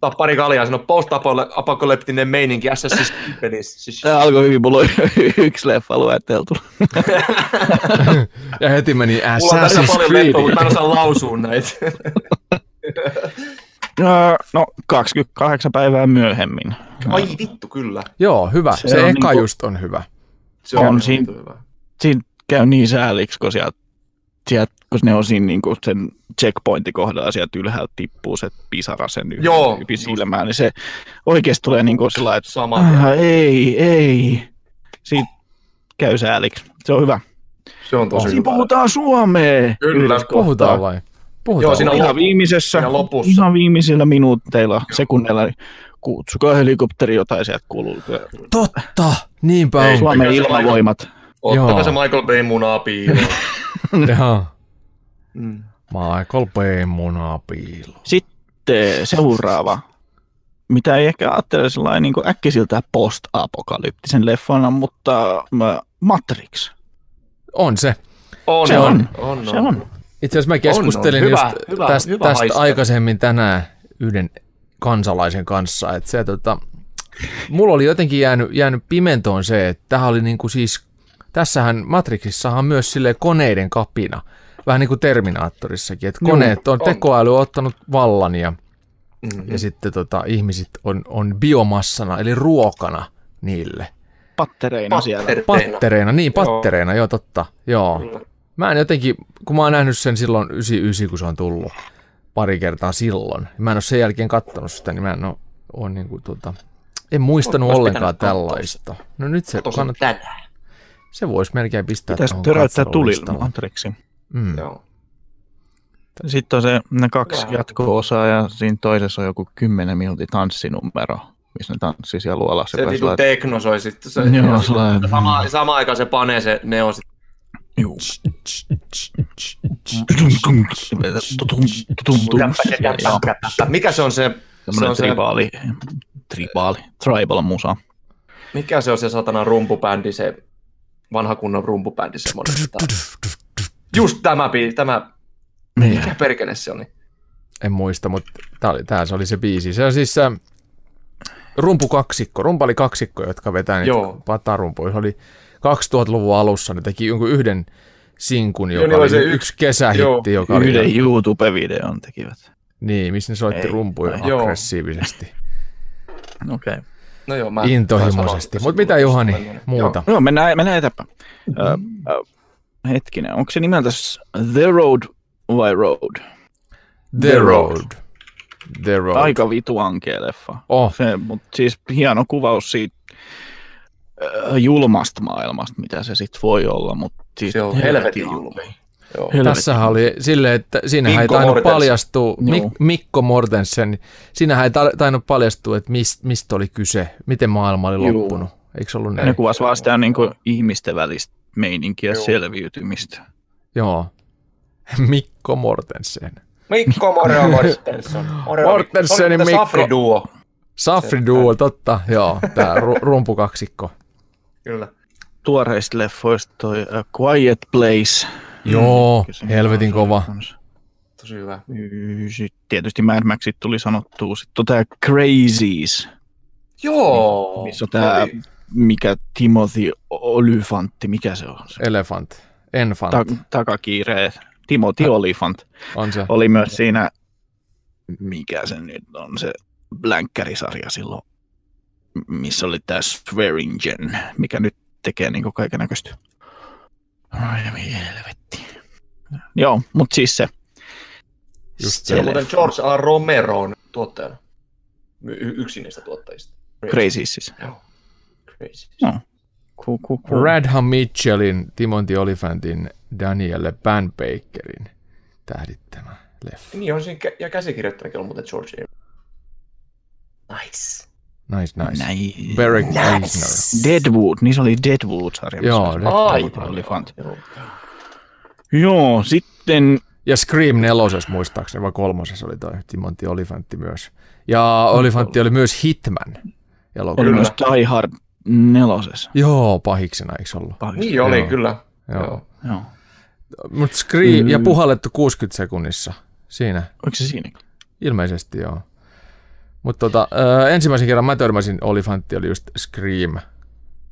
Ottaa pari kaljaa, on post-apokalyptinen meininki Assassin's Creed-pelissä. Siis,
Tää alkoi hyvin, mulla oli <laughs> yksi leffa luetteltu. <laughs>
Ja heti meni
mulla on tässä
Assassin's
paljon
Creed.
leppoa, mutta mä en osaa lausua näitä.
Öö, <laughs> No, 28 päivää myöhemmin.
Ai vittu, kyllä.
Joo, hyvä. Se,
Se
eka
niinku-
just on hyvä.
Se
On
on
siinä-
siinä. hyvä.
Siinä käy niin sääliksi, kun sieltä, sieltä kun ne on siinä niin kuin sen checkpointin kohdalla, sieltä ylhäältä tippuu se pisara sen yhden
Joo,
silmään, niin se oikeasti tulee niin kuin sillä lailla, että
Sama.
ah, ei, ei. Siitä käy sääliksi. Se on hyvä.
Se on tosi
Siinä
hyvä.
puhutaan suomea.
Kyllä.
Puhutaan vai? Puhutaan
Joo, siinä
Ihan viimeisessä,
Siinä lopussa.
ihan viimeisillä minuutteilla, sekunneilla, niin kutsukaa helikopteri jotain sieltä kuuluu.
Totta, niinpä
Ei,
on.
Suomen ilmavoimat.
Ottakaa
Joo.
se Michael Bay munaa piiloon. <laughs>
Joo.
Mm.
Michael Bay munapiilo.
Sitten seuraava, mitä ei ehkä ajattele sellainen niin äkkisiltä post-apokalyptisen leffana, mutta mä- Matrix.
On se.
On,
Se on.
on,
Se on.
Itse asiassa mä keskustelin
On, on.
just
Hyvä, hyvä,
tästä,
hyvä
tästä aikaisemmin tänään yhden kansalaisen kanssa, että se tota, mulla oli jotenkin jäänyt, jäänyt pimentoon se, että tämähän oli niinku siis, tässähän Matrixissahan myös sille koneiden kapina, vähän niin kuin Terminaattorissakin, että koneet on,
on.
tekoäly on ottanut vallan ja,
Mm-hmm.
ja sitten tota, ihmiset on, on biomassana, eli ruokana niille.
Pattereina siellä.
Pattereina, niin
Joo.
pattereina, joo totta, joo.
Kyllä.
Mä en jotenkin, kun mä oon nähnyt sen silloin 99, kun se on tullut, pari kertaa silloin. Mä en ole sen jälkeen kattonut sitä, niin mä en ole, ole niin kuin, tota, en muistanut
Ois
ollenkaan tällaista. No nyt se, kannattaa,
tänään.
Se voisi melkein pistää
Pitäisi
tuohon
töräyttää Matrixin.
Mm.
Joo.
Sitten on se, ne kaksi jatko-osaa ja siinä toisessa on joku 10 minuutin tanssinumero, missä ne tanssii siellä luolassa.
Se
joka
vitu
sellainen-
tekno soi sitten. Se,
Joo, sellainen-
sama, sama aikaan se panee se neo sit.
Juu.
Mikä se on se, se
Semmoinen
on se,
tribaali, tribaali, tribal musa.
mikä se on se satana rumpubändi, se vanha kunnon rumpubändi semmoinen. että- Just tämä, biisi, tämä, mikä perkele se oli?
En muista, mutta tää, oli, tää se oli se biisi. Se on siis äh, rumpukaksikko, rumpali kaksikko, jotka vetää niitä
Joo.
patarumpuja. Se oli 2000-luvun alussa, ne teki jonkun yhden sinkun, joka
niin
oli
oli se
yksi,
yksi-
kesähitti, joka oli,
Yhden YouTube-videon tekivät.
niin, missä ne soitti
Ei,
rumpuja
Joo.
aggressiivisesti,
Okei. Okay.
No joo, mä
intohimoisesti. Mutta mitä Juhani,
Joo.
muuta?
No, mennään, mennään eteenpäin. Ö, ö, hetkinen, onko se nimeltä The Road vai Road?
The,
The
Road.
Road.
The Road.
Aika vitu ankea leffa.
Oh,
Se, mutta siis hieno kuvaus siitä ö, julmasta maailmasta, mitä se sitten voi olla. Mutta siis
Se on helvetin julma. Joo.
Tässähän oli silleen, että siinähän ei
Mikko
tainnut
Mortensen.
paljastua, Mik,
Joo.
Mikko Mortensen, siinähän ei ta- tainnut paljastua, että mist, mistä oli kyse, miten maailma oli
Juu.
loppunut. Eikö ollut
Ne kuvasi vaan sitä niin kuin ihmisten välistä meininkiä,
Joo.
selviytymistä.
Joo. <laughs> Mikko Mortensen.
Mikko Moreo <laughs> Mortensen. Moreo-
Mortensenin Mikko.
Safri Duo.
Safri Duo, totta, joo, tää ru- rumpukaksikko.
Kyllä.
Tuoreista leffoista toi A Quiet Place.
Joo,
Kyllä se
helvetin kova.
kans.
Tosi hyvä.
Sitten tietysti Mad Maxit tuli sanottua. Sitten on tää Crazies,
Joo.
missä on tää,
Oli-
mikä Timothy Olyfantti, mikä se on? Se
Elefant. Enfant
ta- takakiire. Timothy Olyphant
on se.
oli myös siinä, mikä se nyt on, se Blankkärisarja silloin, missä oli tää Swearingen, mikä nyt tekee niinku kaiken näköistä. Ai helvetti. Joo, mutta siis se.
Just
Se on muuten George A. Romeron tuottajana. Y- yksi niistä tuottajista.
Crazies siis.
Joo. Crazy.
No. Cool, cool, cool.
Radham Mitchellin, Timothy Olyphantin, Danielle Banbakerin tähdittämä leffa.
Niin on siinä, kä- ja käsikirjoittajakin on muuten George A. Nice.
Nice, nice.
Näin.
Beric
Nice.
Eisner.
Deadwood, niin se oli Deadwood-sarja.
Joo,
oli
Deadwood.
Aivan.
Olyphant.
Joo.
Joo, sitten
Ja Scream nelosessa muistaakseni, vai kolmosessa oli toi Timothy Olyphantti myös. Ja Olyphantti oli myös Hitman
oli
elokuva.
myös Die Hard nelosessa.
Joo, pahiksena eikö ollut?
Niin oli,
Joo.
kyllä.
Joo.
Joo.
Joo.
Mutta Scream
Mm.
ja puhallettu 60 sekunnissa siinä.
Oliko se siinä?
Ilmeisesti joo. Mutta tota, ensimmäisen kerran mä törmäsin Olyphantti oli just Scream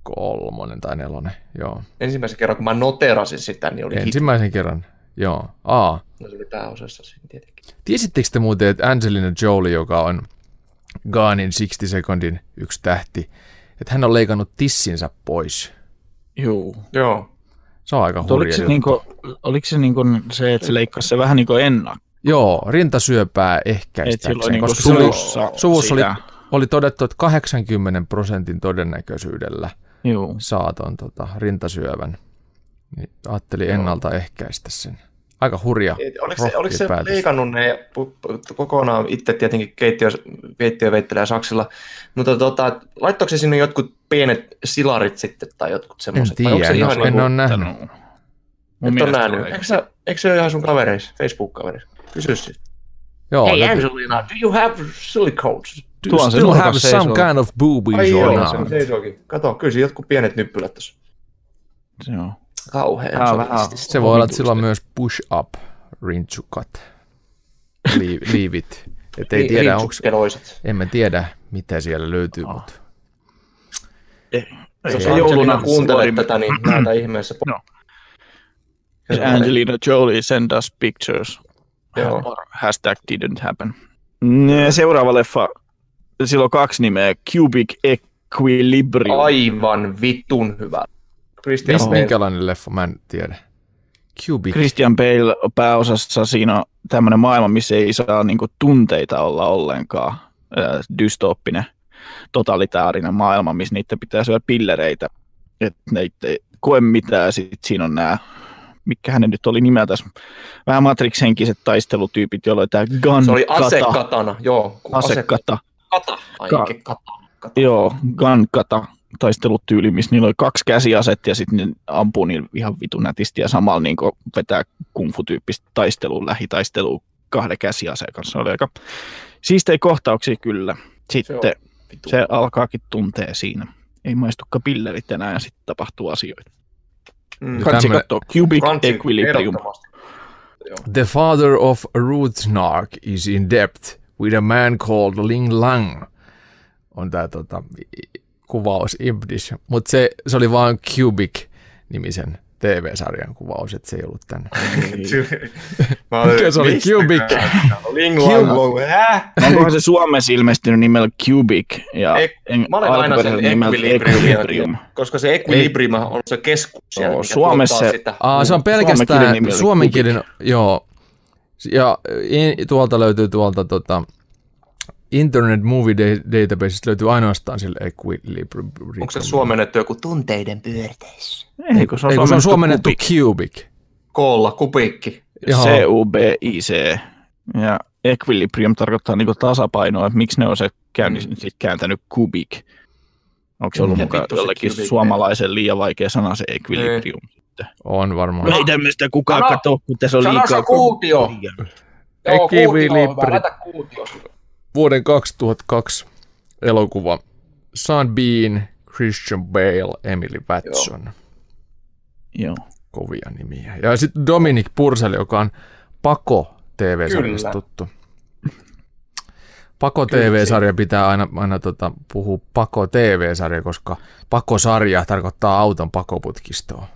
kolmonen tai nelonen, joo.
Ensimmäisen kerran, kun mä noterasin sitä, niin oli hit.
Ensimmäisen kerran, joo. Aa.
No, se oli pääosassa siinä tietenkin.
Tiesittekö te muuten, että Angelina Jolie, joka on Gone in 60 Secondin yksi tähti, että hän on leikannut tissinsä pois.
Joo.
Joo.
Se on aika
Mutta Oliko
hurja
se,
juttu.
niinku, oliko se niinku se, että se leikkasi se vähän niin kuin?
Joo, rintasyöpää ehkäistääkseen,
silloin niinku
koska se oli,
suvussa,
suvussa oli, oli todettu, että 80 prosentin todennäköisyydellä
Joo.
saa ton tota, rintasyövän. Niin ajattelin ennaltaehkäistä sen. Aika hurja.
Et Oliko se, oliko se
päätös.
leikannut ne kokonaan itse tietenkin keittiö, keittiö veittelee saksilla, mutta tota, laittoiko se sinne jotkut pienet silarit sitten tai jotkut
En
semmoiset?
tiedä,
Vai onko se
en,
niin
en
kuin,
ole nähnyt.
Mun
et
mielestä
nähnyt? Eikö, sä, eikö se ole ihan sun kavereissa, Facebook-kavereissa? Kysy sitten.
Joo,
Hey
no,
Angelina, do you have silicones?
do
tuo
you still have some
seisoo.
kind of boobies
Ai
or
joo,
not?
se seisookin. Kato, kyllä siinä jotkut pienet nyppylät tuossa.
Joo.
Kauhean.
On vähän-
Se voi olla, että sillä on myös push up rinchukat. Leave, leave <laughs> it. Et ei tiedä, onko, mä tiedä, mitä siellä löytyy,
Ah.
mutta
Jos
se
Angelina
jouluna
kuuntelee
suori-
tätä, niin näitä ihmeessä.
No. Angelina Jolie send us pictures.
Joo.
Hashtag didn't happen. Ne, Seuraava leffa, sillä on kaksi nimeä, Cubic Equilibrium.
Aivan vitun hyvä. Christian
Mist,
Bale.
minkälainen leffa, mä en tiedä. Cubic.
Christian Bale pääosassa siinä on tämmöinen maailma, missä ei saa niinku tunteita olla ollenkaan. Dystooppinen, totalitaarinen maailma, missä niiden pitää syödä pillereitä. Että ne ei koe mitään. Sitten siinä on nämä, mikä hänen nyt oli nimeltä, vähän Matrix-henkiset taistelutyypit, joilla oli tämä gun
Se oli
kata.
asekatana, joo.
Asekata.
Kata. Ai,
Ka-
kata. kata.
Joo, gun kata taistelutyyli, missä niillä oli kaksi käsiaset ja sitten ne ampuu niillä ihan vitu nätisti ja samalla niin vetää kungfu-tyyppistä taistelua, lähitaistelua kahden käsiaseen kanssa. Oli aika siistejä kohtauksia kyllä. Sitten se, se alkaakin tuntee siinä. Ei maistukaan pillerit enää ja sitten tapahtuu asioita.
Mm.
Kansi katsoa Cubic
Crunchy,
Equilibrium.
The father of Rootsnark is in debt with a man called Ling Lang. On tämä tota, kuvaus Ibdish. Mutta se, se oli vain Cubic-nimisen TV-sarjan kuvaus, että se ei ollut tänne. Mikä se oli? <laughs> Cubic.
Onkohan se Suomessa ilmestynyt nimellä Cubic ja
Ek-
en-
Mä olen aina sen Equilibrium, koska se Equilibrium on se keskus siellä,
Joo,
mikä
Suomessa
sitä.
Aa, se on pelkästään
nimi oli
suomenkielinen, joo. Ja tuolta löytyy tuolta tota, Internet Movie Da- Databaseista löytyy ainoastaan sille Equilibrium.
Onko se suomennettu joku tunteiden pyörteissä?
Ei, kun se on,
Ei, kun se on suomennettu
Cubic.
Cubic.
Koolla, kupiikki.
Joo.
C-U-B-I-C. Ja equilibrium tarkoittaa niinku tasapainoa, että miksi ne on se käännyt,
Mm.
sit kääntänyt kubik. Onko se ollut mukaan jollekin suomalaisen liian vaikea sana se equilibrium?
On varmaan.
No, ei tämmöistä kukaan katso, kun tässä on
sano
liikaa.
se kuutio. Joo, kuutio
Vuoden 2002 elokuva. Sean Bean, Christian Bale, Emily Watson.
Joo.
Kovia nimiä. Ja sitten Dominic Purcell, joka on Pako TV-sarjasta tuttu. Pako TV-sarja pitää aina, aina tota, puhua Pako TV-sarja, koska Pako-sarja tarkoittaa auton pakoputkistoa. <laughs>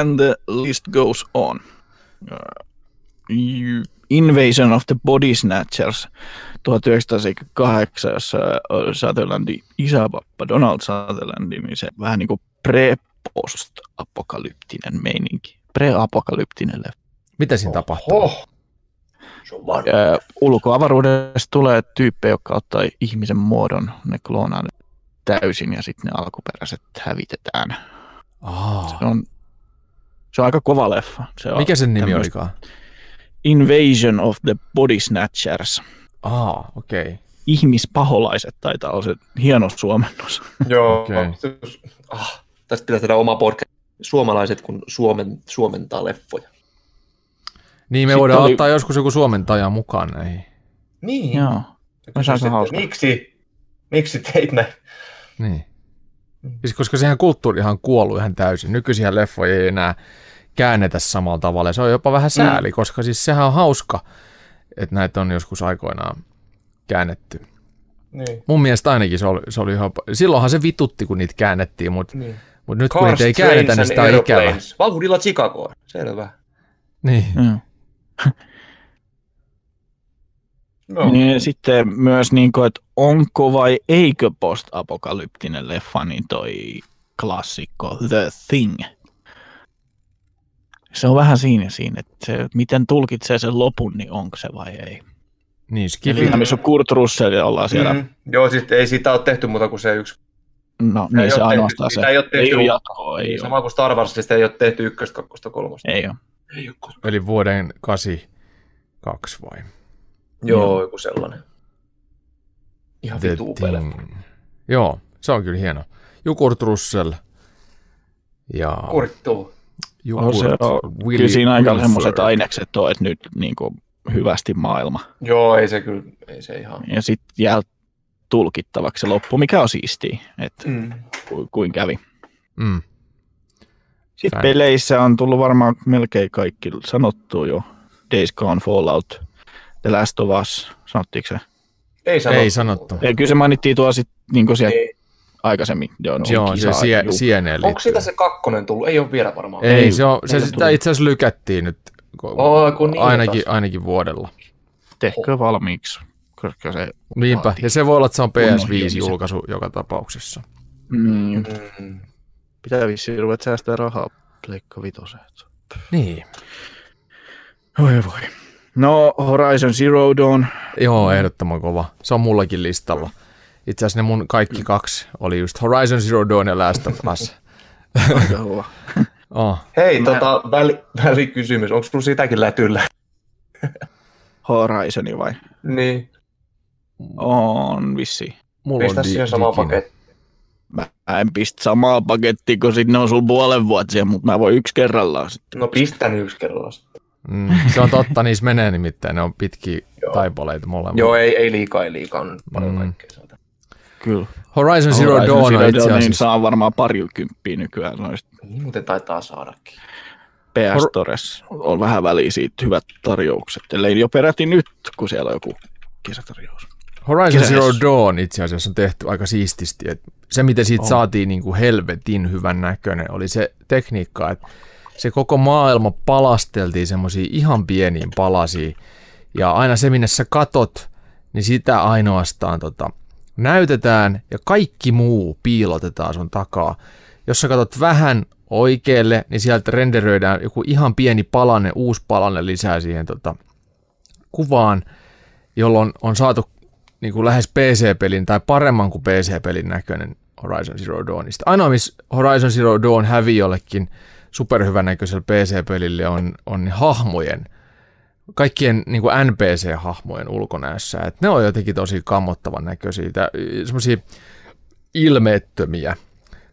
And the list goes on. Invasion of the Body Snatchers 1978, jossa Sutherlandin isäpappa Donald Sutherland, niin se vähän niin kuin pre-post-apokalyptinen meininki. Pre-apokalyptinen leffa.
Mitä siinä tapahtuu?
Oh.
Ö, ulkoavaruudesta tulee tyyppejä, jotka ottaa ihmisen muodon, ne kloonaa ne täysin ja sitten ne alkuperäiset hävitetään.
Aa,
Se on, se on aika kova leffa. Se on
mikä sen nimi
tämmöistä
olikaan?
Invasion of the Body Snatchers.
Aa, okei. Okay.
Ihmispaholaiset taitaa olla se hieno suomennos. <laughs>
Joo.
Okei.
Ah, tästä pitää tehdä oma podcast. Suomalaiset, kun suomen, suomentaa leffoja.
Niin, me
Sitten
voidaan
oli-
ottaa joskus joku suomentaja mukaan näihin.
Niin.
Joo.
Sitten. Miksi? Miksi teit näin?
Niin.
Mm.
Siis koska sehän kulttuurihan kuollut ihan täysin. Nykyisiä leffoja ei enää käännetä samalla tavalla. Se on jopa vähän sääli, mm. koska siis sehän on hauska, että näitä on joskus aikoinaan käännetty.
Niin.
Mun mielestä ainakin se oli, se oli ihan... Silloinhan se vitutti, kun niitä käännettiin, mutta
niin.
mut nyt kun niitä ei käännetä, niin sitä on ikävä.
Vauhdilla Chicagoon. Selvä.
Niin.
Joo. <laughs>
No.
Niin, sitten myös, niin kuin, että onko vai eikö post-apokalyptinen leffa, niin toi klassikko The Thing. Se on vähän siinä siinä, että se, miten tulkitsee sen lopun, niin onko se vai ei.
Niin, Skifi.
Eli missä on Kurt Russell ja ollaan siellä, mm.
Mm. Joo, siis ei sitä ole tehty muuta kuin se yksi.
no
Sitä ei
niin se
ole
ainoastaan
tehty-
se.
ei ole tehty
ei ole jatkoa, ei ole.
Sama kuin Star Warsista ei ole tehty ykköstä, kakkosta, kolmosta.
Ei ole.
Ei ole.
Eli vuoden 82 vai?
Joo, joku sellainen. Ihan
The
vitu upea leffa.
Thing. Joo, se on kyllä hieno. Jukurt Russell ja
Kurittuu.
On se, on, kyllä siinä aika semmoiset ainekset on, että nyt niin kuin, hyvästi maailma.
Joo, ei se kyllä, ei se ihan.
Ja sitten jää tulkittavaksi se loppu, mikä on siistiä, että
Mm.
ku, kuin kävi.
Mm.
Sitten
Fän.
peleissä on tullut varmaan melkein kaikki sanottu jo. Days Gone, Fallout, The Last of Us, sanottiinko se?
Ei sanottu.
Ei sanottu.
Ja kyllä se mainittiin tuolla sit, niin siellä
Ei.
Aikaisemmin. Joo, no,
Joo, se sie,
juu.
sieneen
Onko siitä se kakkonen tullut? Ei ole vielä varmaan.
Ei,
Ei,
se, on, se sitä
tullut.
itse asiassa lykättiin nyt
Oi, kun niin
ainakin,
taas.
ainakin vuodella.
Tehkö valmiiksi, koska se...
Niinpä,
vaatii.
ja se voi olla, että se on
Kunnon
PS5
hiomisen.
julkaisu joka tapauksessa.
Mm,
Mm.
Pitää vissiin ruveta säästää rahaa Pleikka vitoseen.
Niin.
Oi voi. No, Horizon Zero Dawn.
Joo, ehdottoman kova. Se on mullakin listalla. Itse asiassa ne mun kaikki kaksi oli just Horizon Zero Dawn ja Last of Us.
Aika. <laughs>
Oh.
Hei,
Mä-
tota, väli, välikysymys. Onko sulla sitäkin lätyllä? <laughs>
Horizoni vai?
Niin.
On vissi.
Mulla
Pistä
on di-
siihen sama
diginen.
paketti.
Mä en pistä samaa pakettia, kun sitten on sulla puolen vuotta mutta mä voin yksi kerrallaan sitten.
No pistä nyt yksi kerralla. sitten.
Mm, se on totta, niissä menee nimittäin. Ne on pitkiä
Joo.
taipaleita molemmat.
Joo, ei, ei liikaa, ei liikaa. On paljon
Mm.
kaikkea.
Kyllä.
Horizon Zero
Horizon
Dawn on
Zero
itse
niin
asiassa...
saa varmaan pari kymppiä nykyään noista
Niin muuten taitaa saadakin.
PS Stores. On vähän väliä siitä hyvät tarjoukset. Ellei jo peräti nyt, kun siellä on joku kesätarjous.
Horizon
Kesässä.
Zero Dawn itse asiassa on tehty aika siististi. Et se, miten siitä
On.
saatiin niin kuin helvetin hyvän näköinen, oli se tekniikka, että se koko maailma palasteltiin semmoisiin ihan pieniin palasiin. Ja aina se, minne sä katot, niin sitä ainoastaan tota, näytetään ja kaikki muu piilotetaan sun takaa. Jos sä katot vähän oikealle, niin sieltä renderöidään joku ihan pieni palanne, uusi palanne lisää siihen tota, kuvaan, jolloin on saatu niin kuin lähes PC-pelin tai paremman kuin PC-pelin näköinen Horizon Zero Dawnista. Ainoa, missä Horizon Zero Dawn hävii jollekin superhyvän PC-pelille on, on hahmojen, kaikkien niin kuin NPC-hahmojen ulkonäössä. Et ne on jotenkin tosi kammottavan näköisiä, semmoisia ilmeettömiä,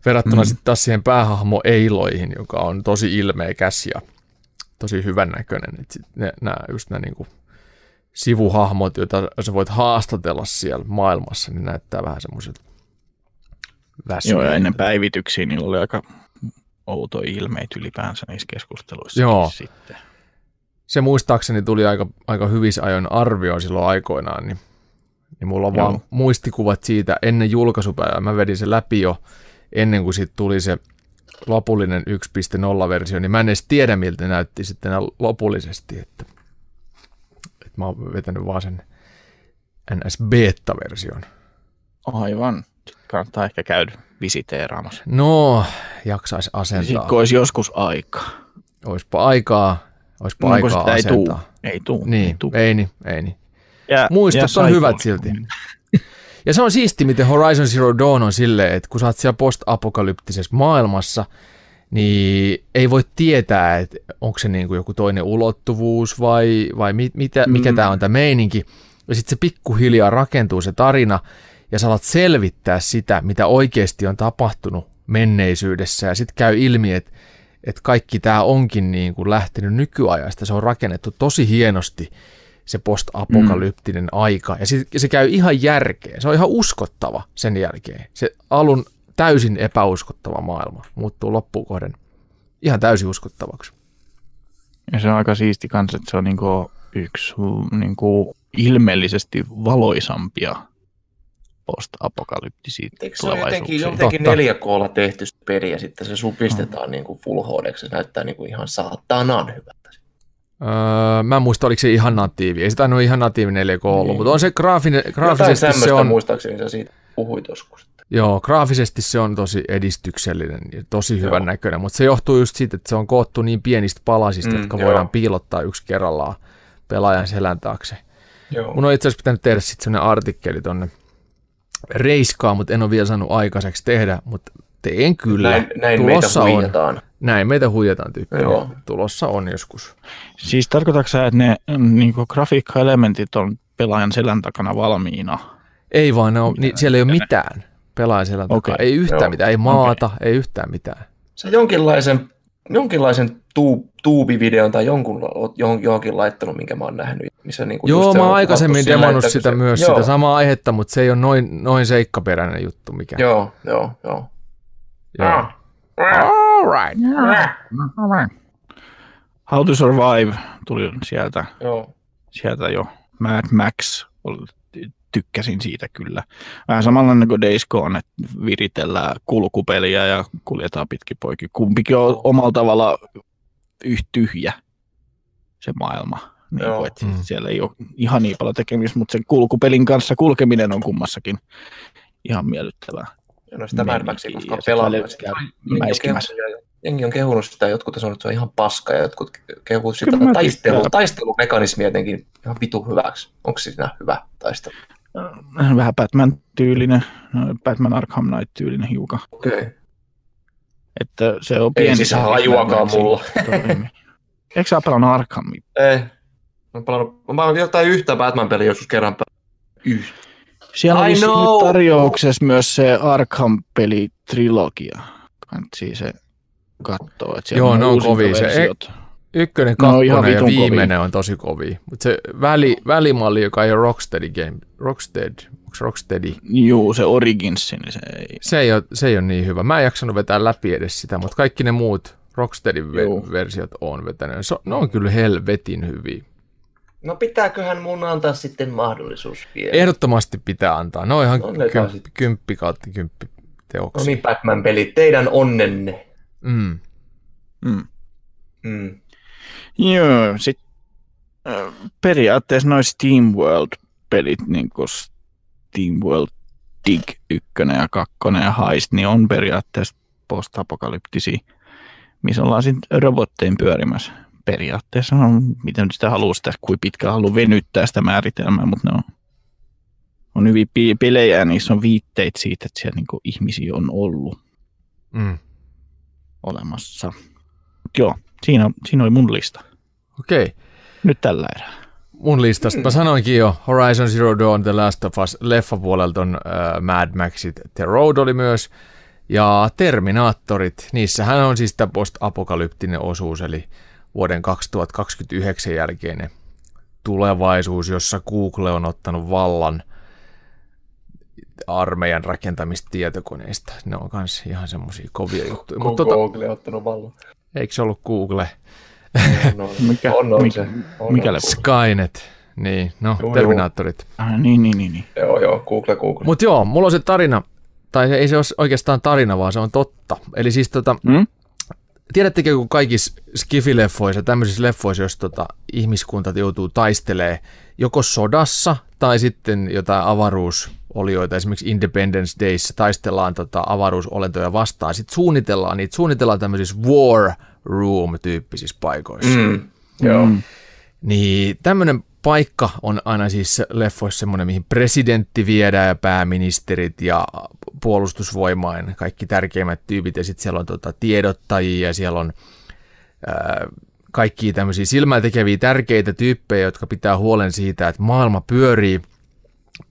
verrattuna mm. sitten taas siihen päähahmo Eiloihin, joka on tosi ilmeikäs ja tosi hyvän näköinen. Et sit ne, nää, just nämä niin kuin sivuhahmot, joita sä voit haastatella siellä maailmassa, niin näyttää vähän semmoiselta
Joo, ja ennen päivityksiä niillä oli aika outoja ilmeitä ylipäänsä niissä keskusteluissa.
Joo.
Sitten.
Se muistaakseni tuli aika, aika hyvissä ajoin arvioon silloin aikoinaan, niin, niin mulla on
Joo.
vaan muistikuvat siitä ennen julkaisupäivää. Mä vedin se läpi jo ennen kuin siitä tuli se lopullinen 1.0-versio, niin mä en edes tiedä, miltä näytti sitten lopullisesti, että, että mä oon vetänyt vaan sen NS-beta-version.
Aivan. Sitten kannattaa ehkä käydä visiteeraamassa.
No, jaksais
Sitten
asentaa.
kun olisi joskus aikaa.
Oispa aikaa, oispa
No,
aikaa
ei tuu. Ei tuu. ei
Niin,
tuu.
ei niin, ei niin.
Ja,
Muistot
ja
on hyvät silti. Ja se on siisti, miten Horizon Zero Dawn on silleen, että kun sä oot siellä post-apokalyptisessa maailmassa, niin ei voi tietää, että onko se niin kuin joku toinen ulottuvuus vai, vai mit, mitä, mikä
Mm.
tämä on tämä meininki. Ja sitten se pikkuhiljaa rakentuu se tarina ja sä alat selvittää sitä, mitä oikeasti on tapahtunut menneisyydessä. Ja sitten käy ilmi, että, että kaikki tämä onkin niin kuin lähtenyt nykyajasta. Se on rakennettu tosi hienosti se post-apokalyptinen mm. aika. Ja se, se käy ihan järkeen. Se on ihan uskottava sen jälkeen. Se alun täysin epäuskottava maailma muuttuu loppukohden ihan täysin uskottavaksi.
Ja se on aika siisti kanssa, että se on niinku yksi niinku ilmeellisesti valoisampia post-apokalyptisia
Eikö se ole jotenkin, jotenkin
Totta.
4Klla tehty se peli ja sitten se supistetaan niin kuin Full HD, se näyttää niin kuin ihan saatanan hyvältä.
Öö, mä en muista, oliko se ihan natiivi. Ei se tainnut ihan natiivi 4K ollut,
Niin.
mutta on se graafinen, graafisesti se on,
muistaakseni sä siitä puhuit joskus.
joo, graafisesti se on tosi edistyksellinen ja tosi hyvän
Joo.
näköinen, mutta se johtuu just siitä, että se on koottu niin pienistä palasista,
Mm,
jotka
joo.
voidaan piilottaa yksi kerrallaan pelaajan selän taakse.
Joo.
Mun on itse asiassa pitänyt tehdä sitten sellainen artikkeli tonne reiskaa, mutta en ole vielä saanut aikaiseksi tehdä, mutta teen kyllä.
näin näin
Tulossa
meitä
on.
huijataan.
Näin meitä huijataan tykkää.
Joo.
Tulossa on joskus.
Siis tarkoitatko sä, että ne niinku, grafiikkaelementit on pelaajan selän takana valmiina?
Ei vaan, ne on, niin, siellä ei ole mitään pelaajan selän takaa.
Okei.
Ei yhtään
Joo.
mitään, ei maata, ei yhtään mitään.
Sä jonkinlaisen, jonkinlaisen tuu, tuubivideon tai jonkun, johon- johonkin laittanut, minkä mä oon nähnyt. Missä niin kuin
Joo, mä
on
oon aikaisemmin
kun
sitä
se-
myös,
joo,
sitä samaa aihetta, mutta se ei ole noin, noin seikkaperäinen juttu mikä.
Joo, joo, joo.
Joo.
Ah.
All right.
How to Survive tuli sieltä,
Joo.
sieltä jo. Mad Max, tykkäsin siitä kyllä. Vähän samanlainen kuin Days Gone, että viritellään kulkupeliä ja kuljetaan pitkin poikin. Kumpikin on omalla tavalla yhtä tyhjä se maailma. Niin kuin, että
Mm.
Siellä ei ole ihan niin paljon tekemistä, mutta sen kulkupelin kanssa kulkeminen on kummassakin ihan miellyttävää.
No sitä Mad Maxia koskaan pelannut. jengi on kehunut sitä, jotkut on sanonut, että se on ihan paska, ja jotkut kehunut sitä taistelu, taistelumekanismia jotenkin ihan vitu hyväksi. Onko se siinä hyvä taistelu?
Vähän Batman-tyylinen, Batman Arkham Knight-tyylinen hiukan.
Okei. Okay.
Että se on
Ei
pieni
siis
se
hajuakaan mulla.
Eikö sä pelannut Arkhamia?
Ei. Mä oon pelannut, mä oon jotain yhtä Batman-peliä joskus kerran. Yhtä.
Siellä
know.
nyt tarjouksessa myös se Arkham-peli-trilogia. Kannattaa se katsoa. Että siellä
Joo, ne on
uusinta
kovia. Se
versiot.
Ykkönen, kakkonen ja
vitun kovia.
viimeinen on tosi kovia. Mutta se väli, välimalli, joka ei ole Rocksteady Game, Rockstead, onko se Rocksteady?
Juu, se Originsin, niin se ei.
Se ei, ole, se ei ole niin hyvä. Mä en jaksanut vetää läpi edes sitä, mutta kaikki ne muut Rocksteadin ve- versiot on vetänyt. Se, ne on kyllä helvetin hyviä.
No pitääköhän mun antaa sitten mahdollisuus vielä?
Ehdottomasti pitää antaa. Ne on ihan
Annetaan
kymppi, kymppi kautta kymppi
No
teoksia.
niin, Batman-pelit, teidän onnenne.
Mm.
Mm.
Mm.
Joo, sit äh, periaatteessa noin SteamWorld-pelit, niin kuin SteamWorld Dig 1 ja 2 ja Heist, niin on periaatteessa post-apokalyptisia, missä ollaan sitten robottein pyörimässä. Periaatteessa on, miten nyt sitä haluaa sitä, kuin pitkään haluaa venyttää sitä määritelmää, mutta ne on, on hyviä pi- pelejä ja niissä on viitteitä siitä, että siellä niin ihmisiä on ollut
Mm.
olemassa. Mut joo, siinä, siinä oli mun lista.
Okei. Okay.
Nyt tällä erää.
Mun listasta. Mä sanoinkin jo, Horizon Zero Dawn, The Last of Us, leffapuolelta on äh, Mad Maxit, The Road oli myös, ja Terminaattorit, niissähän on siis tämä post-apokalyptinen osuus, eli vuoden 2029 jälkeinen tulevaisuus, jossa Google on ottanut vallan armeijan rakentamista tietokoneista. Ne on myös ihan semmoisia kovia juttuja. Mutta tota,
Google on ottanut vallan.
Eikö se ollut Google? <laughs>
Mikä-
on, on
mikä-
se. On,
mikä
on.
Skynet. Niin, no,
Joo,
Terminaattorit.
Ah, niin, niin, niin, niin.
Joo, joo, Google, Google.
Mutta joo, mulla on se tarina, tai ei se ole oikeastaan tarina, vaan se on totta. Eli siis tota,
Mm?
tiedättekö, kun kaikissa skifileffoissa, tämmöisissä leffoissa, jos tota, ihmiskunta joutuu taistelee joko sodassa tai sitten jotain avaruusolioita, esimerkiksi Independence Dayssä taistellaan tota, avaruusolentoja vastaan. Sitten suunnitellaan niitä, suunnitellaan tämmöisissä war room-tyyppisissä paikoissa.
Mm. Joo.
Mm.
Niin tämmöinen paikka on aina siis leffoissa semmoinen, mihin presidentti viedään ja pääministerit ja puolustusvoimain kaikki tärkeimmät tyypit ja sitten siellä on tota, tiedottajia ja siellä on ää, kaikki tämmöisiä silmätekeviä tärkeitä tyyppejä, jotka pitää huolen siitä, että maailma pyörii,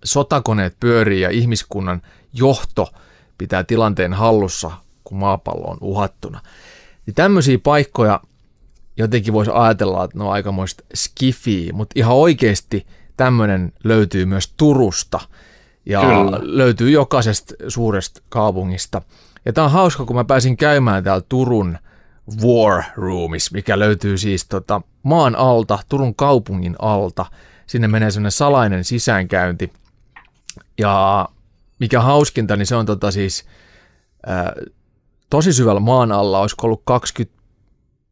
sotakoneet pyörii ja ihmiskunnan johto pitää tilanteen hallussa, kun maapallo on uhattuna. Niin tämmöisiä paikkoja jotenkin voisi ajatella, että ne on aikamoista skifiä, mutta ihan oikeasti tämmöinen löytyy myös Turusta ja
Kyllä.
löytyy jokaisesta suuresta kaupungista. Ja tämä on hauska, kun mä pääsin käymään täällä Turun War Roomissa, mikä löytyy siis tota maan alta, Turun kaupungin alta. Sinne menee semmoinen salainen sisäänkäynti. Ja mikä hauskinta, niin se on tota siis ää, tosi syvällä maan alla, olisiko ollut 20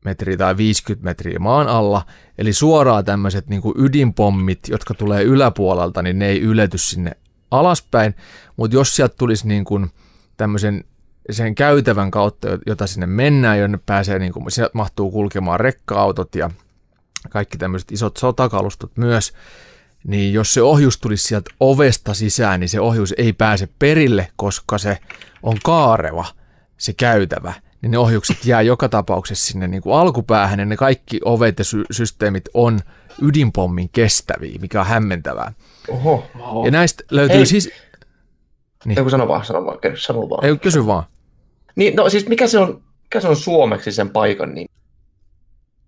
metriä tai 50 metriä maan alla, eli suoraan tämmöiset niin ydinpommit, jotka tulee yläpuolelta, niin ne ei ylety sinne alaspäin, mutta jos sieltä tulisi niin kuin tämmöisen sen käytävän kautta, jota sinne mennään, jonne pääsee, niin kuin, sieltä mahtuu kulkemaan rekka-autot ja kaikki tämmöiset isot sotakalustot myös, niin jos se ohjus tulisi sieltä ovesta sisään, niin se ohjus ei pääse perille, koska se on kaareva, se käytävä, niin ne ohjukset jää joka tapauksessa sinne niin kuin alkupäähän, ja ne kaikki ovet ja sy- systeemit on ydinpommin kestäviä, mikä on hämmentävää.
Oho.
Ja näistä löytyy
Hei.
siis... Niin.
Kun sano vaan, sano vaan, sano vaan.
Ei, kysy vaan.
Niin, no siis mikä se on, mikä se on suomeksi sen paikan nimi?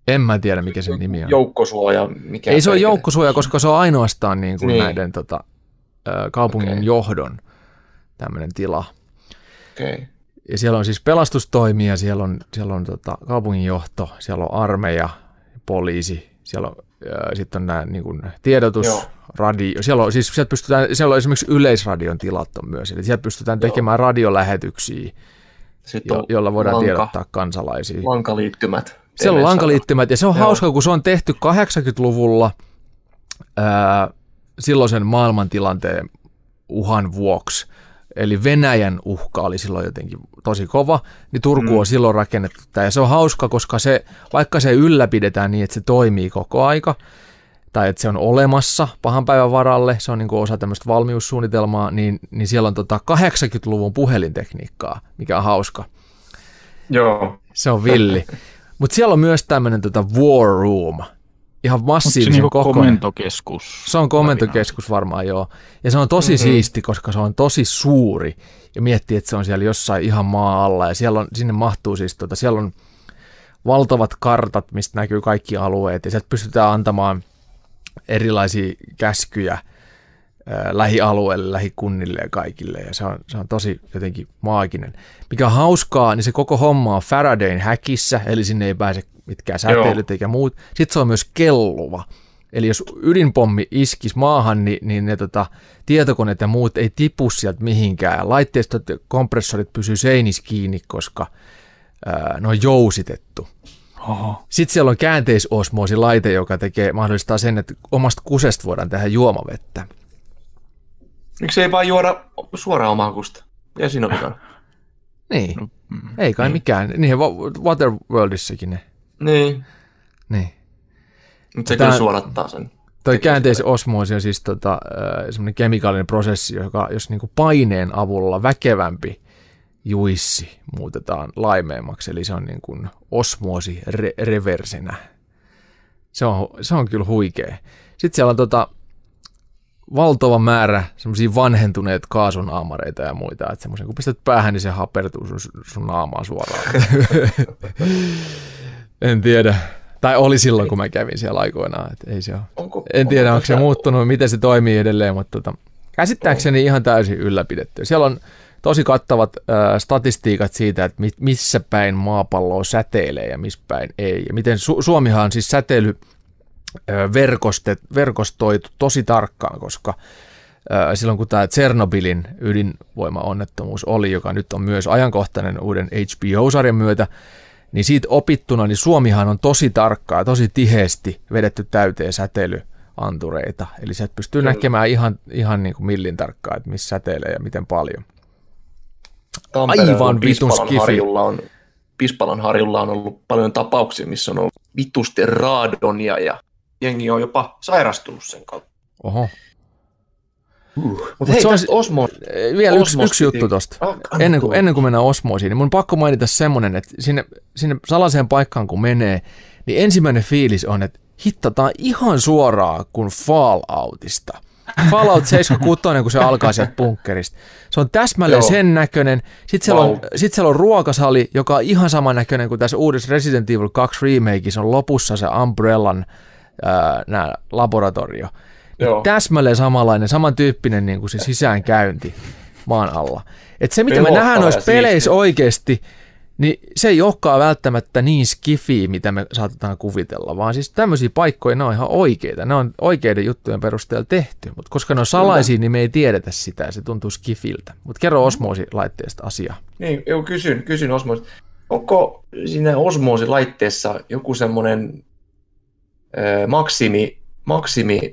En mä tiedä, mikä sen nimi on.
Joukkosuoja, mikä?
Ei se ole joukkosuoja, koska se on ainoastaan niin kuin
Niin.
näiden tota, kaupungin
Okei.
johdon tämmöinen tila.
Okay.
Ja siellä on siis pelastustoimia, siellä on, siellä on tota, kaupunginjohto, siellä on armeija, poliisi, siellä on, sitten on nämä niin kuin, tiedotus,
Joo.
radio. Siellä on, siis sieltä pystytään, siellä on esimerkiksi yleisradion tilat on myös, eli sieltä pystytään
Joo.
tekemään radiolähetyksiä,
Sitten
jo, jolla voidaan
lanka,
tiedottaa kansalaisia.
lankaliittymät.
Siellä on lankaliittymät ja se on
Joo.
hauska, kun se on tehty 80-luvulla ää, silloisen maailmantilanteen uhan vuoksi. Eli Venäjän uhka oli silloin jotenkin tosi kova, niin Turku mm. on silloin rakennettu tämä. Ja se on hauska, koska se, vaikka se ylläpidetään niin, että se toimii koko aika, tai että se on olemassa pahan päivän varalle, se on niin kuin osa tämmöistä valmiussuunnitelmaa, niin, niin siellä on tota 80-luvun puhelintekniikkaa, mikä on hauska.
Joo.
Se on villi. <laughs> Mutta siellä on myös tämmöinen tota War Room, ihan
Onko se
massiivisen
niinku
kokoinen.
komentokeskus?
Se on komentokeskus varmaan joo. Ja se on tosi mm-hmm. siisti, koska se on tosi suuri. Ja miettii, että se on siellä jossain ihan maa alla. Ja siellä on, sinne mahtuu siis, tota, siellä on valtavat kartat, mistä näkyy kaikki alueet. Ja sieltä pystytään antamaan erilaisia käskyjä ää, lähialueille, lähikunnille ja kaikille. Ja se on, se on tosi jotenkin maaginen. Mikä on hauskaa, niin se koko homma on Faradayn häkissä, eli sinne ei pääse mitkään säteilyt eikä muut. Sitten se on myös kelluva. Eli jos ydinpommi iskisi maahan, niin, niin ne tota, tietokoneet ja muut ei tipu sieltä mihinkään. Laitteistot ja kompressorit pysyy seinissä kiinni, koska ää, ne on jousitettu.
Oho.
Sitten siellä on käänteisosmoosilaite, joka tekee mahdollistaa sen, että omasta kusesta voidaan tehdä juomavettä.
Miksi ei vaan juoda suoraan omaa kusta? Ja siinä on <laughs> vikana.
Niin, ei kai mikään. Niinhän Wa- Waterworldissakin ne.
Niin.
Niin.
Mutta se
Tää-
kyllä suodattaa sen.
Toi käänteisosmoosi on siis tota, semmoinen kemikaalinen prosessi, joka jos niinku paineen avulla väkevämpi juissi muutetaan laimeemmaksi, eli se on niin kuin osmoosi re- reversenä. Se on, se on kyllä huikea. Sitten siellä on tota, valtava määrä semmoisia vanhentuneita kaasun aamareita ja muita, että semmoisen kun pistät päähän, niin se hapertuu sun, sun naamaan suoraan. <laughs> en tiedä. Tai oli silloin, kun mä kävin siellä aikoinaan, että ei se ole.
Onko,
En tiedä, onko se
tässä-
muuttunut, miten se toimii edelleen, mutta tota, käsittääkseni ihan täysin ylläpidetty. Siellä on tosi kattavat äh, statistiikat siitä, että mi- missä päin maapalloa säteilee ja missä päin ei. Ja miten Su- Suomihan on siis säteily verkostet, verkostoitu tosi tarkkaan, koska silloin kun tämä Tsernobylin ydinvoimaonnettomuus oli, joka nyt on myös ajankohtainen uuden HBO-sarjan myötä, niin siitä opittuna, niin Suomihan on tosi tarkkaa, tosi tiheesti vedetty täyteen säteilyantureita. Eli sieltä pystyy
Kyllä.
näkemään ihan, ihan niin kuin millin tarkkaa, että missä säteilee ja miten paljon.
Tampereella
Aivan vitun skifi.
harjulla on, Pispalan harjulla on ollut paljon tapauksia, missä on ollut vitusti raadonia ja jengi on jopa sairastunut sen kautta.
Oho.
Mutta
Mut
hei,
se on
Osmo...
Eh, Vielä yksi,
Osmos
yksi juttu tosta.
Ah,
Ennen kuin, ennen kuin mennään osmoosiin, niin mun on pakko mainita semmonen, että sinne, sinne salaiseen paikkaan kun menee, niin ensimmäinen fiilis on, että hittataan ihan suoraan kuin Falloutista. Fallout 76, kun se alkaa sieltä bunkkerista. Se on täsmälleen
Joo.
sen näköinen. Sitten siellä,
Vau.
on, sit siellä on ruokasali, joka on ihan sama näköinen kuin tässä uudessa Resident Evil 2 remakeissa on lopussa se Umbrellan ää, nää laboratorio. Niin
Joo.
täsmälleen samanlainen, samantyyppinen niin kuin se sisäänkäynti maan alla. Et se, mitä me
Pelottava
nähdään noissa peleissä oikeasti, niin se ei olekaan välttämättä niin skifiä, mitä me saatetaan kuvitella, vaan siis tämmöisiä paikkoja, ne on ihan oikeita. Ne on oikeiden juttujen perusteella tehty, mutta koska ne on salaisia, niin me ei tiedetä sitä ja se tuntuu skifiltä. Mutta kerro osmoosilaitteesta asiaa.
Niin, joo, kysyn, kysyn Osmos. Onko siinä osmoosilaitteessa joku semmoinen maksimi, maksimi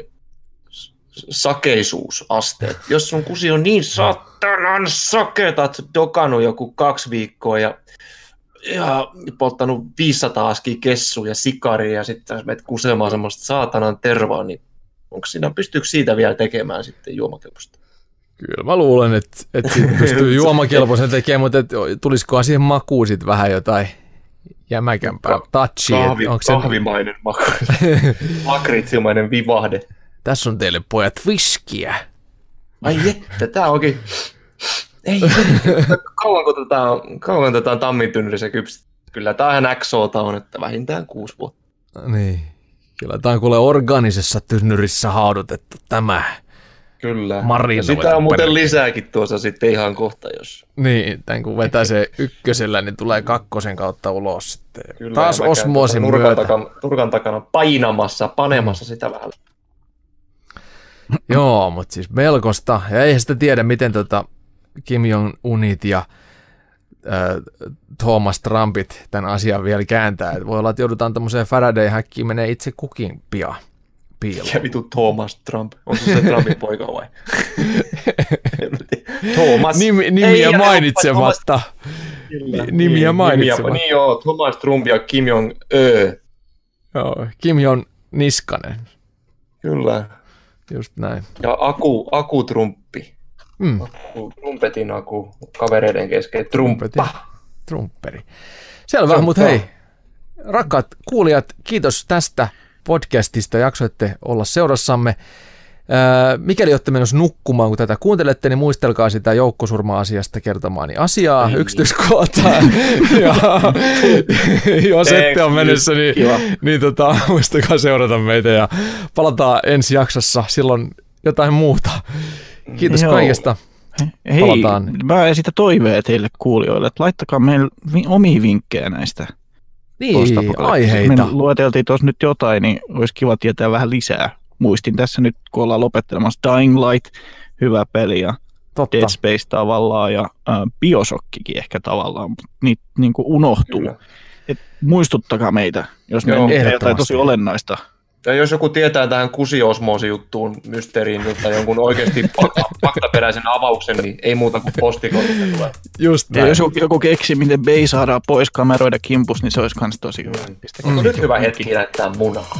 sakeisuusaste? Jos sun kusi on niin satanan saketa, että dokannut joku kaksi viikkoa ja, ja polttanut 500 askia kessuja ja sikaria ja sitten menet kusemaan semmoista saatanan tervaa, niin onko siinä, pystyykö siitä vielä tekemään sitten juomakelpoista?
Kyllä mä luulen, että, että siitä pystyy <laughs> juomakelpoisen tekemään, mutta et, tulisikohan siihen makuun sitten vähän jotain jämäkämpää touchia.
Kahvi,
Onko se,
kahvimainen maku. Lakritsimainen <laughs> vivahde.
tässä on teille pojat viskiä.
Ai että, tää onkin... Ei, kauanko tätä on, kauanko tätä on tammitynnyrissä kypsät? Kyllä XOta on, että vähintään kuusi vuotta.
Niin. Kyllä tämä on kuule organisessa tynnyrissä haudutettu tämä.
Kyllä.
Marinoitu
ja sitä on muuten lisääkin tuossa sitten ihan kohta, jos...
Niin, tämän kun vetää se ykkösellä, niin tulee kakkosen kautta ulos sitten.
Kyllä,
Taas osmoosin
tuossa nurkan
myötä.
takana, nurkan takana painamassa, panemassa sitä vähän.
Joo, mutta siis melkoista. Ja eihän sitä tiedä, miten tota Kim Jong-unit ja Thomas Trumpit tämän asian vielä kääntää. Voi olla, että joudutaan tämmöiseen Faraday-häkkiin menee itse kukin pian. Piiloon.
Ja vitu Thomas Trump. On se Trumpin poika vai? <laughs> Thomas.
Nimi,
Ei,
nimiä
ja
mainitsematta.
Kyllä.
Nimiä
Niin,
mainitsematta.
Niin joo, Thomas Trump ja Kim Jong-ö.
Joo, Kim Jon Niskanen.
Kyllä.
Just näin.
Ja Aku, Aku Trumpi.
Mm,
Aku, trumpetin Aku kavereiden kesken. Trumppa.
Trumperi. Selvä, mutta hei, rakkaat kuulijat, kiitos tästä podcastista. Jaksoitte olla seurassamme. Ää, mikäli olette menossa nukkumaan, kun tätä kuuntelette, niin muistelkaa sitä joukkosurma-asiasta kertomaani asiaa
Ei.
yksityiskohtaan. <laughs> ja jos ette ole mennessä, niin,
Kiva.
niin tota, muistakaa seurata meitä ja palataan ensi jaksossa silloin jotain muuta. Kiitos
Joo.
kaikesta.
Hei,
Palataan.
mä esitän toiveen teille kuulijoille, että laittakaa meille omia vinkkejä näistä
Niin, aiheita.
Me lueteltiin tuossa nyt jotain, niin olisi kiva tietää vähän lisää. Muistin tässä nyt, kun ollaan lopettelemassa Dying Light, hyvä peli ja
Totta.
Dead Space tavallaan ja äh, Biosokkikin ehkä tavallaan, mutta niitä niin kuin unohtuu.
Kyllä.
Et muistuttakaa meitä, jos
Joo,
meillä on jotain tosi olennaista.
Ja jos joku tietää tähän kusiosmoosi-juttuun, mysteeriin tai jonkun oikeasti fakta, faktaperäisen avauksen, niin ei muuta kuin postikortti tulee.
Just
Ja jos joku, joku keksi, miten Bay saadaan pois kameroida kimpus, niin se olisi myös tosi hyvä. Pistäkää
Onko
Mm.
nyt hyvä hetki näyttää munaa?